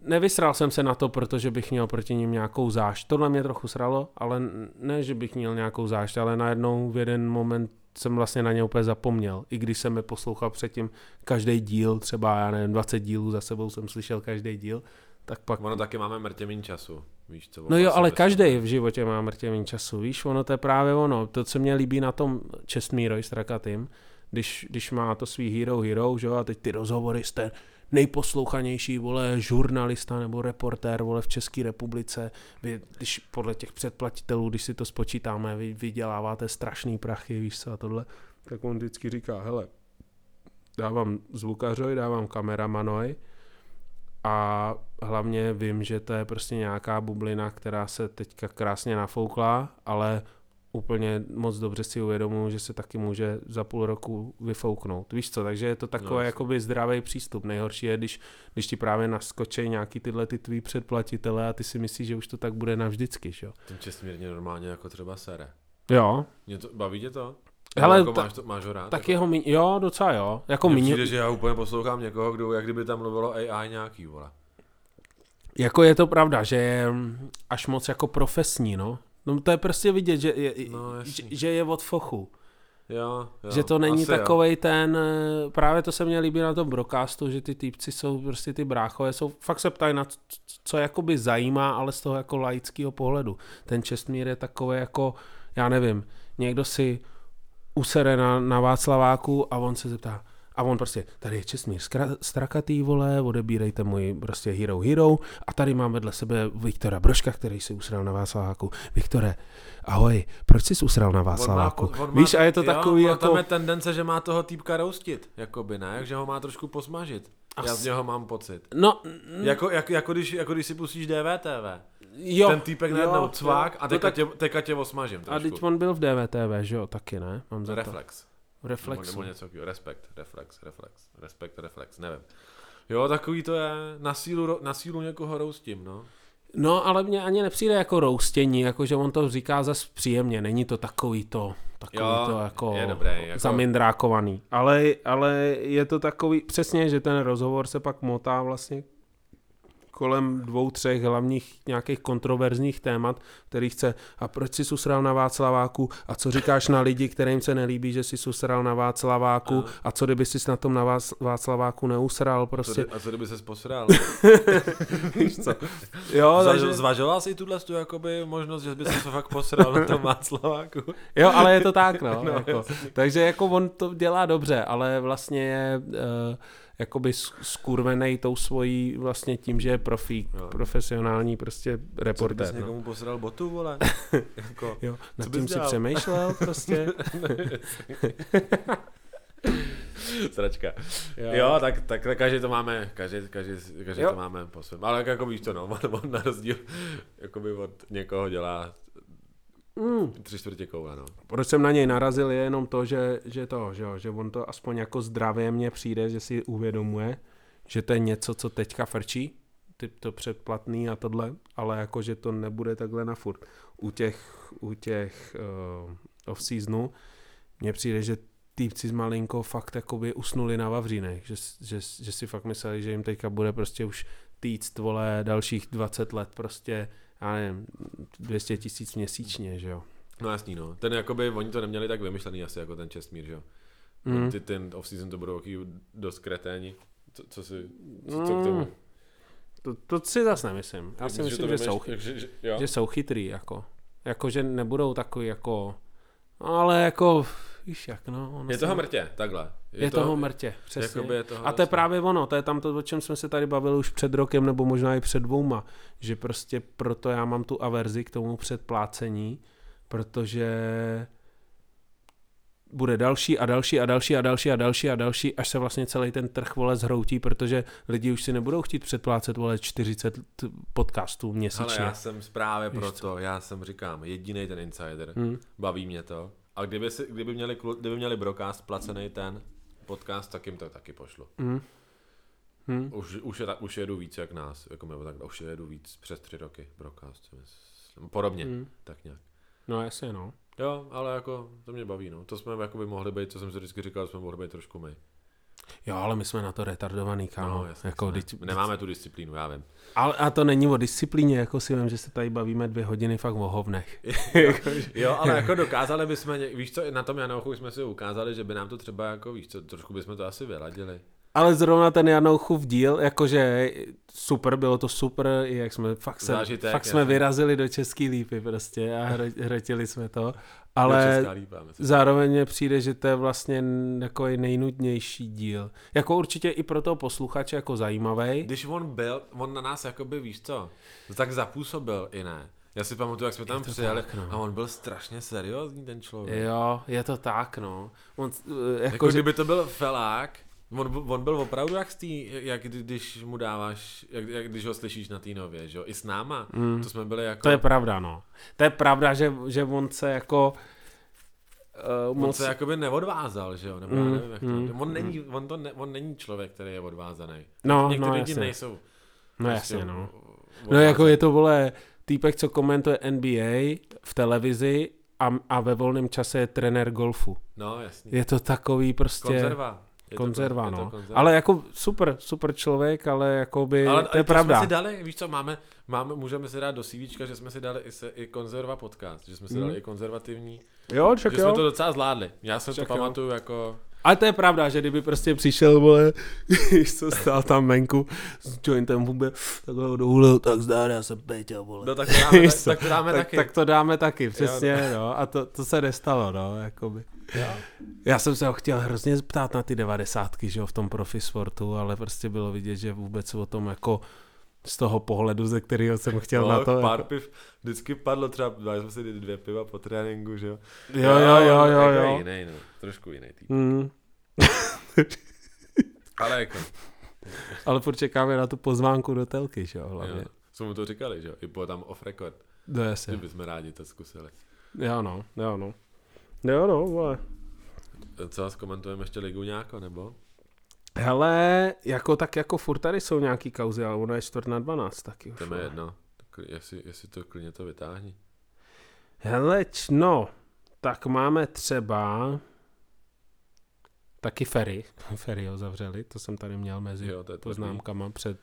nevysral jsem se na to, protože bych měl proti ním nějakou zášť. Tohle mě trochu sralo, ale ne, že bych měl nějakou zášť, ale najednou v jeden moment jsem vlastně na ně úplně zapomněl. I když jsem je poslouchal předtím každý díl, třeba já nevím, 20 dílů za sebou jsem slyšel každý díl, tak pak... Ono taky máme mrtě méně času, víš co? No jo, ale každý v životě má mrtě méně času, víš, ono to je právě ono. To, co mě líbí na tom Čestmíroj s Trakatým, když, když má to svý Hero Hero, že jo, a teď ty rozhovory jste nejposlouchanější, vole, žurnalista nebo reportér, vole, v České republice. Vy, když podle těch předplatitelů, když si to spočítáme, vy vyděláváte strašný prachy, víš co, a tohle, tak on vždycky říká, hele, dávám zvukařoj, dávám kameramanoj, a hlavně vím, že to je prostě nějaká bublina, která se teďka krásně nafoukla, ale úplně moc dobře si uvědomuji, že se taky může za půl roku vyfouknout. Víš co, takže je to takový No, jakoby zdravý přístup. Nejhorší je, když, když ti právě naskočí nějaký tyhle ty tvý předplatitele a ty si myslíš, že už to tak bude navždycky, že jo? Ten čestmírně normálně jako třeba sere. Jo, Mě to, baví tě to? Hele, jako ta- máš, to, máš ho rád? tak jako, jeho míň, jo, docela jo. Jako, mně přijde, že já úplně poslouchám někoho, kdo, jak kdyby tam mluvilo AI nějaký, vole. jako je to pravda, že je až moc jako profesní, no. No to je prostě vidět, že je, No, že, jasný. že je od fochu. Jo, jo, že to není takovej ten, eh, právě to se mě líbí na tom broadcastu, že ty týpci jsou prostě ty bráchové, jsou, fakt se ptají na c- c- co jakoby zajímá, ale z toho jako laického pohledu. Ten Čestmír je takový jako, já nevím, někdo si usere na, na Václaváku a on se zeptá, a on prostě, tady je Čestmír Skra- Strakatý, vole, odebírejte můj prostě Hero Hero a tady mám vedle sebe Viktora Broška, který si usral na Václaváku. Viktore, ahoj, proč jsi usral na Václaváku? On má, on má, Víš, a je to jo, takový jako... Tam je tendence, že má toho týpka roustit, jakoby, ne? že ho má trošku posmažit. Já As- z něho mám pocit. No, mm, Jako, jako, jako, když, jako když si pustíš DVTV. jo, Ten týpek najednou jo, cvák jo. a No teďka, tak- tě, teďka tě osmažím A trošku. teď on byl v DVTV, že jo, taky ne? Mám za to. Reflex. Reflexu. Nebo, nebo něco takového. Respekt, reflex, reflex, respekt, reflex, nevím. Jo, takový to je, na sílu, na sílu někoho roustím, no. No, ale mně ani nepřijde jako roustění, jako že on to říká zas příjemně, není to takový to, takový Jo, to jako, je dobrý, jako- zamindrákovaný. Ale, ale je to takový, přesně, že ten rozhovor se pak motá vlastně kolem dvou, třech hlavních nějakých kontroverzních témat, který chce, a proč si susral na Václaváku, a co říkáš na lidi, kterým se nelíbí, že si susral na Václaváku, a co kdyby jsi na tom na Vác- Václaváku neusral, Co, prostě, a co kdyby se posral? víš co. Jo, Zvaž, takže, Zvažoval jsi tuhle tu jakoby možnost, že by se to fakt posral na tom Václaváku? jo, ale je to tak, no. No, jako. Takže jako on to dělá dobře, ale vlastně je, uh, jakoby s- skurvenej tou svojí vlastně tím, že je profík, Jo. profesionální prostě Co bys reportér. No. někomu posral botu, vole? jako, Jo, nad Co tím si dělal? přemýšlel prostě. Sračka. Jo, jo tak, tak, tak každý to máme, každý, každý, každý Jo. to máme po svém. Ale jako víš to, no, on, on na rozdíl jakoby od někoho dělá Mm. tři čtvrtě koule, no. Proč jsem na něj narazil je jenom to, že, že to, že, že on to aspoň jako zdravě mně přijde, že si uvědomuje, že to je něco, co teďka frčí, typ to předplatný a tohle, ale jako, že to nebude takhle na furt. U těch, u těch uh, off-seasonů mně přijde, že týpci z malinko fakt jakoby usnuli na Vavřínech, že, že, že si fakt mysleli, že jim teďka bude prostě už týct, vole, dalších 20 let prostě, já nevím, 200 tisíc měsíčně, že jo. No jasný, no. Ten jakoby, oni to neměli tak vymyšlený asi jako ten Česmír, že jo. Mm. Ty, ten off-season to budou taky dost kreténi. Co, co si, co, co k Mm. tomu? To, to si zase nemyslím. Já si myslím, to že, jsou, vymýš- že, že, že jsou chytrý, jako. Jako, že nebudou takový jako... Ale jako, víš jak, no. ono Je toho mrtě, takhle. Je, toho mrtě, přesně. Jakoby je toho A to je no. právě ono, to je tam to, o čem jsme se tady bavili už před rokem, nebo možná i před dvouma, že prostě proto já mám tu averzi k tomu předplácení, protože bude další a další a další a další a další a další, až se vlastně celý ten trh vole zhroutí, protože lidi už si nebudou chtít předplácet vole 40 t- podcastů Ale měsíčně. já jsem právě Víš proto, já jsem říkám, jediný ten insider, Hmm. baví mě to. A kdyby, si, kdyby, měli, kdyby měli broadcast placený ten podcast, tak jim to taky pošlu. Hmm. Hmm. Už, už, je, už jedu víc jak nás, jako nebo tak, už jedu víc přes tři roky broadcast. myslím. Podobně, Hmm. tak nějak. No jasně, no. Jo, ale jako to mě baví, no. To jsme jako by mohli být, co jsem si vždycky říkal, jsme mohli být trošku my. Jo, ale my jsme na to retardovaný, kámo. No, jasně, jako, jsme. teď, Nemáme tu disciplínu, já vím. Ale a to není o disciplíně, jako si vím, že se tady bavíme dvě hodiny fakt o hovnech. jo, ale jako dokázali bychom, víš co, na tom Janouchu jsme si ukázali, že by nám to třeba jako, víš co, trošku bychom to asi vyladili. Ale zrovna ten Janouchův díl, jakože super, bylo to super, i jak jsme fakt, se, Zážitek, fakt jsme vyrazili do Český lípy prostě a hro- hrotili jsme to. Ale lípa, zároveň mně přijde, že to je vlastně takový nejnudnější díl. Jako určitě i pro toho posluchače jako zajímavý. Když on byl, on na nás jakoby, víš co, tak zapůsobil i ne. Já si pamatuju, jak jsme tam přijeli tak, no. a on byl strašně seriózní ten člověk. Jo, je to tak, no. On, Jako, jako, jako že, kdyby to byl felák, on, byl- on byl opravdu jak, tý, jak kdy- když mu dáváš, jak, jak když ho slyšíš na té nově, že jo, i s náma, Mm. to jsme byli jako, to je pravda, no. To je pravda, že, že on se jako uh, on moc... se jakoby neodvázal, že jo, nebo já Mm, nevím, jak to, mm, on, není, on, to ne, on není člověk, který je odvázaný. No, Některý no, lidi jasně. nejsou. No prostě jasně, no. o- No jako odvázaný. je to, vole, týpek, co komentuje NBA v televizi a, a ve volném čase je trenér golfu. No, jasně. Je to takový prostě... Konzerva. Je to konzerva, kon- je to no. konzerva. Ale jako super, super člověk, ale jakoby, Ale to je to pravda. jsme si dali, víš co, máme, máme, můžeme si dát do CVčka, že jsme si dali i, se, i konzerva podcast, že jsme si Hmm. dali i konzervativní, Jo, že čak jsme jo. to docela zvládli. Já se Však to jo. pamatuju jako, Ale to je pravda, že kdyby prostě přišel, vole, co, stál tam venku s jointem v hubě, takhle ho dohulil, tak zdár, já jsem Peťa, vole. no tak to dáme, tak, tak to dáme tak, taky. tak to dáme taky, přesně, no. A to, to se nestalo, no, jakoby. Jo. Já jsem se ho chtěl hrozně ptát na ty devadesátky, že jo, v tom profi sportu, ale prostě bylo vidět, že vůbec o tom jako z toho pohledu, ze kterého jsem chtěl no, na to. pár jako... piv, vždycky padlo třeba, dali jsme si dvě piva po tréninku, že jo. Jo, jo, jo, jo, jako jo. jiný, no, trošku jiný typ. Mm. Ale jako, Ale furt čekáme na tu pozvánku do telky, že jo, hlavně. jo, jsme mu to říkali, že jo, i po tam off record, No že jasně. bychom rádi to zkusili. Jo no, jo no. Jo no, vole. Co, zkomentujeme ještě ligu nějako, nebo? Hele, jako tak jako furt tady jsou nějaký kauzy, ale ono je čtvrt na 12 taky už. To je jedno, tak jestli, jestli to klidně to vytáhni. Hele, no, tak máme třeba taky Ferry. Ferry ho zavřeli, to jsem tady měl mezi Jo, to je tvrdý. poznámkama před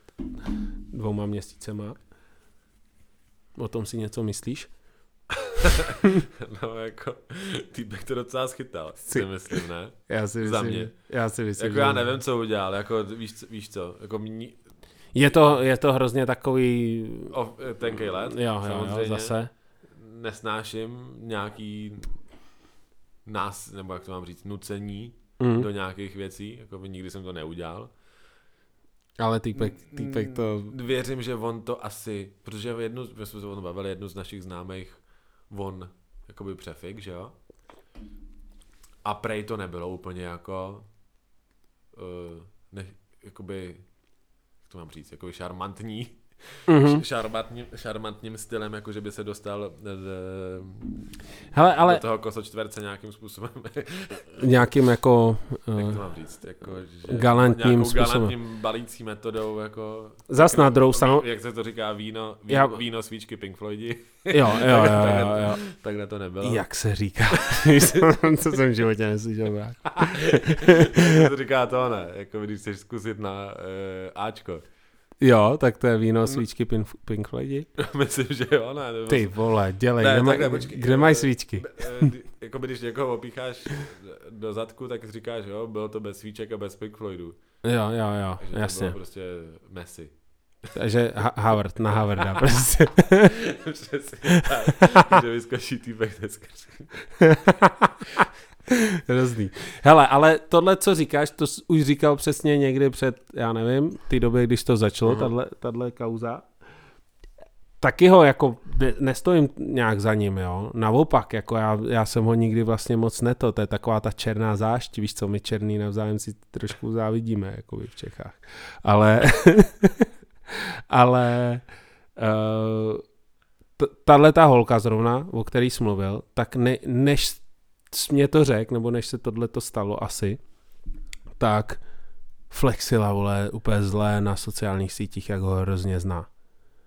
dvouma měsícema. O tom si něco myslíš? No jako, týpek to docela schytal, Si- myslím, ne? Já si Za myslím, mě. já si myslím, Jako já nevím, co udělal, jako víš, víš co, jako mní, Je to, je to hrozně takový, o, tenkej let, jo, jo, jo, samozřejmě. zase. nesnáším nějaký nás, nebo jak to mám říct, nucení Mm. do nějakých věcí, jako by nikdy jsem to neudělal. Ale týpek, týpek to... Věřím, že on to asi, protože v jednu, my jsme se o tom bavili, jednu z našich známých, on jakoby přefik, že jo? A prej to nebylo úplně jako, uh, ne, jakoby, jak to mám říct, jakoby šarmantní, mm-hmm. šarmantním, šarmantním stylem, jako že by se dostal z, Hele, ale... do toho kosočtverce nějakým způsobem. nějakým jako... Jak to mám říct? Jako, že galantním způsobem. galantním balící metodou. Jako, Zas na druhou stranu... Jak se to říká, víno, víno, Já... víno svíčky Pink Floydi. Jo, jo, jo, jo, jo. Takhle to nebylo. Jak se říká? Co jsem v životě neslyšel. to říká to, ne? Jako když chceš zkusit na uh, Ačko. Jo, tak to je víno svíčky Pink, Pink Floydi? Myslím, že jo, ne. Nebo... Ty vole, dělej, ne, kde, maj, počkej, kde mají svíčky? jako když někoho opícháš do zadku, tak říkáš, jo, bylo to bez svíček a bez Pink Floydu. Jo, jo, jo, Takže jasně. To bylo prostě Messi. Takže ha- Howard na Howarda prostě. Přesně tak, že vyskočí týpek dneska. Hrozný. Hele, ale tohle, co říkáš, to už říkal přesně někdy před, já nevím, ty doby, když to začalo, uh-huh. tahle, tahle kauza. Taky ho jako ne, nestojím nějak za ním, jo. Naopak, jako já, já jsem ho nikdy vlastně moc neto, to je taková ta černá zášť, víš co, my černý navzájem si trošku závidíme, jako v Čechách. Ale, ale uh, tahle ta holka zrovna, o který jsi mluvil, tak ne, než mě to řekl, nebo než se tohle to stalo asi, tak flexila, vole, úplně zlé na sociálních sítích, jak ho hrozně zná.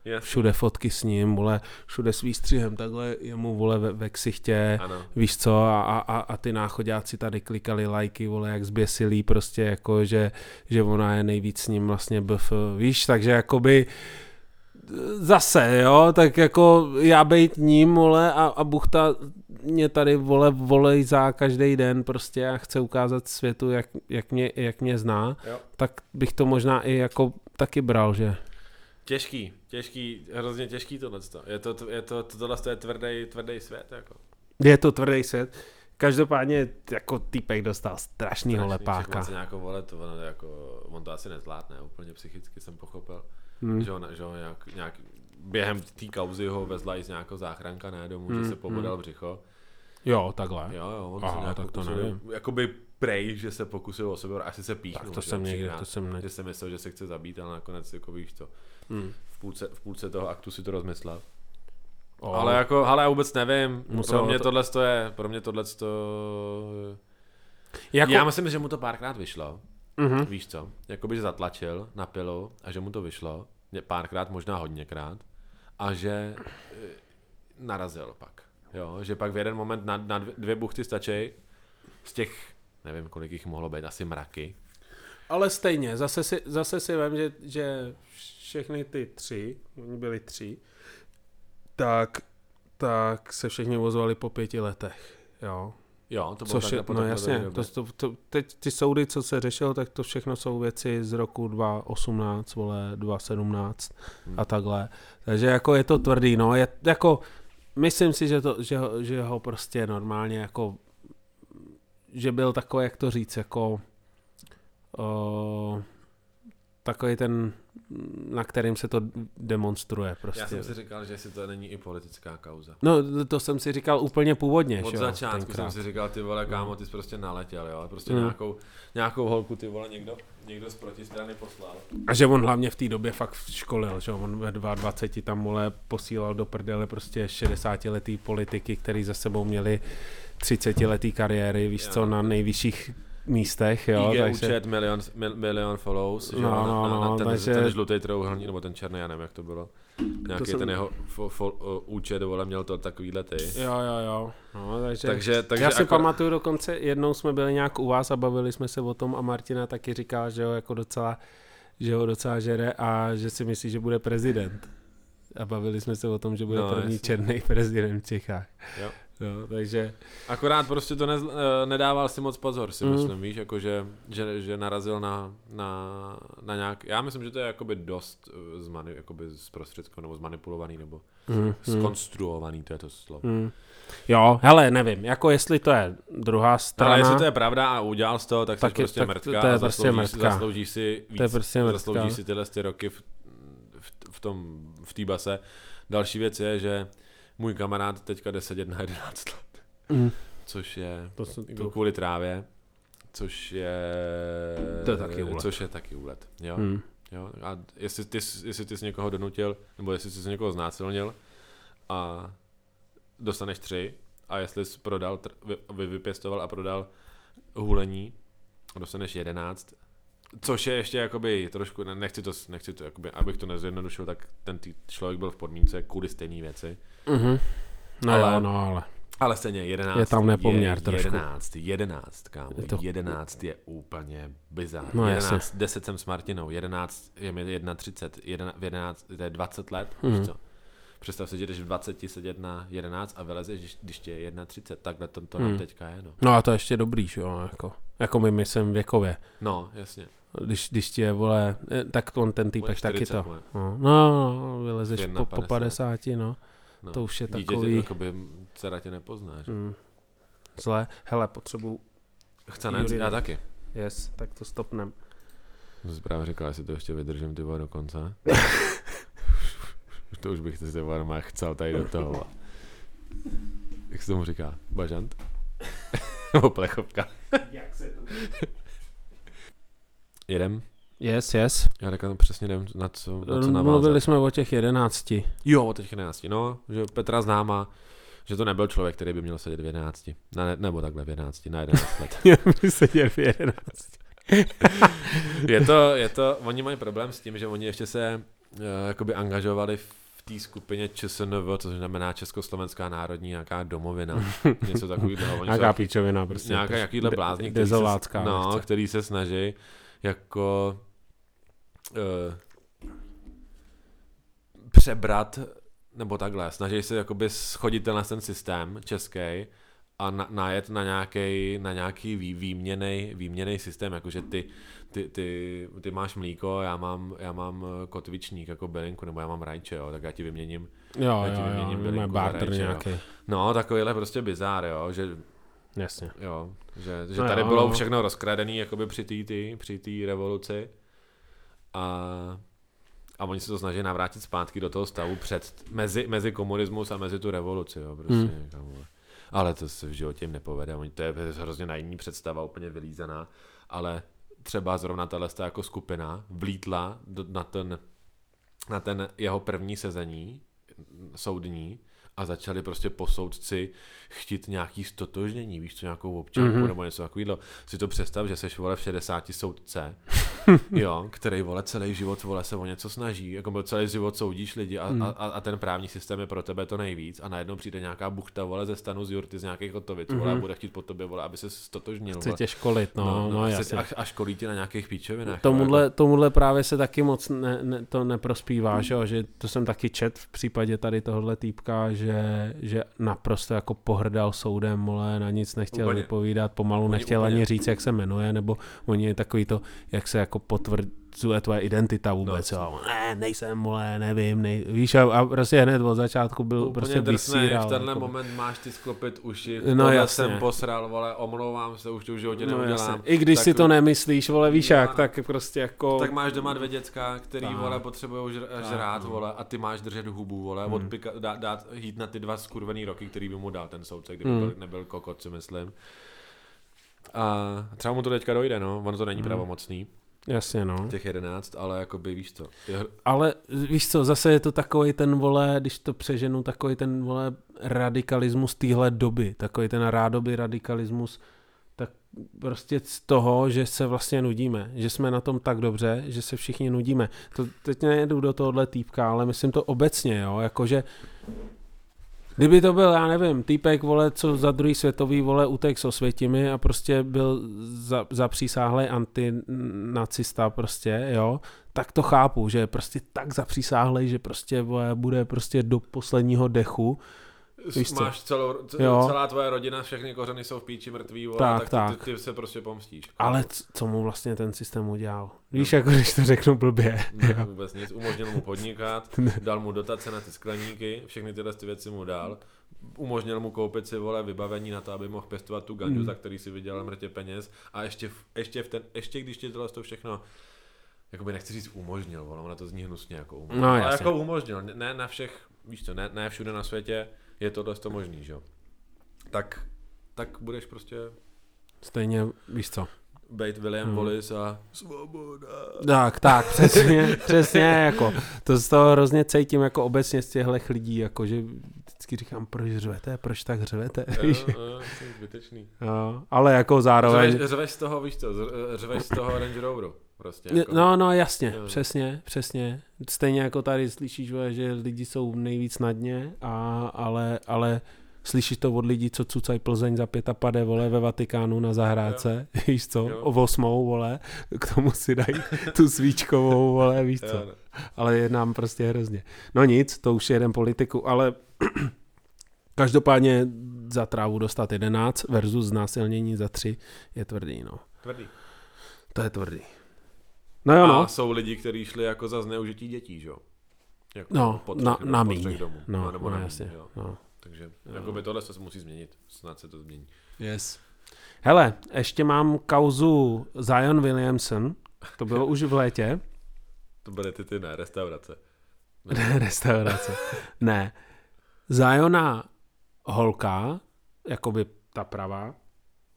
Yes. Všude fotky s ním, vole, všude s výstřihem, takhle jemu, vole, ve, ve ksichtě, ano. víš co, a, a, a ty náchodáci tady klikali lajky, vole, jak zběsilí, prostě jako, že, že ona je nejvíc s ním vlastně bf, víš, takže jakoby zase, jo, tak jako já bejt ním, vole, a, a buchta mě tady vole volej za každý den prostě a chce ukázat světu, jak, jak, mě, jak mě zná, jo. tak bych to možná i jako taky bral, že... Těžký, těžký, hrozně těžký tohle. Je to, je to, to tohle je tvrdý, tvrdý svět, jako. Je to tvrdý svět. Každopádně jako týpek dostal strašnýho Strašný, lepáka. Strašný, nějakou vole, to ono, jako, on to asi nezvládne, úplně psychicky jsem pochopil. Hmm. Že on, že nějak, nějak, během té kauzy ho vezla i z nějakého záchranka, ne, domů, hmm. že se pobodal hmm. břicho. Jo, takhle. Jo, jo, on Aha, tak to pokusil, nevím. Jakoby prej, že se pokusil o sebe, asi se píchnul. Tak to jsem někde, to jsem ne... Že jsem myslel, že se chce zabít, ale nakonec jako víš co. Hmm. V, půlce, v půlce toho aktu si to rozmyslel. Oh. Ale jako, ale já vůbec nevím. Musel pro mě to... tohle to je, pro mě tohle to... Jako... Já myslím, že mu to párkrát vyšlo. Mm-hmm. Víš co? Jakoby, že zatlačil na pilu a že mu to vyšlo. Párkrát, možná hodněkrát. A že e, narazil pak. Jo, že pak v jeden moment na, na dvě buchty stačí z těch, nevím, kolik jich mohlo být, asi mraky. Ale stejně, zase si, zase si vím, že, že všechny ty tři, oni byli tři, tak, tak se všichni vozovali po pěti letech, jo. Jo, to bylo Což je, no jasně, to, to, to, teď ty soudy, co se řešilo, tak to všechno jsou věci z roku 2018, vole, 2017 hmm. a takhle. Takže jako je to tvrdý, no, je jako myslím si, že, to, že, ho, že ho prostě normálně jako, že byl takový, jak to říct, jako uh, takový ten, na kterým se to demonstruje prostě. Já jsem si říkal, že si to není i politická kauza. No, to jsem si říkal úplně původně. Od začátku tenkrát. jsem si říkal, ty vole, kámo, ty jsi prostě naletěl, jo, prostě mm. nějakou, nějakou holku, ty vole, někdo, někdo z protistrany poslal. A že on hlavně v té době fakt školil, že on ve 22 tam, vole, posílal do prdele prostě 60 letý politiky, který za sebou měli 30 letý kariéry, víš jo. co, na nejvyšších místech, jo. IG takže... účet, milion, mil, milion follows, no, no, no, na, na, ten, takže... ten žlutý trouhelník, nebo ten černý, já nevím, jak to bylo. Nějaký to jsem... ten jeho fo, fo, účet, vole, měl to takovýhle ty. Jo, jo, jo. No, takže, takže, takže já si jako... pamatuju dokonce, jednou jsme byli nějak u vás a bavili jsme se o tom a Martina taky říkala, že ho jako docela, že ho docela žere a že si myslí, že bude prezident. A bavili jsme se o tom, že bude no, první jasný. černý prezident v Čechách. Jo. Jo, takže... Akorát prostě to nez, eh, nedával si moc pozor, si Mm. myslím, víš, jako že, že, že narazil na, na, na nějak, já myslím, že to je jakoby dost eh, zmani, jakoby zprostředko, nebo zmanipulovaný, nebo Mm, skonstruovaný, to je to slovo. mm. Jo, hele, nevím, jako jestli to je druhá strana. Ale jestli to je pravda a udělal z toho, tak, Tak je- prostě tak mrtka to je a prostě zasloužíš, mrtka. zasloužíš si víc, To je prostě mrtka. zasloužíš si tyhle ty roky v, v, v tom, v té base. Další věc je, že můj kamarád teďka jde sedět na 11 let, Mm. což je To, jsou- jako to, kvůli trávě, což je... To je taky úlet. Což je taky úlet, jo. mm. jo? A jestli ty, jsi- jestli ty jsi někoho donutil, nebo jestli jsi někoho znásilnil a dostaneš tři, a jestli jsi prodal, vy, vy, vypěstoval a prodal hulení a dostaneš jedenáct, což je ještě jakoby trošku, ne- nechci to, nechci to jakoby, abych to nezjednodušil, tak ten tý člověk byl v podmínce kvůli stejné věci. Mhm. No Ale- ale, jo, no ale. Ale stejně 11 Je tam nepoměr je trošku. 11, 11, kámo, Je to- 11 je úplně bizar. No, 11, jasně. 10 jsem s Martinou, 11 je mi 31, 11, v 11, to je 20 let, Mhm. víš co? Představ si, že jdeš v 20 sedět na 11 a vylezeš, když, když tě je 31, takhle to, to nám Hmm. teďka je, no. No a to je ještě dobrý, že jo, jako, jako my myslím věkově. No, jasně. Když, když ti je, vole, eh, tak on ten týpek taky 40 to. moje. No, no, no vylezeš po, po 50. 50, no. No. To už je Dítě, takový- jakoby, dcera tě nepozná, že? Mm. Zle. Hele, potřebuji, Chce ne, já taky. yes, tak to stopnem. Jsem si právě říkal, jestli to ještě vydržím ty do konce. to už bych vole normálně chcel tady do toho. Jak se tomu říká? Bažant? Nebo plechovka. Jak se to... Jedem? Yes, yes. Já teďka přesně nevím, na co, na co navázat. Mluvili jsme o těch jedenácti. Jo, o těch 11. No, že Petra známa, že to nebyl člověk, který by měl sedět v 11. Na, nebo takhle v 11, na 11 let. Seděl v jedenácti. je to, je to, oni mají problém s tím, že oni ještě se uh, jakoby angažovali v té skupině ČSNV, což znamená Československá národní nějaká domovina. Něco takového. Nějaká píčovina prostě. nějaká jakýhle blázni, který se, no, nechce. který se snaží jako přebrat nebo takhle, snaží se jakoby schodit tenhle ten systém český a na, najet na nějaký na nějaký vý, výměnej, výměnej systém, jakože ty, ty, ty, ty, máš mlíko, já mám, já mám eh, kotvičník jako bylinku, nebo já mám rajče, jo, tak já ti vyměním. Jo, Já ti jo, vyměním jo, bylinku barter rajče, jo. nějaký. No, takovýhle prostě bizár, jo, že Jasně. Jo, že, že No tady jo, bylo no. všechno rozkradený jakoby při té při tý revoluci a, a oni se to snaží navrátit zpátky do toho stavu před, mezi, mezi komunismus a mezi tu revoluci, jo, prostě Hmm. někam, vole. Ale to se v životě jim nepovede, oni, to je hrozně naivní představa, úplně vylízaná, ale třeba zrovna tahle jako skupina vlítla do, na, ten, na ten jeho první sezení soudní a začali prostě po soudci chtít nějaký stotožnění, víš co, nějakou občanku Mhm. mm-hmm. nebo něco takového. Si to představ, že seš vole v 60 soudce, jo, který vole celý život vole se o něco snaží, jako celý život soudíš lidi a, Mm. a, a, ten právní systém je pro tebe to nejvíc a najednou přijde nějaká buchta vole ze stanu z Jurty z nějakých hotovic, mm-hmm. vole, a Mhm. bude chtít po tobě vole, aby se stotožnil. Chce tě školit, no, no, no a, jasně. a, a školí tě na nějakých píčovinách. Tomuhle, Jako, tomuhle právě se taky moc ne, ne, to neprospívá, že, jo? že to jsem taky čet v případě tady tohohle týpka, že, že naprosto jako pohrdal soudem, mole, na nic nechtěl Úplně. vypovídat, pomalu Oni nechtěl úplně. ani říct, jak se jmenuje, nebo oni je takový to, jak se jako potvrzuje tvoje identita vůbec, No, jo? ne, nejsem, mole, nevím, nej, víš, a, a prostě hned od začátku byl Úplně prostě drsnej, vysíral. v tenhle jako, moment máš ty sklopit uši, No no, jasně. jsem posral, vole, omlouvám se, už to v životě no, neudělám. jasně. I když tak, si to nemyslíš, vole, víš No, jak, tak prostě jako... Tak máš doma dvě děcka, který, Tak. vole, potřebují žr- Tak, žrát, no. vole, a ty máš držet hubu, vole, Hmm. odpika, dát, dát, jít na ty dva skurvený roky, který by mu dal ten soudce, kdyby Hmm. byl, nebyl kokot, si myslím. A třeba mu to teďka dojde, no, ono to není Hmm. pravomocný, Jasně, no. těch jedenáct, ale jakoby víš co, je, Ale víš co, zase je to takový ten vole, když to přeženu, takový ten vole radikalismus téhle doby, takový ten rádoby radikalismus, tak prostě z toho, že se vlastně nudíme, že jsme na tom tak dobře, že se všichni nudíme. To teď nejedu do tohohle týpka, ale myslím to obecně, jo, jakože Kdyby to byl, já nevím, týpek, vole, co za druhý světový, vole, utek s osvětimi a prostě byl za, zapřísáhlej antinacista prostě, jo, tak to chápu, že je prostě tak zapřísáhlej, že prostě vole, bude prostě do posledního dechu Víš co? Máš celou, Jo. celá tvoje rodina, všechny kořeny jsou v píči mrtví, vole, Tak, tak, tak. Ty, ty, se prostě pomstíš. Ale co mu vlastně ten systém udělal? Víš, jako když to řeknu blbě. Ne, vůbec nic. Umožnil mu podnikat, dal mu dotace na ty skleníky, všechny tyhle ty věci mu dal. Umožnil mu koupit si vole vybavení na to, aby mohl pěstovat tu gandu, Mm. za který si vydělal mrtě peněz. A ještě, v- ještě, v ten, ještě když ti tohle to všechno Jakoby nechci říct umožnil, ono to zní hnusně jako umožnil. No, ale jasně. jako umožnil, ne na všech, víš co, ne, ne všude na světě je tohle to možný, že jo. Tak, tak budeš prostě Stejně, víš co? bejt William Hmm. Wallace a svoboda. Tak, tak, přesně, přesně, jako, to z toho hrozně cítím jako obecně z těchto lidí, jako, že vždycky říkám, proč řvete, proč tak řvete, víš? Jo, jo, zbytečný. Jo, ale jako zároveň, Řveš, řveš z toho, víš co, řveš z toho Range Roveru. Prostě, jako. no, no, jasně, Jo. přesně, přesně, stejně jako tady slyšíš, že lidi jsou nejvíc na dně, a, ale, ale slyšíš to od lidí, co cucají Plzeň za pět a pade, vole, ve Vatikánu na zahrádce, víš co, Jo. o osmou, vole, k tomu si dají tu svíčkovou, vole, víš co. Jo, no. ale je nám prostě hrozně. No nic, to už je jeden politiku, ale každopádně za trávu dostat 11 versus znásilnění za 3 je tvrdý, no. Tvrdý. To je tvrdý. No jo, no. A jsou lidi, kteří šli jako za zneužití dětí, že jo? Jako No, po na, třech- na po míň. domů. No, nebo no, na míň, jasně. jo. No. Takže Jo. jakoby tohle se musí změnit. Snad se to změní. Yes. Hele, ještě mám kauzu Zion Williamson, to bylo už v létě, To byly ty, ty ne, restaurace. ne, restaurace, ne. Ziona holka, jakoby ta pravá,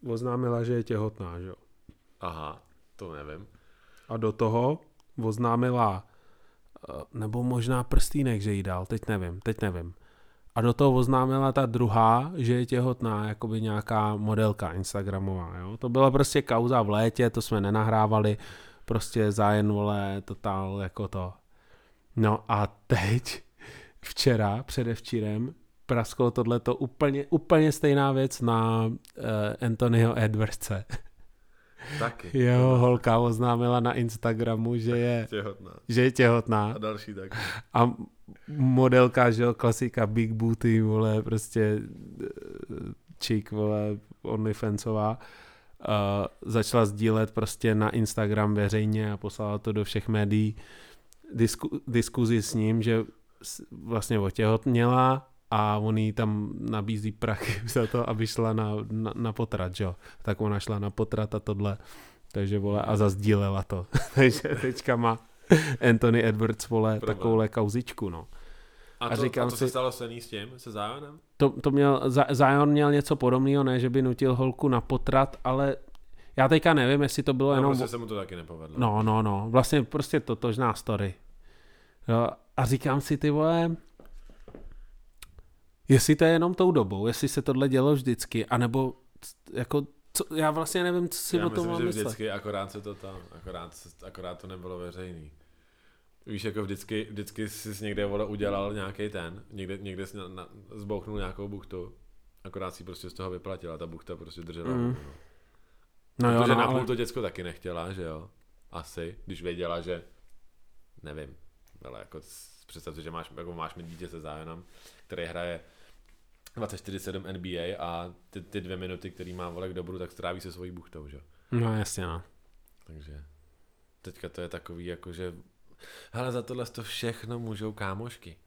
oznámila, že je těhotná, že jo. Aha, to nevím. A do toho oznámila, eh, nebo možná prstýnek, že jí dal, teď nevím, teď nevím. A do toho oznámila ta druhá, že je těhotná, jakoby nějaká modelka Instagramová, jo. To byla prostě kauza v létě, to jsme nenahrávali, prostě zájem, vole, totál jako to. No a teď, včera, předevčírem, prasklo tohleto úplně, úplně stejná věc na uh, Anthonyho Edwardse. Taky. Jeho holka oznámila na Instagramu, že je, Těhotná. že je těhotná A další taky. a modelka, že jo, klasika Big Booty, vole, prostě eh, chick, vole, OnlyFansová, uh, začala sdílet prostě na Instagram veřejně a poslala to do všech médií disku, diskuzi s ním, že vlastně otěhotněla a on jí tam nabízí prachy za to, aby šla na, na, na potrat, jo. Tak ona šla na potrat a tohle, takže vole, a zazdílela to. takže teďka má Anthony Edwards, vole, Problém. takovouhle kauzičku, no. A, A to, říkám a to si- se stalo se s tím, se Zionem? To, to měl, Zion měl něco podobného, ne, že by nutil holku na potrat, ale já teďka nevím, jestli to bylo No, jenom... prostě se mu to taky nepovedlo. No, no, no, vlastně prostě totožná story. Jo, a říkám si, ty vole, jestli to je jenom tou dobou, jestli se tohle dělo vždycky, anebo jako, co, já vlastně nevím, co si Já o tom myslím, mám že myslet. vždycky, akorát se to tam, akorát, akorát to nebylo veřejný. Víš, jako vždycky, vždycky jsi někde vole udělal nějaký ten, někde, někde jsi na, na, zbouchnul nějakou buchtu, akorát si prostě z toho vyplatila, ta buchta prostě držela. Mm. Mm. No jo, Protože no, na půl ale, to děcko taky nechtěla, že jo? Asi, když věděla, že nevím, ale jako představ si, že máš, jako máš mít dítě se zájenem, který hraje 24-7 NBA a ty, ty dvě minuty, který má vole k dobru, tak stráví se svojí buchtou, že no jasně, no. Takže teďka to je takový, jako že hele, za tohle to všechno můžou kámošky.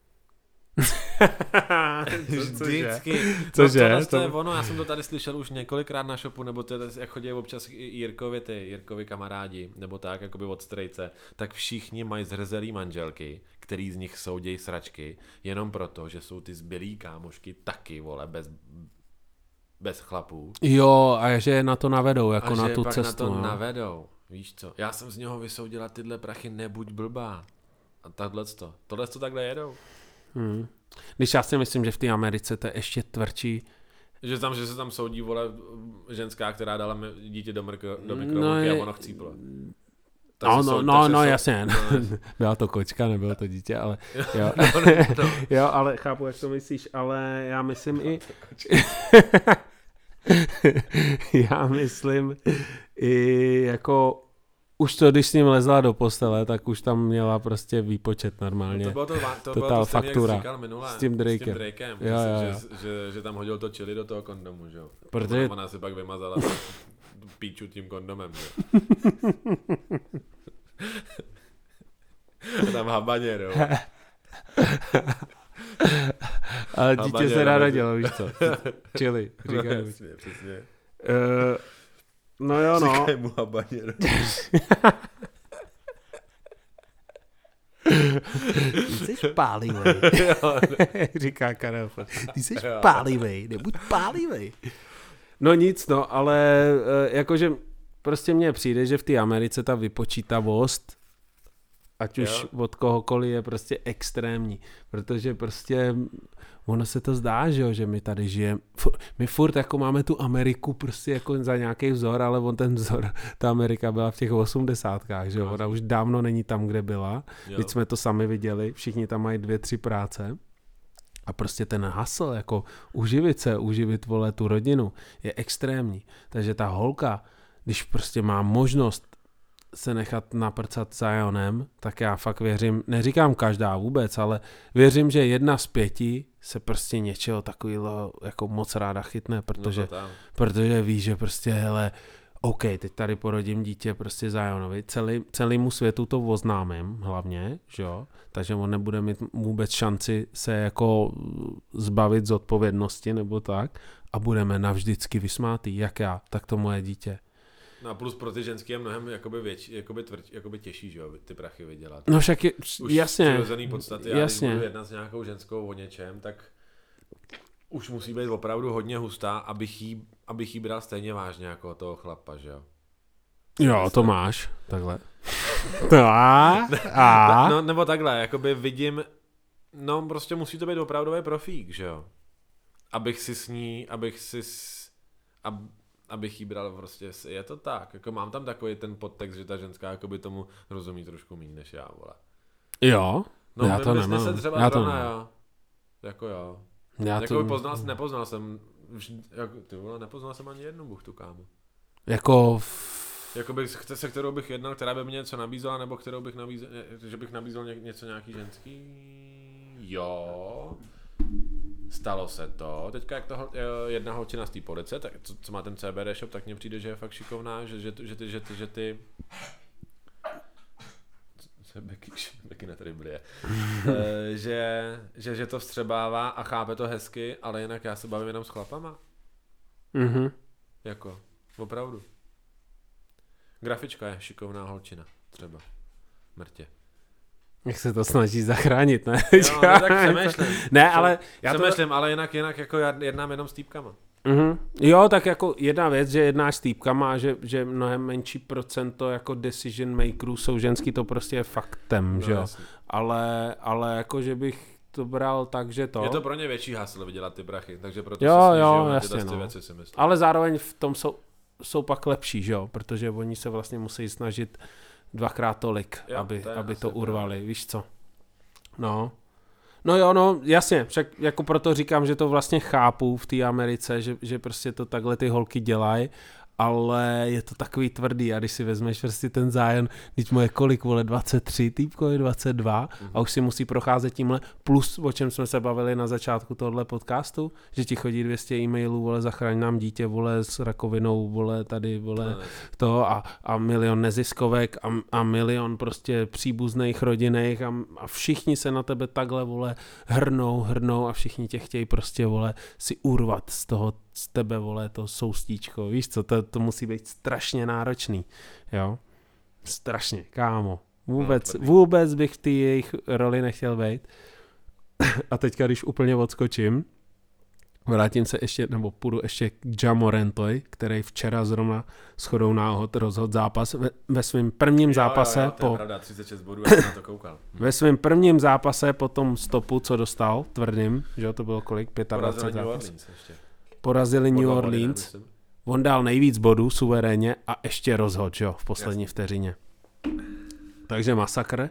Vždycky. Cože? No, tohle to To- je ono, já jsem to tady slyšel už několikrát na shopu, nebo to je, jak chodí občas i Jirkovi ty, Jirkovi kamarádi, nebo tak, jakoby od strejce, tak všichni mají zhrzelý manželky, který z nich soudějí sračky, jenom proto, že jsou ty zbylý kámošky taky, vole, bez, bez chlapů. Jo, a že je na to navedou, jako a na že tu pak cestu. na to no. navedou. Víš co? Já jsem z něho vysoudila tyhle prachy, nebuď blbá. A takhle to. Tohle to takhle jedou. Hmm. Když já si myslím, že v té Americe to je ještě tvrdší. Že tam, že se tam soudí, vole, ženská, která dala dítě do, mrko, do No mikrovlnky je- a ono chcíplo. Tak No, no, no, no, sou- jasně. No, Byla to kočka, nebylo to dítě, ale jo. no, no, no. jo, ale chápu, jak to myslíš, ale já myslím i... já myslím i jako už to, když s ním lezla do postele, tak už tam měla prostě výpočet normálně. To bylo to, to, bylo to stejný, faktura. Jak říkal minule, S tím Drakem. S tím Drakem Jo, že, jo, jo. Že, že, že, tam hodil to čili do toho kondomu, že jo. Protože- Ona, ona si pak vymazala píču tím kondomem, že jo. A tam habanero. Ale dítě Habanero se mezi- narodilo, víš co? Čili, No, říkám. jasně, přesně. Uh, no jo, no. Říkaj mu habanero. Ty jsi pálivej. Říká Karel. Ty jsi Jo. pálivej, nebuď pálivej. No nic, no, ale eh, jakože prostě mně přijde, že v té Americe ta vypočítavost, ať už Jo. od kohokoliv, je prostě extrémní. Protože prostě ono se to zdá, že, jo, že my tady žijeme. My furt jako máme tu Ameriku prostě jako za nějaký vzor, ale on ten vzor, ta Amerika byla v těch osmdesátkách, že jo. Ona už dávno není tam, kde byla. Jo. Teď jsme to sami viděli, všichni tam mají dvě, tři práce. A prostě ten hasl, jako uživit se, uživit, vole, tu rodinu, je extrémní. Takže ta holka, když prostě má možnost se nechat naprcat Zionem, tak já fakt věřím, neříkám každá vůbec, ale věřím, že jedna z pěti se prostě něčeho takového jako moc ráda chytne, protože No protože ví, že prostě, hele, OK, teď tady porodím dítě prostě Zionovi, celý, celému světu to oznámím hlavně, že jo, takže on nebude mít vůbec šanci se jako zbavit z odpovědnosti nebo tak. A budeme navždycky vysmátý, jak já, tak to moje dítě. No a plus pro ty ženský je mnohem jakoby větší, jakoby, tvrd, jakoby těžší, že jo, ty prachy vydělat. No však je, Už jasně, přirozený podstaty, já jasně. když budu jednat s nějakou ženskou o něčem, tak už musí být opravdu hodně hustá, abych jí, abych jí bral stejně vážně jako toho chlapa, že jo. jo, to máš, takhle. To a, a, No, nebo takhle, jakoby vidím, no prostě musí to být opravdový profík, že jo. Abych si s ní, abych si, s, ab, abych jí bral prostě, je to tak, jako mám tam takový ten podtext, že ta ženská jakoby tomu rozumí trošku méně než já, vole. jo, No, já to nemám, se třeba já to zrovna, nemám. jo. Jako jo. Já jako to, poznal, nepoznal jsem, jako, ty vole, nepoznal jsem ani jednu buchtu, kámo. jako, v- Jakoby se, kterou bych jednal, která by mi něco nabízela, nebo kterou bych nabízel, že bych nabízel ně, něco nějaký ženský. Jo. Stalo se to. Teďka jak hol- eh, jedna holčina z té police, tak, co, co, má ten CBD shop, tak mně přijde, že je fakt šikovná, že, že, že, ty, že, ty, že ty se Becky, Becky na tady blije. Eh, že, že, že to vstřebává a chápe to hezky, ale jinak já se bavím jenom s chlapama. mhm. Jako, opravdu. Grafička je šikovná holčina, třeba. Mrtě. Jak se to snaží zachránit, ne? Jo, no, tak přemýšlím. ne, ale já to... Přemýšlím, ale jinak, jinak jako já jednám jenom s týpkama. Mhm. Jo, tak jako jedna věc, že jednáš s týpkama a že, že mnohem menší procento jako decision makerů jsou ženský, to prostě je faktem, že jo. No. Ale, ale jako, že bych to bral tak, že to... Je to pro ně větší hasl vydělat ty brachy, takže proto Jo, se jo, jasně, no. věci si myslím. Ale zároveň v tom jsou, jsou pak lepší, že jo, protože oni se vlastně musí snažit dvakrát tolik, Jo, aby, to aby to urvali, víš co. No. No jo, no jasně, však jako proto říkám, že to vlastně chápu v té Americe, že, že prostě to takhle ty holky dělají, ale je to takový tvrdý. A když si vezmeš prostě ten zájem, když mu je kolik, vole, 23, týpko je 22 a už si musí procházet tímhle, plus o čem jsme se bavili na začátku tohle podcastu, že ti chodí 200 e-mailů, vole, zachraň nám dítě, vole, s rakovinou, vole, tady, vole, To to a, a milion neziskovek a, a milion prostě příbuzných rodinných a, a všichni se na tebe takhle, vole, hrnou, hrnou a všichni tě chtějí prostě, vole, si urvat z toho, z tebe, vole, to soustíčko, víš co, to, to musí být strašně náročný, jo, strašně, kámo, vůbec, tvrdý. vůbec bych v té jejich roli nechtěl být a teďka, když úplně odskočím, Vrátím se ještě, nebo půjdu ještě k Jamorentoy, který včera zrovna shodou náhod rozhodl zápas ve, ve svém prvním zápase jo, jo, to je po, pravda, 36 bodů, já jsem na to koukal. ve svém prvním zápase po tom stopu, co dostal, tvrdým, že jo, to bylo kolik, 25 Porazili New zápas. Porazili Po New Orleans, on dal nejvíc bodů suverénně a ještě rozhod, jo, v poslední Jasně. vteřině. Takže masakr.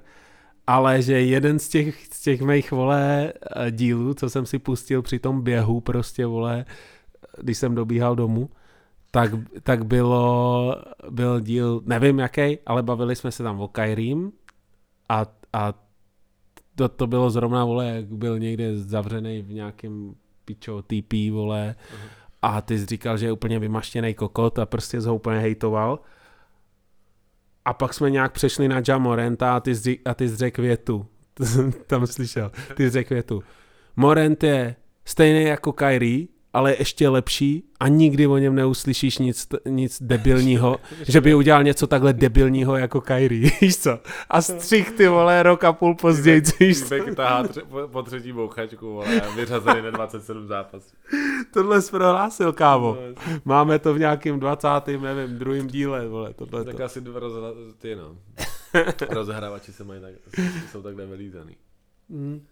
Ale že jeden z těch, z těch mých, vole, eh, dílů, co jsem si pustil při tom běhu, prostě, vole, když jsem dobíhal domů, tak, tak bylo, byl díl, nevím jaký, ale bavili jsme se tam o Kairim a, a to, to bylo zrovna, vole, jak byl někde zavřený v nějakém pičo TP, vole, a ty jsi říkal, že je úplně vymaštěný kokot a prostě jsi ho úplně hejtoval. A pak jsme nějak přešli na Jamorenta a ty jsi, a ty jsi řekl větu. Tam slyšel. Ty jsi řekl větu. Morent je stejný jako Kyrie, ale je ještě lepší a nikdy o něm neuslyšíš nic, nic debilního, že by udělal něco takhle debilního jako Kyrie, víš co? A střih ty vole rok a půl později, víš co? Tahá tře- po, třetí bouchačku, vole, vyřazený na 27 zápasů. Tohle jsi prohlásil, kámo. Máme to v nějakým 20. nevím, druhým díle, vole, tohle Tak asi dva rozhra... ty no. Rozehrávači se mají tak, jsou takhle vylízaný. Mm.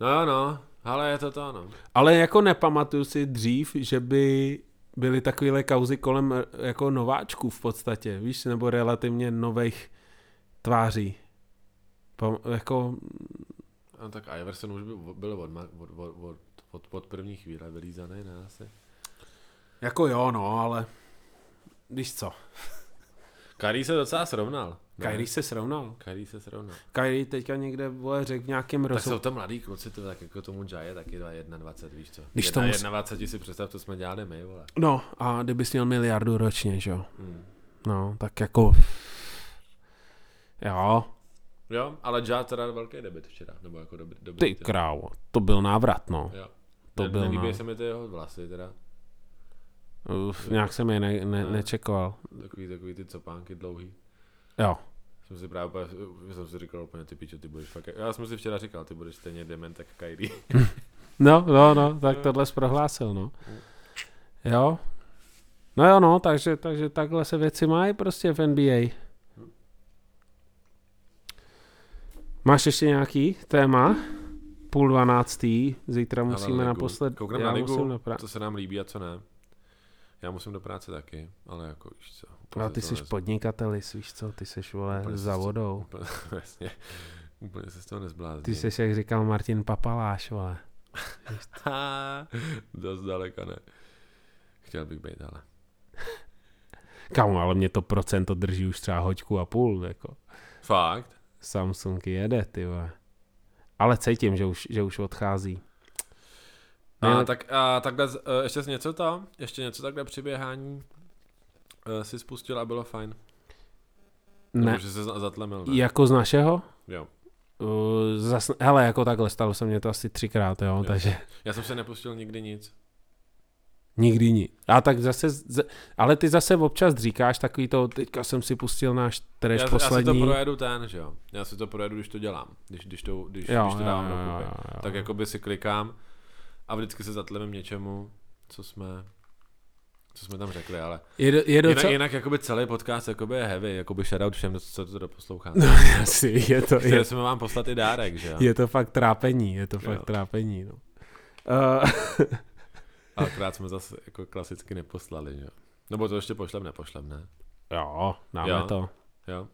No jo no, ale je to to no. Ale jako nepamatuju si dřív, že by byly takovéhle kauzy kolem eh, jako nováčků v podstatě, víš, nebo relativně nových tváří. Pam, jako, A tak Iverson už by byl od, od, od, od, od, od první chvíle vylízaný, ne asi. jako jo, no, ale víš co, Kyrie se docela srovnal. ne? Kyrie se srovnal. Kyrie se srovnal. Kyrie teďka někde vole, řekl v nějakém Tak jsou rozhovoru. to mladý kluci, to tak jako tomu Jaya taky 21, víš co. Když Když to to mus- 21 si představ, to jsme dělali my, vole. No a kdybys měl miliardu ročně, že jo. Hmm. No, tak jako... Jo, Jo, ale Ja teda velký debit včera, nebo jako dobrý, dobrý ty krávo, to byl návrat, no. Jo. To ne, byl nelíbí na- se mi ty jeho vlasy teda. Uf, nějak jsem je ne, ne, nečekoval. Takový, takový ty copánky dlouhý. Jo, Jsem si právě, jsem si říkal úplně, ty pičo, ty budeš fakt, já jsem si včera říkal, ty budeš stejně dement jak Kyrie. No, no, no, tak tohle jsi prohlásil, no. Jo. No jo, no, takže, takže takhle se věci mají prostě v NBA. Máš ještě nějaký téma? Půl dvanáctý, zítra musíme naposled... Koukneme na ligu, musím napra- co se nám líbí a co ne. Já musím do práce taky, ale jako víš co. se ty jsi podnikatelis, víš co, ty jsi vole Úplně za vodou. Úplně, jasně, úplně se z toho nezblázním. Ty jsi, jak říkal Martin Papaláš, vole. Dost daleka ne. Chtěl bych být, ale. Kámo, ale mě to procento drží už třeba hoďku a půl, jako. Fakt? Samsung jede, ty vole. Ale cítím, že už, že už odchází. A, Ne- tak, a takhle, eh, ještě něco to, ještě něco takhle při běhání uh, si spustil a bylo fajn. Ne, Nebo, že se za- zatlemil, ne? jako z našeho? Jo. Uh, zas, hele, jako takhle, stalo se mě to asi třikrát, jo, Jo. takže Já jsem se nepustil nikdy nic. nikdy ní. A tak zase, z, ale ty zase občas říkáš takový to, teďka jsem si pustil náš trash Já, já si poslední. to projedu ten, že jo. Já si to projedu, když to dělám. Když, když, to, když, jo, když to jo, dávám jo, do jo, kupy. jo, jo. Tak jakoby si klikám a vždycky se zatlemím něčemu, co jsme co jsme tam řekli, ale Je, je jinak, docela... jinak jakoby celý podcast jakoby je heavy, jakoby shoutout všem, co to doposlouchá. No, asi, je to, je, jsme vám poslat i dárek, že jo? je to fakt trápení, je to fakt Jo. trápení, no. Uh, Ale akorát jsme zase jako klasicky neposlali, že? Nebo to ještě pošlem, nepošlem, ne? jo, dáme Jo. to. Jo?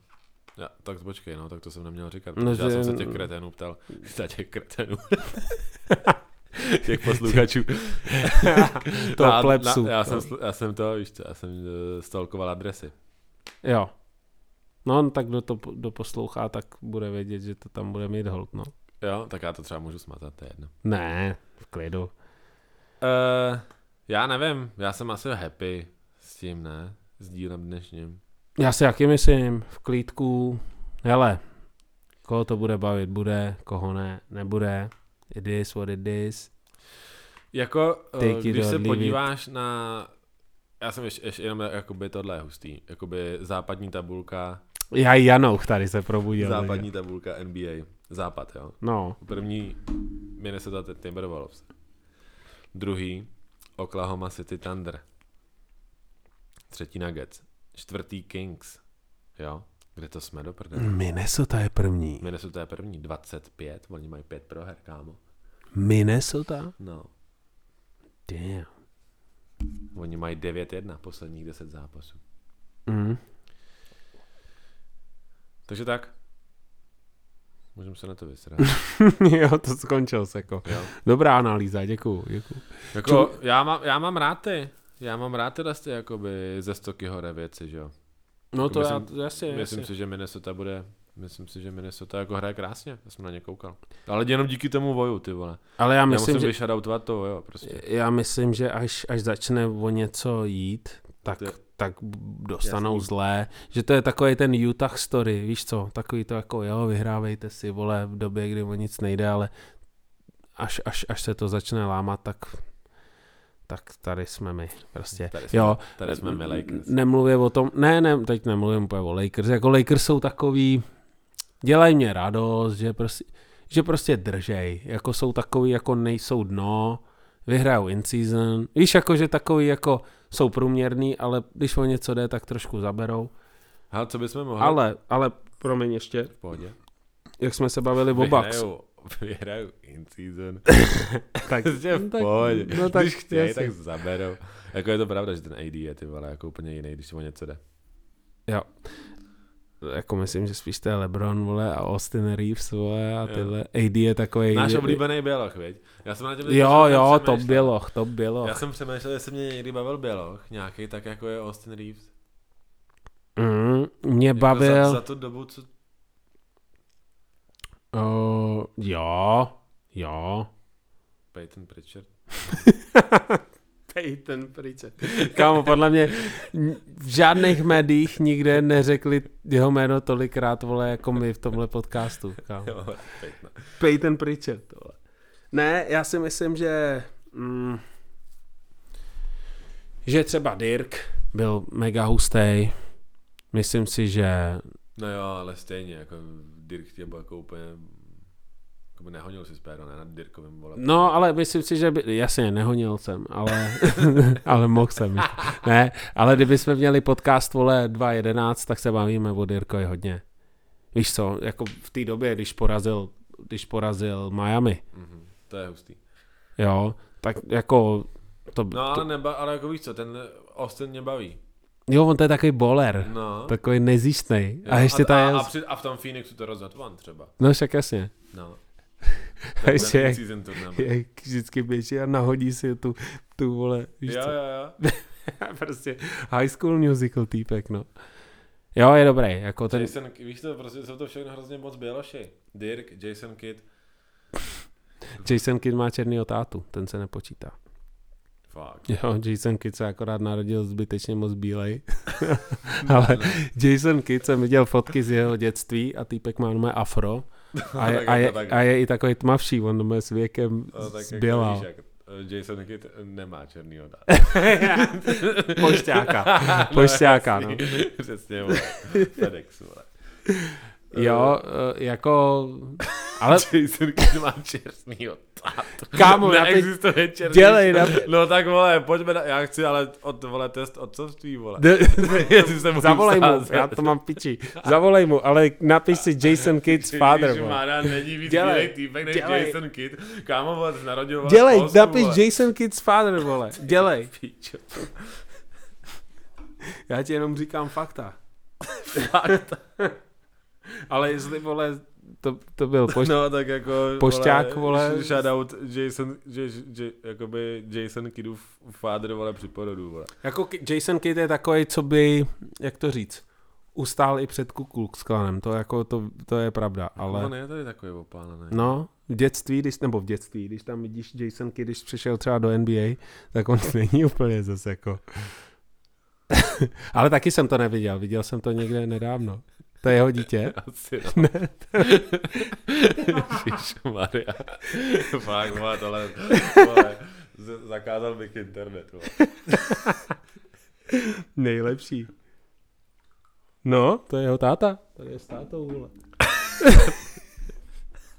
Ja, tak počkej, no, tak to jsem neměl říkat, No, no, protože já že- jsem se těch kreténů ptal. Za těch kreténů. těch posluchačů. to Na- plepsu. Na, já, jsem, já jsem to, víš co, já jsem uh, stalkoval adresy. Jo. No, no, tak kdo to po- doposlouchá, tak bude vědět, že to tam bude mít hold, no. Jo, tak já to třeba můžu smazat, to je jedno. Ne, v klidu. Uh, já nevím, já jsem asi happy s tím, ne? S dílem dnešním. Já si jaký myslím, v klídku, hele, koho to bude bavit, bude, koho ne, nebude, it is what it is. Jako, Take it když se leave it. podíváš na... Já jsem ještě, ještě jenom, jakoby tohle je hustý. Jakoby západní tabulka, Já i Janouch tady se probudil. západní tabulka NBA. Západ, jo. takže- No, První Minnesota Timberwolves. Druhý Oklahoma City Thunder. Třetí Nuggets. Čtvrtý Kings. Jo. Kde to jsme do prdele? Minnesota je první. Minnesota je první, 25. Oni mají 5 proher, kámo. Minnesota? No. Damn. Oni mají 9-1, posledních 10 zápasů. Mm. Takže tak. Můžeme se na to vysrat. jo, to skončil se jako. Jo. Dobrá analýza, děkuju, děkuju. Jako, já, mám, já mám rád ty, Já mám rád teda ty jakoby ze stoky hore věci, že jo. No to Myslím- já, jasně, Myslím jasně. si, že Minnesota bude, myslím si, že Minnesota jako hraje krásně, já jsem na ně koukal. Ale jenom díky tomu voju, ty vole. Ale já Já myslím, musím že, to, jo, prostě. já myslím, že až, až začne o něco jít, tak, je- tak dostanou Jasný. zlé. Že to je takový ten Utah story, víš co, takový to jako jo, vyhrávejte si, vole, v době, kdy o nic nejde, ale až, až, až se to začne lámat, tak tak tady jsme my, prostě. Tady jsme, Jo, tady jsme my Lakers. Nemluvě o tom, ne, ne, teď nemluvím úplně o Lakers, jako Lakers jsou takový, dělají mě radost, že prostě, že prostě držej, jako jsou takový, jako nejsou dno, vyhrajou in season, víš, jako, že takový, jako jsou průměrný, ale když o něco jde, tak trošku zaberou, Hele, co bychom mohli? ale, ale, promiň ještě, V pohodě. jak jsme se bavili o Bucks, Vyhrajou, in season. tak, Prostě v no tak- pohodě. no tak Když chtějí, tak zaberou. Jako je to pravda, že ten AD je ty vole jako úplně jiný, když o něco jde. jo, jako myslím, že spíš to je LeBron, vole, a Austin Reeves, vole, a Jo. tyhle, AD je takový, Náš oblíbený Běloch, viď? Já jsem na tě jo, jo, to Běloch, to Běloch. Já jsem přemýšlel, jestli mě někdy bavil Běloch, nějaký tak jako je Austin Reeves. Mm, mě Jako bavil, Za, za tu dobu, co... uh, jo, jo. Peyton Pritchard. Peyton Pritchard. Kámo, podle mě v žádných médiích nikde neřekli jeho jméno tolikrát, vole, jako my v tomhle podcastu. Kámo. Jo, Peyton. Peyton Pritchard, vole. Ne, já si myslím, že mm, že třeba Dirk byl mega hustý. Myslím si, že No jo, ale stejně, jako Dirk tě byl jako úplně... Jako by nehonil si spéro, ne? Na Dirkovým vole. No, ale myslím si, že by, jasně, nehonil jsem, ale, ale mohl jsem. Ne, ale kdyby jsme měli podcast, vole, 2.11, tak se bavíme o Dirkovi hodně. Víš co, jako v té době, když porazil, když porazil Miami, Mhm, to je hustý. jo, tak jako to, No to ale, neba, ale jako víš co, ten Austin mě baví. jo, on to je takový boler, No. takový. Jo, A ještě a, ta a, je, a, při, a v tom Phoenixu to rozhodl on třeba. no však jasně. No. A Ten jak, season tournament. jak vždycky běží a nahodí si tu, tu vole, víš Jo, co. jo, jo. prostě high school musical týpek, no. Jo, je dobrý, jako ten, Jason, víš to, prostě jsou to všechno hrozně moc běloši. Dirk, Jason Kidd. Jason Kidd má černýho tátu, ten se nepočítá. Fakt. Jo, Jason Kidd se akorát narodil zbytečně moc bílej. Ale Jason Kidd jsem viděl fotky z jeho dětství a týpek má nové afro. A je, a, je, a je i takový tmavší, on má s věkem No, jako jak eh, Jason Kidd nemá černýho dát. Pošťáka, pošťáka, no. jasný. Přesně, vole. FedEx, vole. Jo, eh, jako, ale Jason Kidd má černýho tátu. kámo, Neexistuje černý. dělej, napi- No tak vole, pojďme na, já chci ale od, vole, test otcovství, vole. D- Jestli se Zavolej mu, já to mám piči. Zavolej mu, ale napiš si Jason Kidd's father. vole. Ježišmarja, není víc Dělej, týpek než dělej. Jason Kidd. Kámo, vole, narodil vole, Dělej, Polsku, napiš vole. Jason Kidd's father, vole. Dělej. Já ti jenom říkám fakta. Fakt. Ale jestli, vole, to, to byl pošt... No tak jako, Pošťák, vole. sh- Shoutout Jason, J, J, jakoby Jason Kiddův father, vole, při porodu, vole. Jako Jason Kidd je takový, co by, jak to říct, ustál i před Ku Klux Klanem, to, jako, to, to je pravda, Ale... On je tady takový opálený. no, v dětství, když, nebo v dětství, když tam vidíš Jason Kidd, když přišel třeba do NBA, tak on není úplně zase jako... ale taky jsem to neviděl, viděl jsem to někde nedávno. To je jeho dítě? Asi no. ne. Maria. Fakt, vole, tohle, zakázal bych internet. Nejlepší. No, to je jeho táta. Tady je s tátou, vole.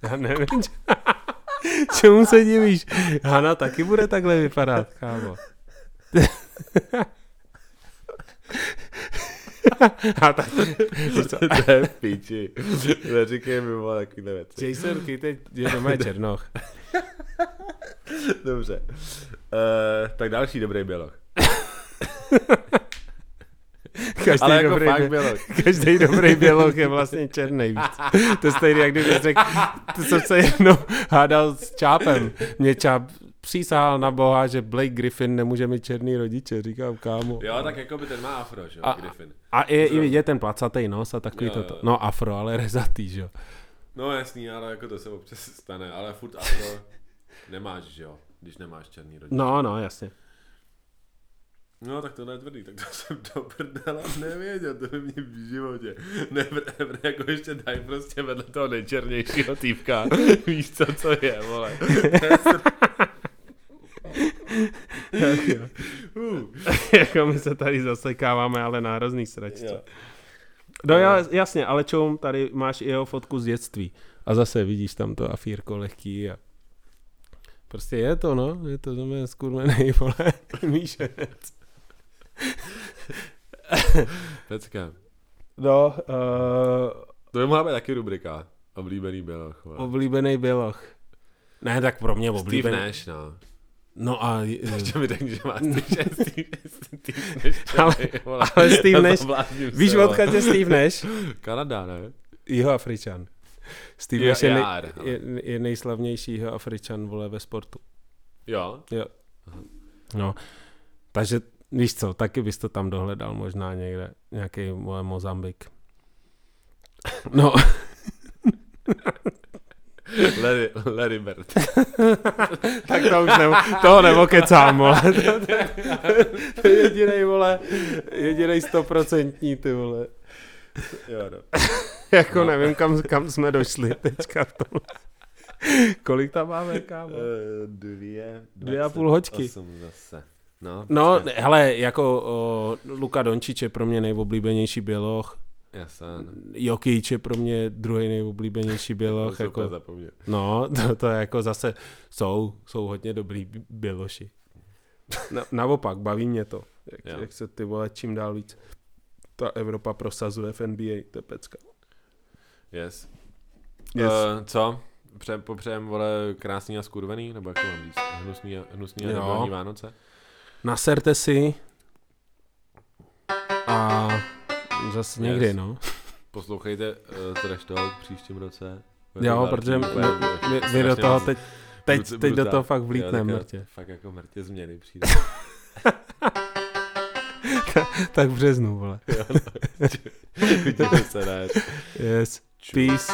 Já nevím, č- čemu se divíš. Hana taky bude takhle vypadat, kámo. A tak, to je píči. Neříkej mi, vole, takovýhle věci. Jason Kidd je, doma černoch. Dobře. Uh, tak další dobrý běloch. Každý Ale jako dobrý, fakt bě- běloch. každý dobrý běloch je vlastně černý. Víc. To je stejný, jak kdybych řekl, to jsem se jednou hádal s Čápem. Mě Čáp přísahal na boha, že Blake Griffin nemůže mít černý rodiče, říkám kámo. Jo, tak jako by ten má afro, že A- Griffin. A je i vidět ten placatý nos a takový Jo, toto. jo. No afro, ale rezatý, že jo. No jasný, ale jako to se občas stane, ale furt afro nemáš, že jo, když nemáš černý rodiče. No, no, jasně. No tak tohle je tvrdý, tak to jsem do prdela nevěděl, to by mě v životě. Never, ever, jako ještě daj prostě vedle toho nejčernějšího týpka. Víš co, co je, vole. Jako my se tady zasekáváme, ale na hrozný sračce. No já, jasně, ale čum, tady máš i jeho fotku z dětství. A zase vidíš tam to afírko lehký a prostě je to, no, je to znamená skurvený, vole, míšenec. Pecka. No, uh, To by mohla být taky rubrika. Oblíbený běloch, vole. oblíbený běloch. Ne, tak pro mě Steve oblíbený. Nash, no. No a... Ještě mi řekni, že má Steve. Ale- ale Steve Nash- Víš, odkud je Steve Nash? Kanada, ne? Jeho Afričan. Steve Nash je, nej, je, je nejslavnější jeho Afričan, vole, ve sportu. Jo. Jo. No, takže víš co, taky bys to tam dohledal možná někde, nějaký Mozambik. No, Larry, Larry Bird. tak to už nebo, toho nevokecám, vole. To je jedinej, vole, jedinej stoprocentní, ty vole. Jo, no. Jako No. nevím, kam, kam jsme došli teďka v tom. Kolik tam máme, kámo? Eh, Dvě, Dvě a půl hoďky. Zase. No, No, hele, jako o, Luka Dončič je pro mě nejoblíbenější běloch. Jasně. Jokic je pro mě druhý nejoblíbenější běloch. To jako... Zapomněl. no, to, to je jako zase jsou, jsou hodně dobrý běloši. Na, naopak, baví mě to, jak, Jo. jak se ty vole čím dál víc ta Evropa prosazuje v NBA, to je pecka. Yes. Yes. Uh, co? Pře, popřejem, vole, krásný a skurvený, nebo jak to mám říct? Hnusný a, hnusný a Vánoce? Naserte si a zase Yes. někdy, no. Poslouchejte uh, Trash Talk příštím roce. Jo, protože my, my, my, do toho teď, teď, teď do toho fakt vlítneme mrtě. Fakt jako mrtě změny přijde. Tak v březnu, vole. Vidíme se, ne? Yes. Peace.